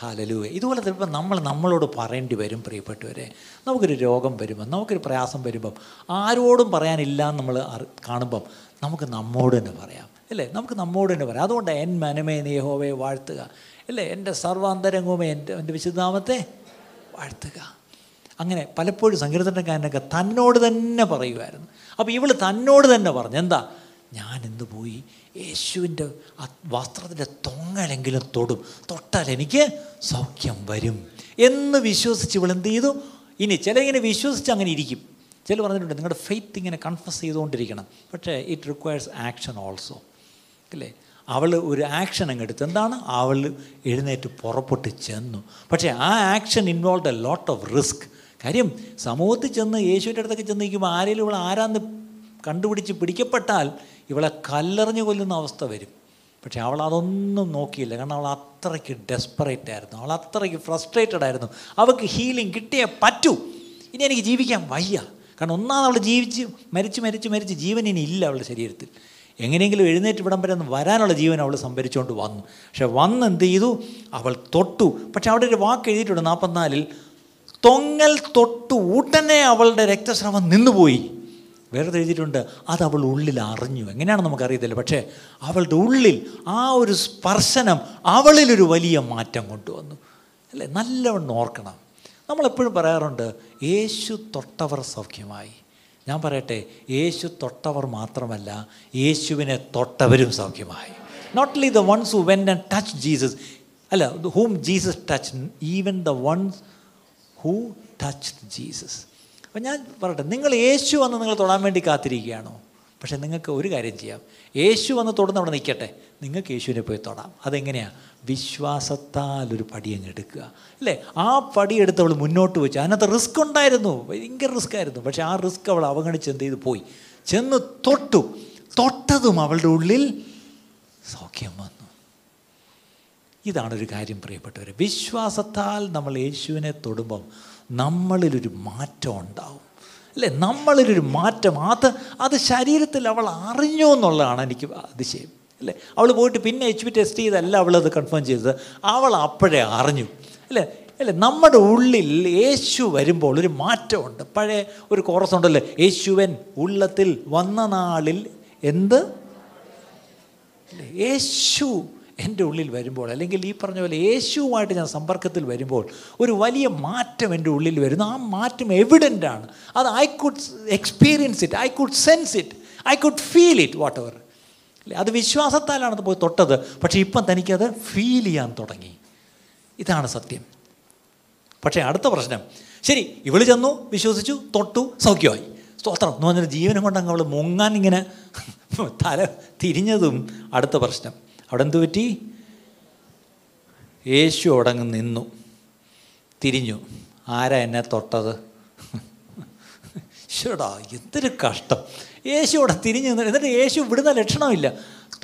Speaker 1: ഹലലുവേ ഇതുപോലെ ചിലപ്പോൾ നമ്മൾ നമ്മളോട് പറയേണ്ടി വരും പ്രിയപ്പെട്ടവരെ. നമുക്കൊരു രോഗം വരുമ്പം നമുക്കൊരു പ്രയാസം വരുമ്പം ആരോടും പറയാനില്ല എന്ന് നമ്മൾ കാണുമ്പം നമുക്ക് നമ്മോട് തന്നെ പറയാം. അല്ലേ? നമുക്ക് നമ്മോട് തന്നെ പറയാം. അതുകൊണ്ട് എൻ മനമേ നീഹോവയെ വാഴ്ത്തുക. അല്ലേ? എന്റെ സർവാന്തരംഗവുമേ എന്റെ എന്റെ വിശുദ്ധാമത്തെ വാഴ്ത്തുക. അങ്ങനെ പലപ്പോഴും സങ്കീർത്തനക്കാരനൊക്കെ തന്നോട് തന്നെ പറയുമായിരുന്നു അപ്പോൾ ഇവൾ തന്നോട് തന്നെ പറഞ്ഞു എന്താ? ഞാൻ ഇന്ന് പോയി? യേശുവിന്റെ ആ വസ്ത്രത്തിന്റെ തൊങ്ങലെങ്കിലും തൊടും. തൊട്ടാൽ എനിക്ക് സൗഖ്യം വരും. എന്ന് വിശ്വസിച്ച് ഇവൾ എന്ത് ചെയ്തു? ഇനി ചില ഇങ്ങനെ വിശ്വസിച്ച് അങ്ങനെ ഇരിക്കും. ചില പറഞ്ഞിട്ടുണ്ട് നിങ്ങളുടെ ഫെയ്ത്ത് ഇങ്ങനെ കൺഫസ് ചെയ്തുകൊണ്ടിരിക്കണം. പക്ഷേ ഇറ്റ് റിക്വയേഴ്സ് ആക്ഷൻ ഓൾസോ അല്ലേ? അവൾ ഒരു ആക്ഷൻ അങ്ങ് എടുത്ത് എന്താണ്? അവൾ എഴുന്നേറ്റ് പുറപ്പെട്ട് ചെന്നു. പക്ഷേ ആ action involve a lot of risk കാര്യം സമൂഹത്തിൽ ചെന്ന് യേശുവിന്റെ അടുത്തൊക്കെ ചെന്ന് നിൽക്കുമ്പോൾ ആരെങ്കിലും ഇവൾ ആരാന്ന് കണ്ടുപിടിച്ച് പിടിക്കപ്പെട്ടാൽ ഇവളെ കല്ലെറിഞ്ഞ് കൊല്ലുന്ന അവസ്ഥ വരും. പക്ഷേ അവൾ അതൊന്നും നോക്കിയില്ല. കാരണം അവൾ അത്രയ്ക്ക് ഡെസ്പറേറ്റ് ആയിരുന്നു. അവൾ അത്രയ്ക്ക് ഫ്രസ്ട്രേറ്റഡ് ആയിരുന്നു. അവൾക്ക് ഹീലിംഗ് കിട്ടിയേ പറ്റൂ. ഇനി എനിക്ക് ജീവിക്കാൻ വയ്യ. കാരണം ഒന്നാമത് അവൾ ജീവിച്ച് മരിച്ച് മരിച്ച് മരിച്ച് ജീവൻ ഇനി ഇല്ല അവളുടെ ശരീരത്തിൽ. എങ്ങനെയെങ്കിലും എഴുന്നേറ്റ് ഇവിടം വരെ ഒന്ന് വരാനുള്ള ജീവൻ അവൾ സംഭരിച്ചുകൊണ്ട് വന്നു. പക്ഷെ വന്ന് എന്ത് ചെയ്തു? അവൾ തൊട്ടു. പക്ഷെ അവിടെ ഒരു വാക്ക് എഴുതിയിട്ടുണ്ട് നാൽപ്പത്തിനാലിൽ തൊങ്ങൽ തൊട്ട് ഉടനെ അവളുടെ രക്തസ്രവം നിന്നുപോയി. വേറെ എഴുതിയിട്ടുണ്ട് അത് അവൾ ഉള്ളിൽ അറിഞ്ഞു. എങ്ങനെയാണ് നമുക്കറിയത്തില്ല പക്ഷേ അവളുടെ ഉള്ളിൽ ആ ഒരു സ്പർശനം അവളിലൊരു വലിയ മാറ്റം കൊണ്ടുവന്നു. അല്ലേ? നല്ലവണ്ണം ഓർക്കണം. നമ്മളെപ്പോഴും പറയാറുണ്ട് യേശു തൊട്ടവർ സൗഖ്യമായി. ഞാൻ പറയട്ടെ യേശു തൊട്ടവർ മാത്രമല്ല യേശുവിനെ തൊട്ടവരും സൗഖ്യമായി. Not only the ones who went and touch Jesus അല്ല whom Jesus touch even the ones who touch Jesus അപ്പം ഞാൻ പറയട്ടെ നിങ്ങൾ യേശു വന്ന് നിങ്ങൾ തൊടാൻ വേണ്ടി കാത്തിരിക്കുകയാണോ? പക്ഷേ നിങ്ങൾക്ക് ഒരു കാര്യം ചെയ്യാം. യേശു വന്ന് തൊടുന്ന അവിടെ നിൽക്കട്ടെ. നിങ്ങൾക്ക് യേശുവിനെ പോയി തൊടാം. അതെങ്ങനെയാണ് വിശ്വാസത്താൽ ഒരു പടി അങ്ങ് എടുക്കുക. അല്ലേ? ആ പടി എടുത്ത് അവൾ മുന്നോട്ട് വെച്ചു. അതിനകത്ത് റിസ്ക് ഉണ്ടായിരുന്നു. ഭയങ്കര റിസ്ക് ആയിരുന്നു. പക്ഷേ ആ റിസ്ക് അവൾ അവഗണിച്ച് എന്ത് ചെയ്ത്? പോയി. ചെന്ന് തൊട്ടു. തൊട്ടതും അവളുടെ ഉള്ളിൽ സൗഖ്യം വന്നു. ഇതാണൊരു കാര്യം പ്രിയപ്പെട്ടവർ വിശ്വാസത്താൽ നമ്മൾ യേശുവിനെ തൊടുമ്പം നമ്മളിലൊരു മാറ്റം ഉണ്ടാവും. അല്ലേ? നമ്മളിലൊരു മാറ്റം. അത് അത് ശരീരത്തിൽ അവൾ അറിഞ്ഞു എന്നുള്ളതാണ് എനിക്ക് അതിശയം. അല്ലേ? അവൾ പോയിട്ട് പിന്നെ എച്ച് പി ടെസ്റ്റ് ചെയ്തല്ല അവളത് കൺഫേം ചെയ്തത്. അവൾ അപ്പോഴേ അറിഞ്ഞു. അല്ലേ? അല്ലേ? നമ്മുടെ ഉള്ളിൽ യേശു വരുമ്പോൾ ഒരു മാറ്റമുണ്ട്. പഴയ ഒരു കോറസ് ഉണ്ടല്ലോ. യേശുവൻ ഉള്ളത്തിൽ വന്ന നാളിൽ എന്ത്? യേശു എന്റെ ഉള്ളിൽ വരുമ്പോൾ അല്ലെങ്കിൽ ഈ പറഞ്ഞ പോലെ യേശുവുമായിട്ട് ഞാൻ സമ്പർക്കത്തിൽ വരുമ്പോൾ ഒരു വലിയ മാറ്റം എന്റെ ഉള്ളിൽ വരുന്നു. ആ മാറ്റം എവിഡന്റ് ആണ്. അത് I could experience it I could sense it I could feel it whatever അല്ലേ? അത് വിശ്വാസത്താലാണ് അത് പോയി തൊട്ടത്. പക്ഷേ ഇപ്പം തനിക്കത് ഫീൽ ചെയ്യാൻ തുടങ്ങി. ഇതാണ് സത്യം. പക്ഷേ അടുത്ത പ്രശ്നം. ശരി ഇവൾ ചെന്നു വിശ്വസിച്ചു തൊട്ടു സൗഖ്യമായി. സ്തോത്രം. എന്ന് പറഞ്ഞാൽ ജീവനം കൊണ്ട് അങ്ങ് അവൾ മുങ്ങാൻ ഇങ്ങനെ തല തിരിഞ്ഞതും അടുത്ത പ്രശ്നം. അവിടെ എന്ത് പറ്റി? യേശു അവിടെ അങ്ങ് നിന്നു. തിരിഞ്ഞു. ആരാ എന്നെ തൊട്ടത്? ഈശോടാ എന്തൊരു കഷ്ടം. യേശു അവിടെ തിരിഞ്ഞു നിന്നു. എന്നിട്ട് യേശു വിടുന്ന ലക്ഷണമില്ല.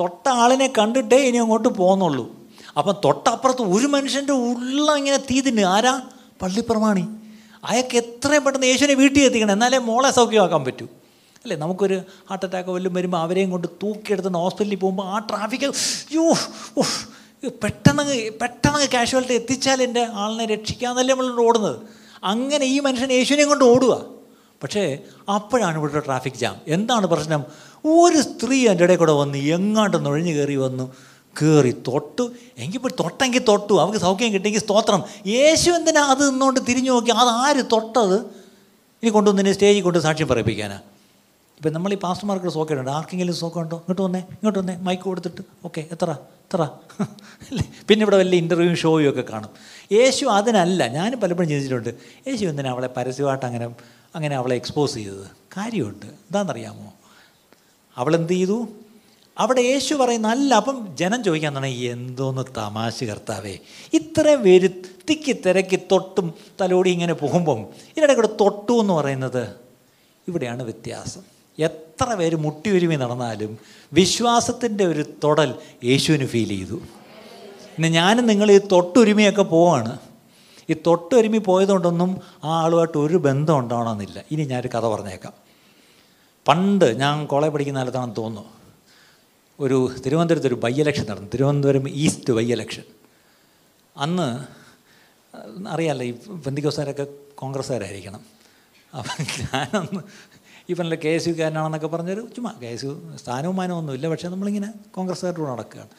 Speaker 1: തൊട്ട ആളിനെ കണ്ടിട്ടേ ഇനി അങ്ങോട്ട് പോകുന്നുള്ളൂ അപ്പം തൊട്ടപ്പുറത്ത് ഒരു മനുഷ്യന്റെ ഉള്ള ഇങ്ങനെ തീ തിന്നു ആരാ? പള്ളിപ്രമാണി. അയാൾക്ക് എത്രയും പെട്ടെന്ന് യേശുവിനെ വീട്ടിൽ എത്തിക്കണം. എന്നാലേ മോളെ സൗഖ്യമാക്കാൻ പറ്റൂ. അല്ലേ? നമുക്കൊരു ഹാർട്ട് അറ്റാക്ക് വല്ലതും വരുമ്പോൾ അവരെയും കൊണ്ട് തൂക്കിയെടുത്ത് ഹോസ്പിറ്റലിൽ പോകുമ്പോൾ ആ ട്രാഫിക് യൂ പെട്ടെന്ന് പെട്ടെന്ന് കാഷ്വാലിറ്റി എത്തിച്ചാൽ എന്റെ ആളിനെ രക്ഷിക്കാമെന്നല്ലേ നമ്മൾ ഓടുന്നത്. അങ്ങനെ ഈ മനുഷ്യൻ യേശുവിനെയും കൊണ്ട് ഓടുക പക്ഷേ അപ്പോഴാണ് ഇവിടുത്തെ ട്രാഫിക് ജാം എന്താണ് പ്രശ്നം? ഒരു സ്ത്രീ എന്റെ ഇടയിൽ കൂടെ വന്ന് എങ്ങാണ്ട് നുഴഞ്ഞു കയറി വന്നു. കയറി തൊട്ടു. എങ്കിൽ ഇപ്പോൾ തൊട്ടെങ്കിൽ തൊട്ടു. അവർക്ക് സൗഖ്യം കിട്ടിയെങ്കിൽ സ്തോത്രം. യേശു എന്തിനാ അത് നിന്നുകൊണ്ട് തിരിഞ്ഞു നോക്കി? അത് ആര് തൊട്ടത്? ഇനി കൊണ്ടുവന്നിനെ സ്റ്റേജിൽ കൊണ്ട് സാക്ഷ്യം പറയിപ്പിക്കാനാ. ഇപ്പം നമ്മൾ ഈ പാസ്റ്റർമാർക്ക് സോക്കേടുണ്ട്. ആർക്കെങ്കിലും സോക്കമുണ്ടോ ഇങ്ങോട്ട് വന്നേ ഇങ്ങോട്ട് വന്നേ മൈക്ക് കൊടുത്തിട്ട്. ഓക്കെ എത്ര എത്ര? അല്ലേ? പിന്നെ ഇവിടെ വലിയ ഇന്റർവ്യൂ ഷോയും ഒക്കെ കാണും. യേശു അതിനല്ല ഞാൻ പലപ്പോഴും ചിന്തിച്ചിട്ടുണ്ട്. യേശു എന്തിനാ അവളെ പരസ്യമായിട്ട് അങ്ങനെ അങ്ങനെ അവളെ എക്സ്പോസ് ചെയ്തത്? കാര്യമുണ്ട്. എന്താണെന്നറിയാമോ? അവളെന്ത് ചെയ്തു? അവിടെ യേശു പറയുന്ന അല്ല അപ്പം ജനം ചോദിക്കാൻ തുടങ്ങി എന്തോന്ന് തമാശ കർത്താവേ? ഇത്രയും വരുത്തിക്ക് തിരക്കി തൊട്ടും തലോടി ഇങ്ങനെ പോകുമ്പം ഇതിനിടെ കൂടെ തൊട്ടു എന്ന് പറയുന്നത് ഇവിടെയാണ് വ്യത്യാസം. എത്ര പേര് മുട്ടി ഒരുമി നടന്നാലും വിശ്വാസത്തിന്റെ ഒരു തൊടൽ യേശുവിന് ഫീൽ ചെയ്തു. ഇന്ന് ഞാനും നിങ്ങൾ ഈ തൊട്ടൊരുമിയൊക്കെ പോവാണ്. ഈ തൊട്ടൊരുമി പോയതുകൊണ്ടൊന്നും ആ ആളുമായിട്ട് ഒരു ബന്ധം ഉണ്ടാവണമെന്നില്ല. ഇനി ഞാനൊരു കഥ പറഞ്ഞേക്കാം. പണ്ട് ഞാൻ കോളേജ് പഠിക്കുന്ന കാലത്താണെന്ന് തോന്നുന്നു. ഒരു തിരുവനന്തപുരത്ത് ഒരു ബൈ നടന്നു. തിരുവനന്തപുരം ഈസ്റ്റ് ബൈ അന്ന് അറിയാമല്ലോ ഈ ബന്ധിക്കോസാരൊക്കെ കോൺഗ്രസ്സുകാരായിരിക്കണം. അപ്പം ഞാനന്ന് ഇവനല്ല കെ എസ് യുക്കാരനാണെന്നൊക്കെ പറഞ്ഞൊരു ചുമ്മാ കെ എസ് യു സ്ഥാനവും മാനമൊന്നുമില്ല പക്ഷേ നമ്മളിങ്ങനെ കോൺഗ്രസ്സുകാരുടെ നടക്കുകയാണ്.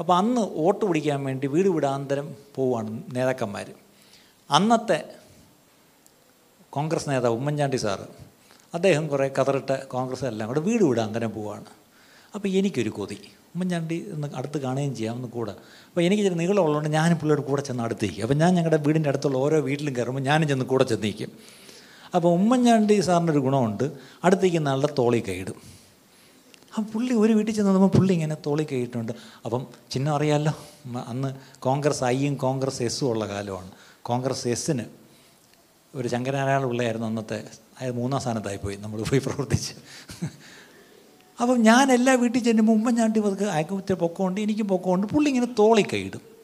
Speaker 1: അപ്പോൾ അന്ന് വോട്ട് പിടിക്കാൻ വേണ്ടി വീട് വിടാന്തരം പോവുകയാണ് നേതാക്കന്മാർ അന്നത്തെ കോൺഗ്രസ് നേതാവ് ഉമ്മൻചാണ്ടി സാറ് അദ്ദേഹം കുറേ കതറിട്ട കോൺഗ്രസ് എല്ലാം കൂടെ വീട് വിടാന്തരം പോവുകയാണ്. അപ്പോൾ എനിക്കൊരു കൊതി. ഉമ്മൻചാണ്ടി ഒന്ന് അടുത്ത് കാണുകയും ചെയ്യാം ഒന്ന് കൂടെ. അപ്പോൾ എനിക്ക് ചില നീളമുള്ളതുകൊണ്ട് ഞാനും പിള്ളേരുടെ കൂടെ ചെന്ന് അടുത്തേക്ക് അപ്പോൾ ഞാൻ ഞങ്ങളുടെ വീടിന്റെ അടുത്തുള്ള ഓരോ വീട്ടിലും കയറുമ്പോൾ ഞാനും ചെന്ന് കൂടെ ചെന്നിരിക്കും അപ്പോൾ ഉമ്മൻചാണ്ടി സാറിന്റെ ഒരു ഗുണമുണ്ട്. അടുത്തേക്ക് നല്ല തോളി കൈയിടും. ആ പുള്ളി ഒരു വീട്ടിൽ ചെന്ന് നോക്കുമ്പോൾ പുള്ളി ഇങ്ങനെ തോളി കൈയിട്ടുണ്ട്. അപ്പം ചിഹ്നം അറിയാമല്ലോ അന്ന് കോൺഗ്രസ് ഐയും കോൺഗ്രസ് എസ്സും ഉള്ള കാലമാണ്. കോൺഗ്രസ് എസ്സിന് ഒരു ശങ്കരനാരായണ പിള്ളയായിരുന്നു അന്നത്തെ അയാൾ മൂന്നാം സ്ഥാനത്തായി പോയി നമ്മൾ പോയി പ്രവർത്തിച്ച്. അപ്പം ഞാൻ എല്ലാ വീട്ടിൽ ചെല്ലുമ്പോൾ ഉമ്മൻചാണ്ടി പതുക്കെ അയക്കുത്തിരി പൊക്കമുണ്ട് എനിക്ക് പൊക്കമുണ്ട്. പുള്ളി ഇങ്ങനെ തോളി കൈയിടും.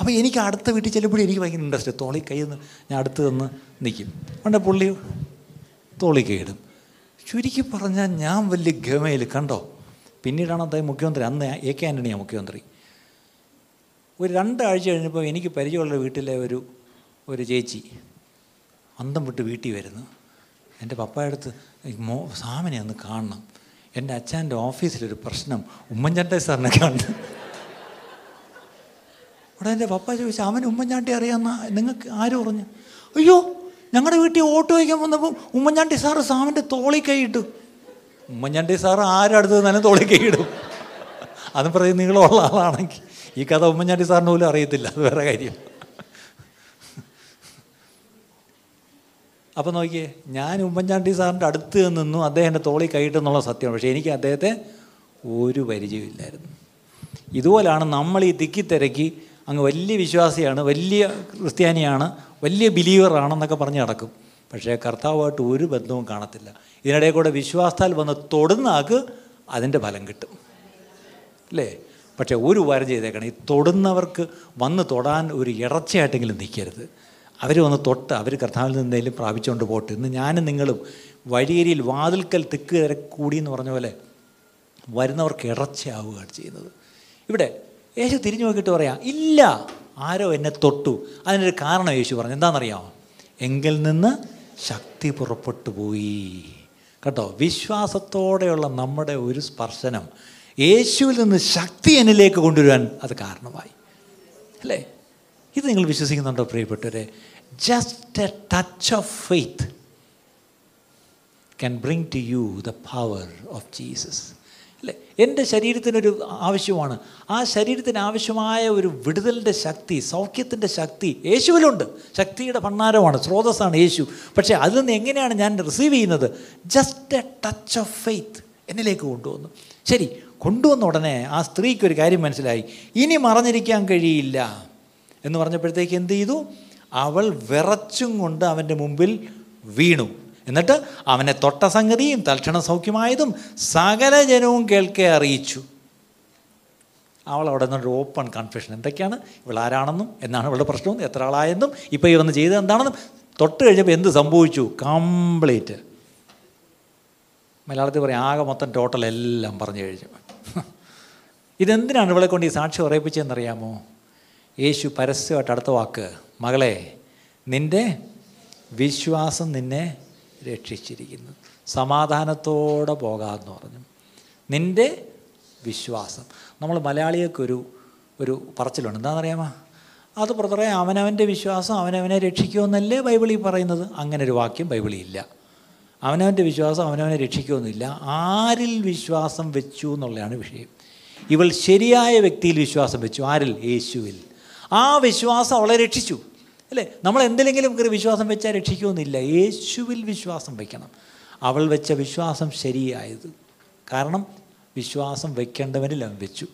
Speaker 1: അപ്പോൾ എനിക്ക് അടുത്ത വീട്ടിൽ ചെല്ലുമ്പോഴും എനിക്ക് ഭയങ്കര ഇൻട്രസ്റ്റ് തോളി കൈ നിന്ന് ഞാൻ അടുത്ത് നിന്ന് നിൽക്കും അതുകൊണ്ട് പുള്ളി തോളി കൈയിടും ചുരുക്കി പറഞ്ഞാൽ ഞാൻ വലിയ ഗമയിൽ കണ്ടോ? പിന്നീടാണ് അദ്ദേഹം മുഖ്യമന്ത്രി. അന്ന് എ കെ ആന്റണിയാണ് മുഖ്യമന്ത്രി. ഒരു രണ്ടാഴ്ച കഴിഞ്ഞപ്പോൾ എനിക്ക് പരിചയമുള്ള വീട്ടിലെ ഒരു ഒരു ചേച്ചി അന്തം വിട്ട് വീട്ടിൽ വരുന്നു. എന്റെ പപ്പായടുത്ത് മോ സാമിനെ ഒന്ന് കാണണം. എന്റെ അച്ഛന്റെ ഓഫീസിലൊരു പ്രശ്നം ഉമ്മൻചാണ്ടി സാറിനെ കാണുന്നു. അവിടെ എന്റെ പപ്പ ചോദിച്ചു അവൻ ഉമ്മൻചാണ്ടി അറിയാമെന്ന നിങ്ങൾക്ക് ആരും പറഞ്ഞു? അയ്യോ ഞങ്ങളുടെ വീട്ടിൽ ഓട്ടോ വയ്ക്കാൻ വന്നപ്പോൾ ഉമ്മൻചാണ്ടി സാറ് സാമിന്റെ തോളി കൈയിട്ടു ഉമ്മൻചാണ്ടി സാറ് ആരടുത്ത് നിന്നാലും തോളി കൈയിടും അതും പറയും നീളമുള്ള ആളാണെങ്കിൽ. ഈ കഥ ഉമ്മൻചാണ്ടി സാറിന് പോലും അറിയത്തില്ല അത് വേറെ കാര്യം. അപ്പോൾ നോക്കിയേ ഞാൻ ഉമ്മൻചാണ്ടി സാറിന്റെ അടുത്ത് നിന്നു അദ്ദേഹം എന്റെ തോളി കൈയിട്ടെന്നുള്ള സത്യമാണ്. പക്ഷേ എനിക്ക് അദ്ദേഹത്തെ ഒരു പരിചയമില്ലായിരുന്നു ഇതുപോലാണ് നമ്മൾ ഈ തിക്കി തിരക്കി അങ്ങ് വലിയ വിശ്വാസിയാണ് വലിയ ക്രിസ്ത്യാനിയാണ് വലിയ ബിലീവറാണെന്നൊക്കെ പറഞ്ഞ് നടക്കും. പക്ഷേ കർത്താവുമായിട്ട് ഒരു ബന്ധവും കാണത്തില്ല. ഇതിനിടയിൽ കൂടെ വിശ്വാസത്താൽ വന്ന് തൊടുന്ന ആൾക്ക് അതിന്റെ ഫലം കിട്ടും. അല്ലേ? പക്ഷേ ഒരു ഉപകാരം ചെയ്തേക്കണം. ഈ തൊടുന്നവർക്ക് വന്ന് തൊടാൻ ഒരു ഇടർച്ചയായിട്ടെങ്കിലും നിൽക്കരുത്. അവർ വന്ന് തൊട്ട് അവർ കർത്താവിൽ നിന്ന് എന്തെങ്കിലും പ്രാപിച്ചുകൊണ്ട് പോട്ടെ. ഇന്ന് ഞാനും നിങ്ങളും വഴിയേരിയിൽ വാതിൽക്കൽ തിക്ക് തിരക്കൂടി എന്ന് പറഞ്ഞ പോലെ വരുന്നവർക്ക് ഇടർച്ചയാവുകയാണ് ചെയ്യുന്നത്. ഇവിടെ യേശു തിരിഞ്ഞു നോക്കിയിട്ട് പറയാം ഇല്ല ആരോ എന്നെ തൊട്ടു. അതിനൊരു കാരണം യേശു പറഞ്ഞു എന്താണെന്നറിയാമോ? എങ്കിൽ നിന്ന് ശക്തി പുറപ്പെട്ടു പോയി. കേട്ടോ വിശ്വാസത്തോടെയുള്ള നമ്മുടെ ഒരു സ്പർശനം യേശുവിൽ നിന്ന് ശക്തി എന്നിലേക്ക് കൊണ്ടുവരാൻ അത് കാരണമായി. അല്ലേ? ഇത് നിങ്ങൾ വിശ്വസിക്കുന്നുണ്ടോ പ്രിയപ്പെട്ടവരെ? Just a touch of faith can bring to you the power of Jesus അല്ലേ? എന്റെ ശരീരത്തിനൊരു ആവശ്യമാണ്. ആ ശരീരത്തിന് ആവശ്യമായ ഒരു വിടുതലിന്റെ ശക്തി സൗഖ്യത്തിന്റെ ശക്തി യേശുവിലുണ്ട്. ശക്തിയുടെ ഭണ്ണാരമാണ് സ്രോതസ്സാണ് യേശു. പക്ഷേ അതിൽ നിന്ന് എങ്ങനെയാണ് ഞാൻ റിസീവ് ചെയ്യുന്നത്? Just a touch of faith എന്നിലേക്ക് കൊണ്ടുവന്നു. ശരി കൊണ്ടുവന്ന ഉടനെ ആ സ്ത്രീക്ക് ഒരു കാര്യം മനസ്സിലായി. ഇനി മറഞ്ഞിരിക്കാൻ കഴിയില്ല എന്ന് പറഞ്ഞപ്പോഴത്തേക്ക് എന്ത് ചെയ്തു? അവൾ വിറച്ചും കൊണ്ട് അവന്റെ മുമ്പിൽ വീണു. എന്നിട്ട് അവനെ തൊട്ട സംഗതിയും തൽക്ഷണ സൗഖ്യമായതും സകല ജനവും കേൾക്കെ അറിയിച്ചു. അവൾ അവിടെ നിന്നൊരു ഓപ്പൺ കൺഫ്യൂഷൻ എന്തൊക്കെയാണ്? ഇവൾ ആരാണെന്നും എന്നാണ് ഇവളുടെ പ്രശ്നവും എത്ര ആളായെന്നും ഇപ്പോൾ ഇവന്ന് ചെയ്ത് എന്താണെന്നും തൊട്ട് കഴിഞ്ഞപ്പോൾ എന്ത് സംഭവിച്ചു? കംപ്ലീറ്റ് മലയാളത്തിൽ പറയും ആകെ മൊത്തം ടോട്ടൽ എല്ലാം പറഞ്ഞു കഴിഞ്ഞു. ഇതെന്തിനാണ് ഇവളെ കൊണ്ട് ഈ സാക്ഷി ഉറപ്പിച്ചതെന്നറിയാമോ? യേശു പരസ്യമായിട്ട് അടുത്ത വാക്ക് മകളെ നിന്റെ വിശ്വാസം നിന്നെ രക്ഷിച്ചിരിക്കുന്നു. സമാധാനത്തോടെ പോകാമെന്ന് പറഞ്ഞു. നിന്റെ വിശ്വാസം. നമ്മൾ മലയാളിയൊക്കെ ഒരു ഒരു പറച്ചിലുണ്ട്. എന്താണെന്നറിയാമോ? അത് ബ്രദറെ അവനവന്റെ വിശ്വാസം അവനവനെ രക്ഷിക്കുമെന്നല്ലേ ബൈബിളിൽ പറയുന്നത്. അങ്ങനെ ഒരു വാക്യം ബൈബിളിൽ ഇല്ല. അവനവന്റെ വിശ്വാസം അവനവനെ രക്ഷിക്കുമെന്നില്ല. ആരിൽ വിശ്വാസം വെച്ചു എന്നുള്ളതാണ് വിഷയം. ഇവൾ ശരിയായ വ്യക്തിയിൽ വിശ്വാസം വെച്ചു. ആരിൽ? യേശുവിൽ. ആ വിശ്വാസം അവളെ രക്ഷിച്ചു. അല്ലേ? നമ്മൾ എന്തെങ്കിലും കയറി വിശ്വാസം വെച്ചാൽ രക്ഷിക്കുമെന്നില്ല യേശുവിൽ വിശ്വാസം വയ്ക്കണം അവൾ വെച്ച വിശ്വാസം ശരിയായത്. കാരണം വിശ്വാസം വയ്ക്കേണ്ടവനിൽ അവൻ വെച്ചു.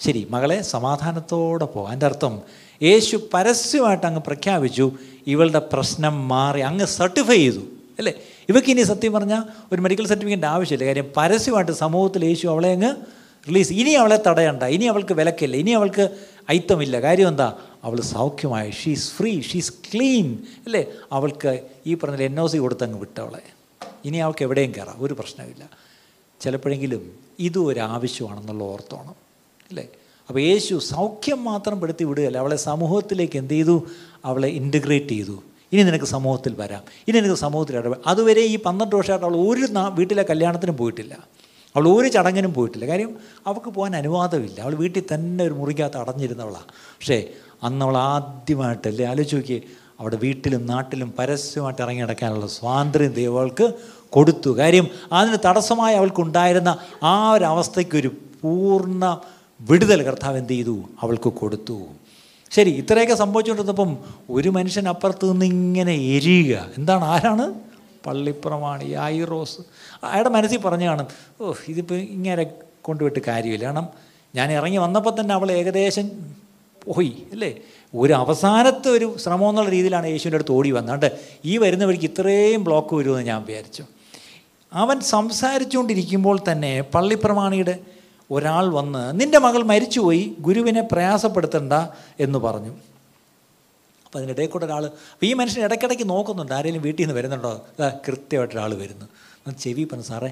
Speaker 1: ശരി മകളെ സമാധാനത്തോടെ പോകാം എന്റെ അർത്ഥം യേശു പരസ്യമായിട്ട് അങ്ങ് പ്രഖ്യാപിച്ചു ഇവളുടെ പ്രശ്നം മാറി അങ്ങ് സർട്ടിഫൈ ചെയ്തു. അല്ലേ? ഇവയ്ക്ക് ഇനി സത്യം പറഞ്ഞാൽ ഒരു മെഡിക്കൽ സർട്ടിഫിക്കറ്റ് ആവശ്യമില്ല. കാര്യം പരസ്യമായിട്ട് സമൂഹത്തിൽ യേശു അവളെ അങ്ങ് റിലീസ് ഇനി അവളെ തടയണ്ട. ഇനി അവൾക്ക് വിലക്കില്ല. ഇനി അവൾക്ക് ഐത്തമില്ല കാര്യം എന്താ? അവൾ സൗഖ്യമായി. ഷീസ് ഫ്രീ ഷീസ് ക്ലീൻ അല്ലേ? അവൾക്ക് ഈ പറഞ്ഞ എൻ ഒ സി കൊടുത്തങ്ങ് വിട്ടവളെ. ഇനി അവൾക്ക് എവിടെയും കയറാം ഒരു പ്രശ്നമില്ല ചിലപ്പോഴെങ്കിലും ഇതും ഒരു ആവശ്യമാണെന്നുള്ള ഓർത്തോണം. അല്ലേ? അപ്പോൾ യേശു സൗഖ്യം മാത്രം പെടുത്തി വിടുകയല്ല അവളെ സമൂഹത്തിലേക്ക് എന്ത് ചെയ്തു? അവളെ ഇന്റഗ്രേറ്റ് ചെയ്തു. ഇനി നിനക്ക് സമൂഹത്തിൽ വരാം. ഇനി നിനക്ക് സമൂഹത്തിൽ ഇടപെടാം അതുവരെ ഈ പന്ത്രണ്ട് വർഷമായിട്ട് അവൾ ഒരു വീട്ടിലെ കല്യാണത്തിനും പോയിട്ടില്ല. അവൾ ഒരു ചടങ്ങിനും പോയിട്ടില്ല. കാര്യം അവൾക്ക് പോകാൻ അനുവാദമില്ല. അവൾ വീട്ടിൽ തന്നെ ഒരു മുറിക്കകത്ത് അടഞ്ഞിരുന്നവളാണ് പക്ഷേ അന്ന് അവൾ ആദ്യമായിട്ടല്ലേ ആലോചിച്ച് നോക്കി അവിടെ വീട്ടിലും നാട്ടിലും പരസ്യമായിട്ട് ഇറങ്ങി നടക്കാനുള്ള സ്വാതന്ത്ര്യം ദൈവങ്ങൾക്ക് കൊടുത്തു. കാര്യം അതിന് തടസ്സമായി അവൾക്കുണ്ടായിരുന്ന ആ ഒരു അവസ്ഥയ്ക്കൊരു പൂർണ വിടുതൽ കർത്താവ് എന്ത് ചെയ്തു? അവൾക്ക് കൊടുത്തു. ശരി ഇത്രയൊക്കെ സംഭവിച്ചുകൊണ്ടിരുന്നപ്പം ഒരു മനുഷ്യൻ അപ്പുറത്ത് നിന്ന് ഇങ്ങനെ എരിയുക. എന്താണ്? ആരാണ്? പള്ളിപ്രമാണി ആയിറോസ്. അയാളുടെ മനസ്സിൽ പറഞ്ഞു കാണും ഓ ഇതിപ്പോൾ ഇങ്ങനെ കൊണ്ടുവിട്ട് കാര്യമില്ല. കാരണം ഞാൻ ഇറങ്ങി വന്നപ്പോൾ തന്നെ അവൾ ഏകദേശം പോയി അല്ലേ? ഒരു അവസാനത്തെ ഒരു ശ്രമം എന്നുള്ള രീതിയിലാണ് യേശുവിന്റെ അടുത്ത് ഓടി വന്നത്. ഈ വരുന്ന വഴിക്ക് ഇത്രയും ബ്ലോക്ക് വരുമെന്ന് ഞാൻ വിചാരിച്ചു. അവൻ സംസാരിച്ചുകൊണ്ടിരിക്കുമ്പോൾ തന്നെ പള്ളിപ്രമാണിയുടെ ഒരാൾ വന്ന് നിന്റെ മകൾ മരിച്ചുപോയി ഗുരുവിനെ പ്രയാസപ്പെടുത്തണ്ട എന്ന് പറഞ്ഞു. അപ്പോൾ അതിനിടയിൽ കൂടെ ഒരാൾ അപ്പോൾ ഈ മനുഷ്യൻ ഇടയ്ക്കിടയ്ക്ക് നോക്കുന്നുണ്ട് ആരെങ്കിലും വീട്ടിൽ നിന്ന് വരുന്നുണ്ടോ? കൃത്യമായിട്ട് ഒരാൾ വരുന്നു. ചെവി പറഞ്ഞു സാറേ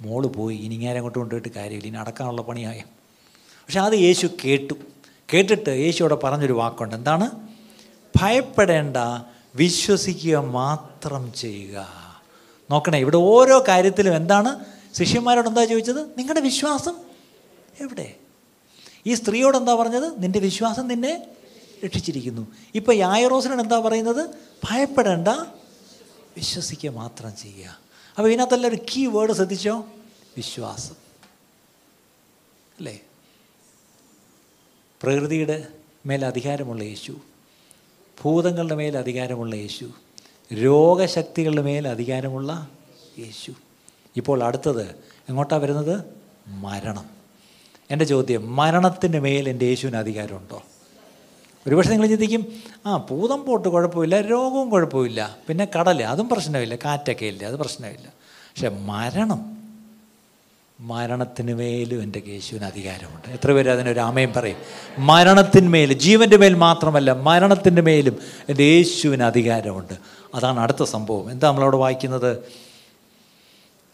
Speaker 1: മോൾ പോയി ഇനി അങ്ങോട്ട് കൊണ്ടുപോയിട്ട് കാര്യമില്ല ഇനി അടക്കാനുള്ള പണിയായ. പക്ഷെ അത് യേശു കേട്ടു. കേട്ടിട്ട് യേശു അവിടെ പറഞ്ഞൊരു വാക്കുണ്ട്. എന്താണ്? ഭയപ്പെടേണ്ട വിശ്വസിക്കുക മാത്രം ചെയ്യുക. നോക്കണേ ഇവിടെ ഓരോ കാര്യത്തിലും എന്താണ്? ശിഷ്യന്മാരോട് എന്താ ചോദിച്ചത്? നിങ്ങളുടെ വിശ്വാസം എവിടെ? ഈ സ്ത്രീയോട് എന്താ പറഞ്ഞത്? നിന്റെ വിശ്വാസം നിന്നെ രക്ഷിച്ചിരിക്കുന്നു. ഇപ്പം യായറോസിനോട് എന്താ പറയുന്നത്? ഭയപ്പെടേണ്ട വിശ്വസിക്കുക മാത്രം ചെയ്യുക. അപ്പോൾ ഇതിനകത്തല്ല ഒരു കീ വേർഡ് ശ്രദ്ധിച്ചോ? വിശ്വാസം. അല്ലേ? പ്രകൃതിയുടെ മേൽ അധികാരമുള്ള യേശു ഭൂതങ്ങളുടെ മേൽ അധികാരമുള്ള യേശു രോഗശക്തികളുടെ മേൽ അധികാരമുള്ള യേശു. ഇപ്പോൾ അടുത്തത് എങ്ങോട്ടാണ് വരുന്നത്? മരണം. എന്റെ ചോദ്യം മരണത്തിന്റെ മേൽ എന്റെ യേശുവിന് അധികാരമുണ്ടോ? ഒരുപക്ഷെ നിങ്ങൾ ചിന്തിക്കും ആ ഭൂതം പോട്ട് കുഴപ്പമില്ല രോഗവും കുഴപ്പമില്ല പിന്നെ കടൽ അതും പ്രശ്നമില്ല കാറ്റൊക്കെ ഇല്ല അത് പ്രശ്നമില്ല. പക്ഷെ മരണം മരണത്തിന് മേലും എന്റെ കേശുവിന് അധികാരമുണ്ട്. എത്ര പേര് അതിനൊരു ആമയും പറയും? മരണത്തിന്മേൽ ജീവന്റെ മേൽ മാത്രമല്ല മരണത്തിന്റെ മേലും എന്റെ യേശുവിന് അധികാരമുണ്ട്. അതാണ് അടുത്ത സംഭവം. എന്താ നമ്മളവിടെ വായിക്കുന്നത്?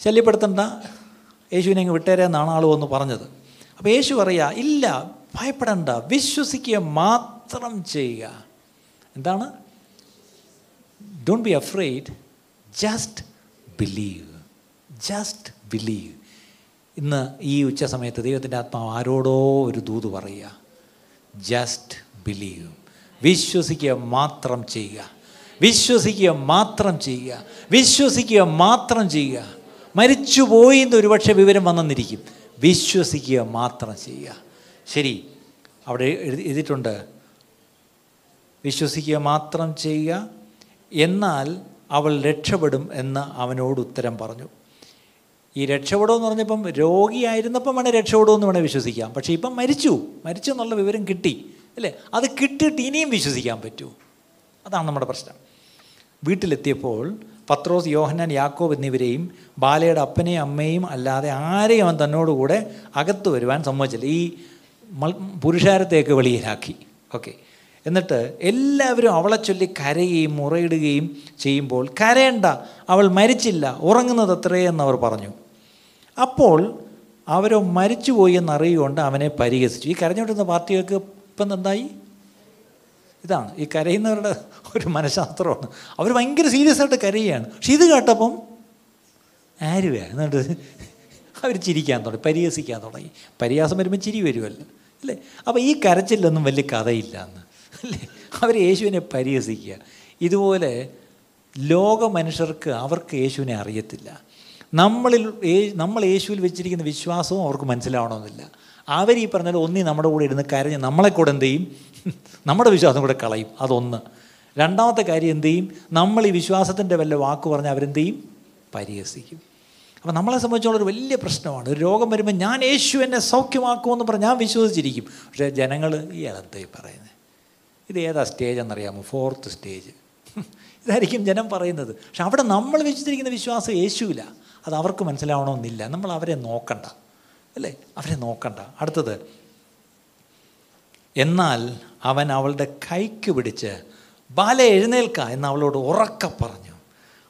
Speaker 1: ശല്യപ്പെടുത്തണ്ട. യേശുവിനെ അങ്ങ് വിട്ടേരെന്നാണ് ആൾ വന്ന് പറഞ്ഞത്. അപ്പോൾ യേശു പറയാ ഇല്ല ഭയപ്പെടണ്ട. വിശ്വസിക്കുക മാത്രം ചെയ്യുക. എന്താണ്? Don't be afraid just believe just believe ഇന്ന് ഈ ഉച്ച സമയത്ത് ദൈവത്തിന്റെ ആത്മാവ് ആരോടോ ഒരു ദൂത് പറയുക. ജസ്റ്റ് ബിലീവ് വിശ്വസിക്കുക മാത്രം ചെയ്യുക. വിശ്വസിക്കുക മാത്രം ചെയ്യുക. വിശ്വസിക്കുക മാത്രം ചെയ്യുക. മരിച്ചുപോയി എന്ന് ഒരുപക്ഷെ വിവരം വന്നെന്നിരിക്കും. വിശ്വസിക്കുക മാത്രം ചെയ്യുക. ശരി അവിടെ എഴുതി എഴുതിയിട്ടുണ്ട്. വിശ്വസിക്കുക മാത്രം ചെയ്യുക. എന്നാൽ അവൾ രക്ഷപ്പെടും എന്ന് അവനോട് ഉത്തരം പറഞ്ഞു. ഈ രക്ഷപ്പെടുമെന്ന് പറഞ്ഞപ്പം രോഗിയായിരുന്നപ്പം വേണേൽ രക്ഷപ്പെടുമെന്ന് വേണേൽ വിശ്വസിക്കാം. പക്ഷേ ഇപ്പം മരിച്ചു. മരിച്ചു എന്നുള്ള വിവരം കിട്ടി. അല്ലേ? അത് കിട്ടിയിട്ട് ഇനിയും വിശ്വസിക്കാൻ പറ്റൂ. അതാണ് നമ്മുടെ പ്രശ്നം. വീട്ടിലെത്തിയപ്പോൾ പത്രോസ് യോഹന്നാൻ യാക്കോബ് എന്നിവരെയും ബാലയുടെ അപ്പനെയും അമ്മയും അല്ലാതെ ആരെയും അവൻ തന്നോടുകൂടെ അകത്ത് വരുവാൻ സമ്മതിച്ചില്ല. ഈ പുരുഷാരത്തെയൊക്കെ വെളിയിലാക്കി. ഓക്കെ. എന്നിട്ട് എല്ലാവരും അവളെ ചൊല്ലി കരയുകയും മുറയിടുകയും ചെയ്യുമ്പോൾ കരയണ്ട. അവൾ മരിച്ചില്ല. ഉറങ്ങുന്നത് എന്ന് അവർ പറഞ്ഞു. അപ്പോൾ അവരോ മരിച്ചുപോയി എന്നറിയുകൊണ്ട് അവനെ പരിഹസിച്ചു. ഈ കരഞ്ഞുകൊണ്ടിരുന്ന പാർട്ടികൾക്ക് ഇപ്പം എന്തായി? ഇതാണ്. ഈ കരയുന്നവരുടെ ഒരു മനഃശാസ്ത്രമാണ്. അവർ ഭയങ്കര സീരിയസ് ആയിട്ട് കരയുകയാണ്. പക്ഷെ ഇത് കേട്ടപ്പം ആരുവേ? എന്നിട്ട് അവർ ചിരിക്കാൻ തുടങ്ങി പരിഹസിക്കാൻ തുടങ്ങി. പരിഹാസം വരുമ്പോൾ ചിരി വരുമല്ലോ അല്ലേ? അപ്പോൾ ഈ കരച്ചിലൊന്നും വലിയ കഥയില്ല എന്ന് അല്ലേ? അവർ യേശുവിനെ പരിഹസിക്കുക. ഇതുപോലെ ലോക മനുഷ്യർക്ക് അവർക്ക് യേശുവിനെ അറിയത്തില്ല. നമ്മളിൽ നമ്മൾ യേശുവിൽ വെച്ചിരിക്കുന്ന വിശ്വാസവും അവർക്ക് മനസ്സിലാവണമെന്നില്ല. അവർ ഈ പറഞ്ഞാൽ ഒന്നി നമ്മുടെ കൂടെ ഇരുന്ന് കരഞ്ഞ് നമ്മളെ കൂടെ എന്ത് ചെയ്യും? നമ്മുടെ വിശ്വാസം കൂടെ കളയും. അതൊന്ന്. രണ്ടാമത്തെ കാര്യം എന്ത് ചെയ്യും? നമ്മൾ ഈ വിശ്വാസത്തിന്റെ വല്ല വാക്ക് പറഞ്ഞ് അവരെന്ത് ചെയ്യും? പരിഹസിക്കും. അപ്പോൾ നമ്മളെ സംബന്ധിച്ചുള്ള ഒരു വലിയ പ്രശ്നമാണ്. ഒരു രോഗം വരുമ്പോൾ ഞാൻ യേശു എന്നെ സൗഖ്യമാക്കുമെന്ന് പറഞ്ഞ് ഞാൻ വിശ്വസിച്ചിരിക്കും. പക്ഷേ ജനങ്ങൾ ഈ അതെന്ത് പറയുന്നത് ഇത് ഏതാ സ്റ്റേജ് എന്നറിയാമോ? ഫോർത്ത് സ്റ്റേജ് ഇതായിരിക്കും ജനം പറയുന്നത്. പക്ഷെ അവിടെ നമ്മൾ വെച്ചിരിക്കുന്ന വിശ്വാസം യേശുവില്ല അത് അവർക്ക് മനസ്സിലാവണമെന്നില്ല. നമ്മൾ അവരെ നോക്കണ്ട. അല്ലേ? അവരെ നോക്കണ്ട. അടുത്തത് എന്നാൽ അവൻ അവളുടെ കൈക്ക് പിടിച്ച് ബാല എഴുന്നേൽക്ക എന്ന് അവളോട് ഉറക്ക പറഞ്ഞു.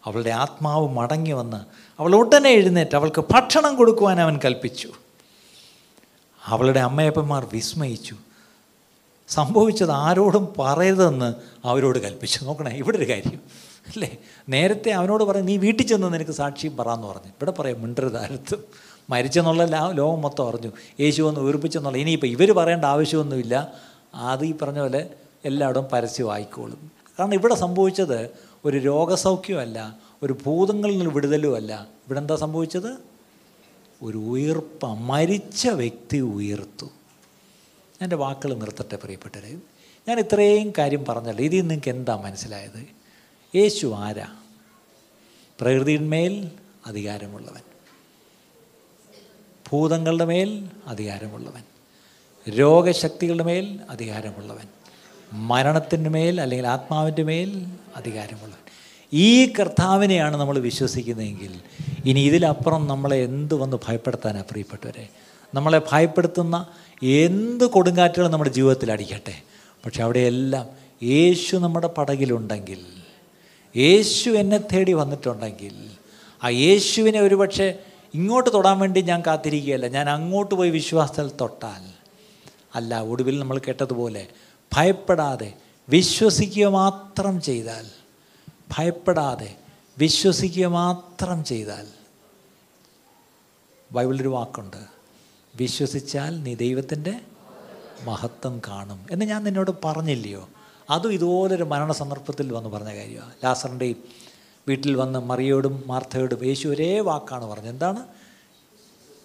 Speaker 1: അവളുടെ ആത്മാവ് മടങ്ങി വന്ന് അവൾ ഉടനെ എഴുന്നേറ്റ് അവൾക്ക് ഭക്ഷണം കൊടുക്കുവാൻ അവൻ കൽപ്പിച്ചു. അവളുടെ അമ്മയപ്പന്മാർ വിസ്മയിച്ചു. സംഭവിച്ചത് ആരോടും പറയരുതെന്ന് അവരോട് കൽപ്പിച്ചു. നോക്കണേ ഇവിടെ ഒരു കാര്യം. അല്ലേ? നേരത്തെ അവനോട് പറഞ്ഞു നീ വീട്ടിൽ ചെന്ന് നിനക്ക് സാക്ഷിയും പറയാമെന്ന് പറഞ്ഞു. ഇവിടെ പറയാം മിണ്ടരുതാരത്തും മരിച്ചെന്നുള്ള ലാ- ലോകം മൊത്തം അറിഞ്ഞു. യേശു ഒന്ന് വീർപ്പിച്ചെന്നുള്ള ഇനിയിപ്പോൾ ഇവർ പറയേണ്ട ആവശ്യമൊന്നുമില്ല. അത് ഈ പറഞ്ഞ പോലെ എല്ലായിടവും പരസ്യമായിക്കോളും. കാരണം ഇവിടെ സംഭവിച്ചത് ഒരു രോഗസൗഖ്യമല്ല ഒരു ഭൂതങ്ങളിൽ നിന്ന് വിടുതലുമല്ല. ഇവിടെ എന്താ സംഭവിച്ചത്? ഒരു ഉയർപ്പ മരിച്ച വ്യക്തി ഉയർത്തു. എന്റെ വാക്കുകൾ നിർത്തട്ടെ പ്രിയപ്പെട്ടവരെ. ഞാൻ ഇത്രയും കാര്യം പറഞ്ഞല്ലോ. ഇതിൽ നിങ്ങൾ നിങ്ങൾക്ക് എന്താ മനസ്സിലായത്? യേശു ആരാ? പ്രകൃതിന്മേൽ അധികാരമുള്ളവൻ. ഭൂതങ്ങളുടെ മേൽ അധികാരമുള്ളവൻ. രോഗശക്തികളുടെ മേൽ അധികാരമുള്ളവൻ. മരണത്തിന്റെ മേൽ അല്ലെങ്കിൽ ആത്മാവിന്റെ മേൽ അധികാരമുള്ളവൻ. ഈ കർത്താവിനെയാണ് നമ്മൾ വിശ്വസിക്കുന്നതെങ്കിൽ ഇനി ഇതിലപ്പുറം നമ്മളെ എന്ത് വന്ന് ഭയപ്പെടുത്താനാണ് പ്രിയപ്പെട്ടവരെ? നമ്മളെ ഭയപ്പെടുത്തുന്ന എന്ത് കൊടുങ്കാറ്റുകൾ നമ്മുടെ ജീവിതത്തിൽ അടിക്കട്ടെ? പക്ഷെ അവിടെയെല്ലാം യേശു നമ്മുടെ പടകിലുണ്ടെങ്കിൽ യേശു എന്നെ തേടി വന്നിട്ടുണ്ടെങ്കിൽ ആ യേശുവിനെ ഒരുപക്ഷെ ഇങ്ങോട്ട് തൊടാൻ വേണ്ടി ഞാൻ കാത്തിരിക്കുകയല്ല. ഞാൻ അങ്ങോട്ട് പോയി വിശ്വാസത്തിൽ തൊട്ടാൽ. അല്ല ഒടുവിൽ നമ്മൾ കേട്ടതുപോലെ ഭയപ്പെടാതെ വിശ്വസിക്കുക മാത്രം ചെയ്താൽ ഭയപ്പെടാതെ വിശ്വസിക്കുക മാത്രം ചെയ്താൽ. ബൈബിളിലൊരു വാക്കുണ്ട് വിശ്വസിച്ചാൽ നീ ദൈവത്തിന്റെ മഹത്വം കാണും. എന്ന് ഞാൻ നിന്നോട് പറഞ്ഞില്ലയോ? അതും ഇതുപോലൊരു മരണ സന്ദർഭത്തിൽ വന്ന് പറഞ്ഞ കാര്യമാണ്. ലാസറിന്റെയും വീട്ടിൽ വന്ന് മറിയോടും മാർത്തയോടും യേശു ഒരേ വാക്കാണ് പറഞ്ഞത്. എന്താണ്?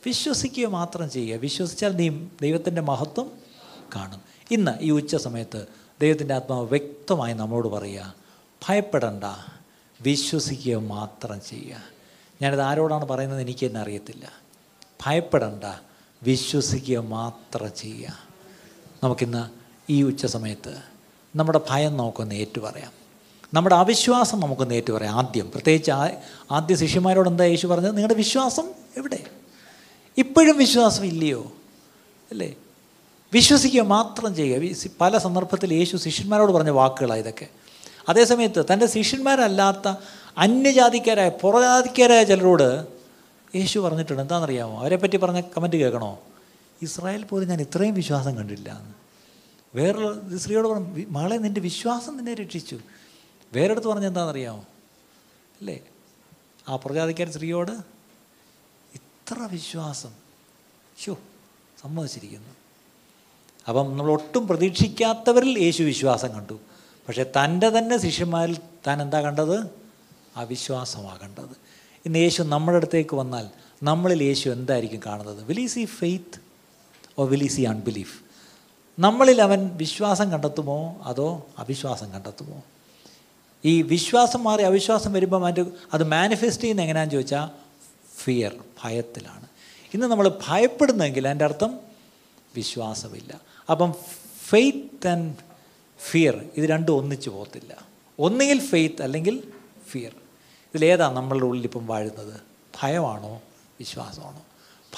Speaker 1: വിശ്വസിക്കുക മാത്രം ചെയ്യുക. വിശ്വസിച്ചാൽ നീ ദൈവത്തിന്റെ മഹത്വം കാണും. ഇന്ന് ഈ ഉച്ച സമയത്ത് ദൈവത്തിന്റെ ആത്മാവ് വ്യക്തമായി നമ്മളോട് പറയുക ഭയപ്പെടണ്ട വിശ്വസിക്കുക മാത്രം ചെയ്യുക. ഞാനിത് ആരോടാണ് പറയുന്നത് എനിക്ക് തന്നെ അറിയത്തില്ല. ഭയപ്പെടണ്ട വിശ്വസിക്കുക മാത്രം ചെയ്യുക. നമുക്കിന്ന് ഈ ഉച്ച സമയത്ത് നമ്മുടെ ഭയം നമുക്കൊന്ന് ഏറ്റു പറയാം നമ്മുടെ അവിശ്വാസം നമുക്കൊന്ന് ഏറ്റു പറയാം ആദ്യം. പ്രത്യേകിച്ച് ആദ്യ ശിഷ്യന്മാരോട് എന്താ യേശു പറഞ്ഞത്? നിങ്ങളുടെ വിശ്വാസം എവിടെ? ഇപ്പോഴും വിശ്വാസം ഇല്ലയോ? അല്ലേ? വിശ്വസിക്കുക മാത്രം ചെയ്യുക. പല സന്ദർഭത്തിൽ യേശു ശിഷ്യന്മാരോട് പറഞ്ഞ വാക്കുകളാണ് ഇതൊക്കെ. അതേസമയത്ത് തന്റെ ശിഷ്യന്മാരല്ലാത്ത അന്യജാതിക്കാരായ പുറജാതിക്കാരായ ചിലരോട് യേശു പറഞ്ഞിട്ടുണ്ട്. എന്താണെന്നറിയാമോ? അവരെപ്പറ്റി പറഞ്ഞ കമന്റ് കേൾക്കണോ? ഇസ്രായേൽ പോലും ഞാൻ ഇത്രയും വിശ്വാസം കണ്ടില്ല എന്ന്. വേറൊരു സ്ത്രീയോട് പറഞ്ഞു "വി- മകളെ നിന്റെ വിശ്വാസം നിന്നെ രക്ഷിച്ചു. വേറെടുത്ത് പറഞ്ഞ എന്താണെന്നറിയാമോ? അല്ലേ? ആ പ്രജാതിക്കാരൻ സ്ത്രീയോട് ഇത്ര വിശ്വാസം. ഷോ സമ്മതിച്ചിരിക്കുന്നു. അപ്പം നമ്മൾ ഒട്ടും പ്രതീക്ഷിക്കാത്തവരിൽ യേശു വിശ്വാസം കണ്ടു. പക്ഷേ തന്റെ തന്നെ ശിഷ്യന്മാരിൽ താൻ എന്താ കണ്ടത്? അവിശ്വാസമാണ് കണ്ടത് ഇന്ന് യേശു നമ്മുടെ അടുത്തേക്ക് വന്നാൽ നമ്മളിൽ യേശു എന്തായിരിക്കും കാണുന്നത്? വിൽ ഈ ഫെയ്ത്ത് ഓ വിൽ ഈ അൺബിലീഫ് നമ്മളിൽ അവൻ വിശ്വാസം കണ്ടെത്തുമോ? അതോ അവിശ്വാസം കണ്ടെത്തുമോ? ഈ വിശ്വാസം മാറി അവിശ്വാസം വരുമ്പോൾ അതിന്റെ അത് മാനിഫെസ്റ്റ് ചെയ്യുന്ന എങ്ങനെയാണെന്ന് ചോദിച്ചാൽ ഫിയർ ഭയത്തിലാണ്. ഇന്ന് നമ്മൾ ഭയപ്പെടുന്നെങ്കിൽ അതിന്റെ അർത്ഥം വിശ്വാസമില്ല. അപ്പം ഫെയ്ത്ത് ആൻഡ് ഫിയർ ഇത് രണ്ടും ഒന്നിച്ചു പോകത്തില്ല. ഒന്നുകിൽ ഫെയ്ത്ത് അല്ലെങ്കിൽ ഫിയർ ഇതിലേതാണ് നമ്മളുടെ ഉള്ളിൽ ഇപ്പം വാഴുന്നത്? ഭയമാണോ? വിശ്വാസമാണോ?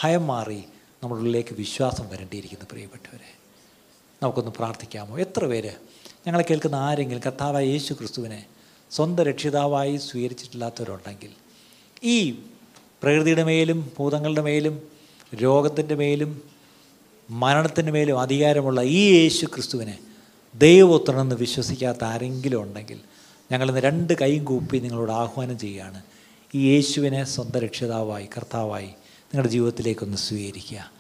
Speaker 1: ഭയം മാറി നമ്മുടെ ഉള്ളിലേക്ക് വിശ്വാസം വരേണ്ടിയിരിക്കുന്നു പ്രിയപ്പെട്ടവരെ. നമുക്കൊന്ന് പ്രാർത്ഥിക്കാമോ? എത്ര പേര്? ഞങ്ങളെ കേൾക്കുന്ന ആരെങ്കിലും കർത്താവായ യേശു ക്രിസ്തുവിനെ സ്വന്തം രക്ഷിതാവായി സ്വീകരിച്ചിട്ടില്ലാത്തവരുണ്ടെങ്കിൽ ഈ പ്രകൃതിയുടെ മേലും ഭൂതങ്ങളുടെ മേലും രോഗത്തിന്റെ മേലും മരണത്തിന്റെ മേലും അധികാരമുള്ള ഈ യേശു ക്രിസ്തുവിനെ ദൈവപുത്രനെന്ന് വിശ്വസിക്കാത്ത ആരെങ്കിലും ഉണ്ടെങ്കിൽ ഞങ്ങളിന്ന് രണ്ട് കൈയും കൂപ്പി നിങ്ങളോട് ആഹ്വാനം ചെയ്യുകയാണ്. ഈ യേശുവിനെ സ്വന്തം രക്ഷിതാവായി കർത്താവായി നിങ്ങളുടെ ജീവിതത്തിലേക്കൊന്ന് സ്വീകരിക്കുക.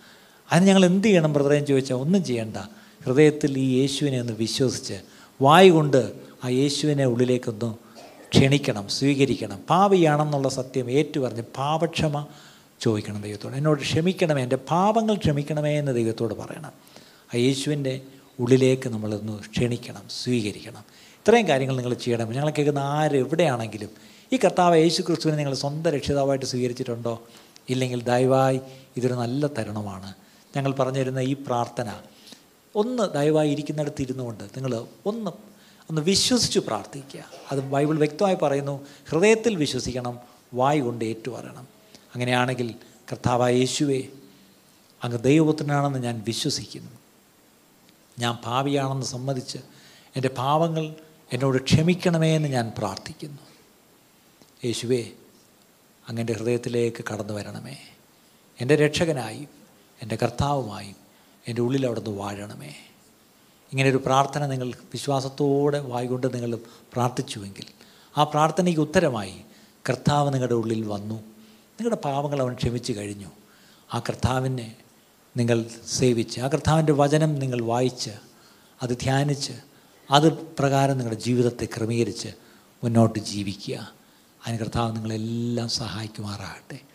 Speaker 1: അതിന് ഞങ്ങൾ എന്ത് ചെയ്യണം ബ്രദറേന്ന് ചോദിച്ചാൽ ഒന്നും ചെയ്യണ്ട. ഹൃദയത്തിൽ ഈ യേശുവിനെ ഒന്ന് വിശ്വസിച്ച് വായ് കൊണ്ട് ആ യേശുവിനെ ഉള്ളിലേക്കൊന്ന് ക്ഷണിക്കണം സ്വീകരിക്കണം. പാവിയാണെന്നുള്ള സത്യം ഏറ്റുപറഞ്ഞ് പാപക്ഷമ ചോദിക്കണം ദൈവത്തോട്. എന്നോട് ക്ഷമിക്കണമേ എന്റെ പാപങ്ങൾ ക്ഷമിക്കണമേ എന്ന് ദൈവത്തോട് പറയണം. ആ യേശുവിന്റെ ഉള്ളിലേക്ക് നമ്മളൊന്ന് ക്ഷണിക്കണം സ്വീകരിക്കണം. ഇത്രയും കാര്യങ്ങൾ നിങ്ങൾ ചെയ്യണം. ഞങ്ങൾ കേൾക്കുന്ന ആരെവിടെയാണെങ്കിലും ഈ കർത്താവ് യേശു ക്രിസ്തുവിനെ നിങ്ങൾ സ്വന്തം രക്ഷിതാവായിട്ട് സ്വീകരിച്ചിട്ടുണ്ടോ? ഇല്ലെങ്കിൽ ദയവായി ഇതൊരു നല്ല തരുണമാണ്. ഞങ്ങൾ പറഞ്ഞിരുന്ന ഈ പ്രാർത്ഥന ഒന്ന് ദയവായി ഇരിക്കുന്നിടത്ത് ഇരുന്നുകൊണ്ട് നിങ്ങൾ ഒന്ന് ഒന്ന് വിശ്വസിച്ച് പ്രാർത്ഥിക്കുക. അത് ബൈബിൾ വ്യക്തമായി പറയുന്നു ഹൃദയത്തിൽ വിശ്വസിക്കണം വായ് കൊണ്ട് ഏറ്റുപറയണം. അങ്ങനെയാണെങ്കിൽ കർത്താവായ യേശുവേ അങ്ങ് ദൈവപുത്രനാണെന്ന് ഞാൻ വിശ്വസിക്കുന്നു. ഞാൻ ഭാവിയാണെന്ന് സമ്മതിച്ച് എന്റെ പാവങ്ങൾ എന്നോട് ക്ഷമിക്കണമേ എന്ന് ഞാൻ പ്രാർത്ഥിക്കുന്നു. യേശുവേ അങ്ങന്റെ ഹൃദയത്തിലേക്ക് കടന്നു വരണമേ. എന്റെ രക്ഷകനായും എന്റെ കർത്താവുമായും എന്റെ ഉള്ളിൽ അവിടുന്ന് വാഴണമേ. ഇങ്ങനെ ഒരു പ്രാർത്ഥന നിങ്ങൾ വിശ്വാസത്തോടെ വായിക്കൊണ്ട് നിങ്ങൾ പ്രാർത്ഥിച്ചുവെങ്കിൽ ആ പ്രാർത്ഥനയ്ക്ക് ഉത്തരമായി കർത്താവ് നിങ്ങളുടെ ഉള്ളിൽ വന്നു. നിങ്ങളുടെ പാവങ്ങൾ അവൻ ക്ഷമിച്ചു കഴിഞ്ഞു. ആ കർത്താവിനെ നിങ്ങൾ സേവിച്ച് ആ കർത്താവിന്റെ വചനം നിങ്ങൾ വായിച്ച് അത് ധ്യാനിച്ച് അത് പ്രകാരം നിങ്ങളുടെ ജീവിതത്തെ ക്രമീകരിച്ച് മുന്നോട്ട് ജീവിക്കുക. അതിന് കർത്താവ് നിങ്ങളെല്ലാം സഹായിക്കുമാറാകട്ടെ.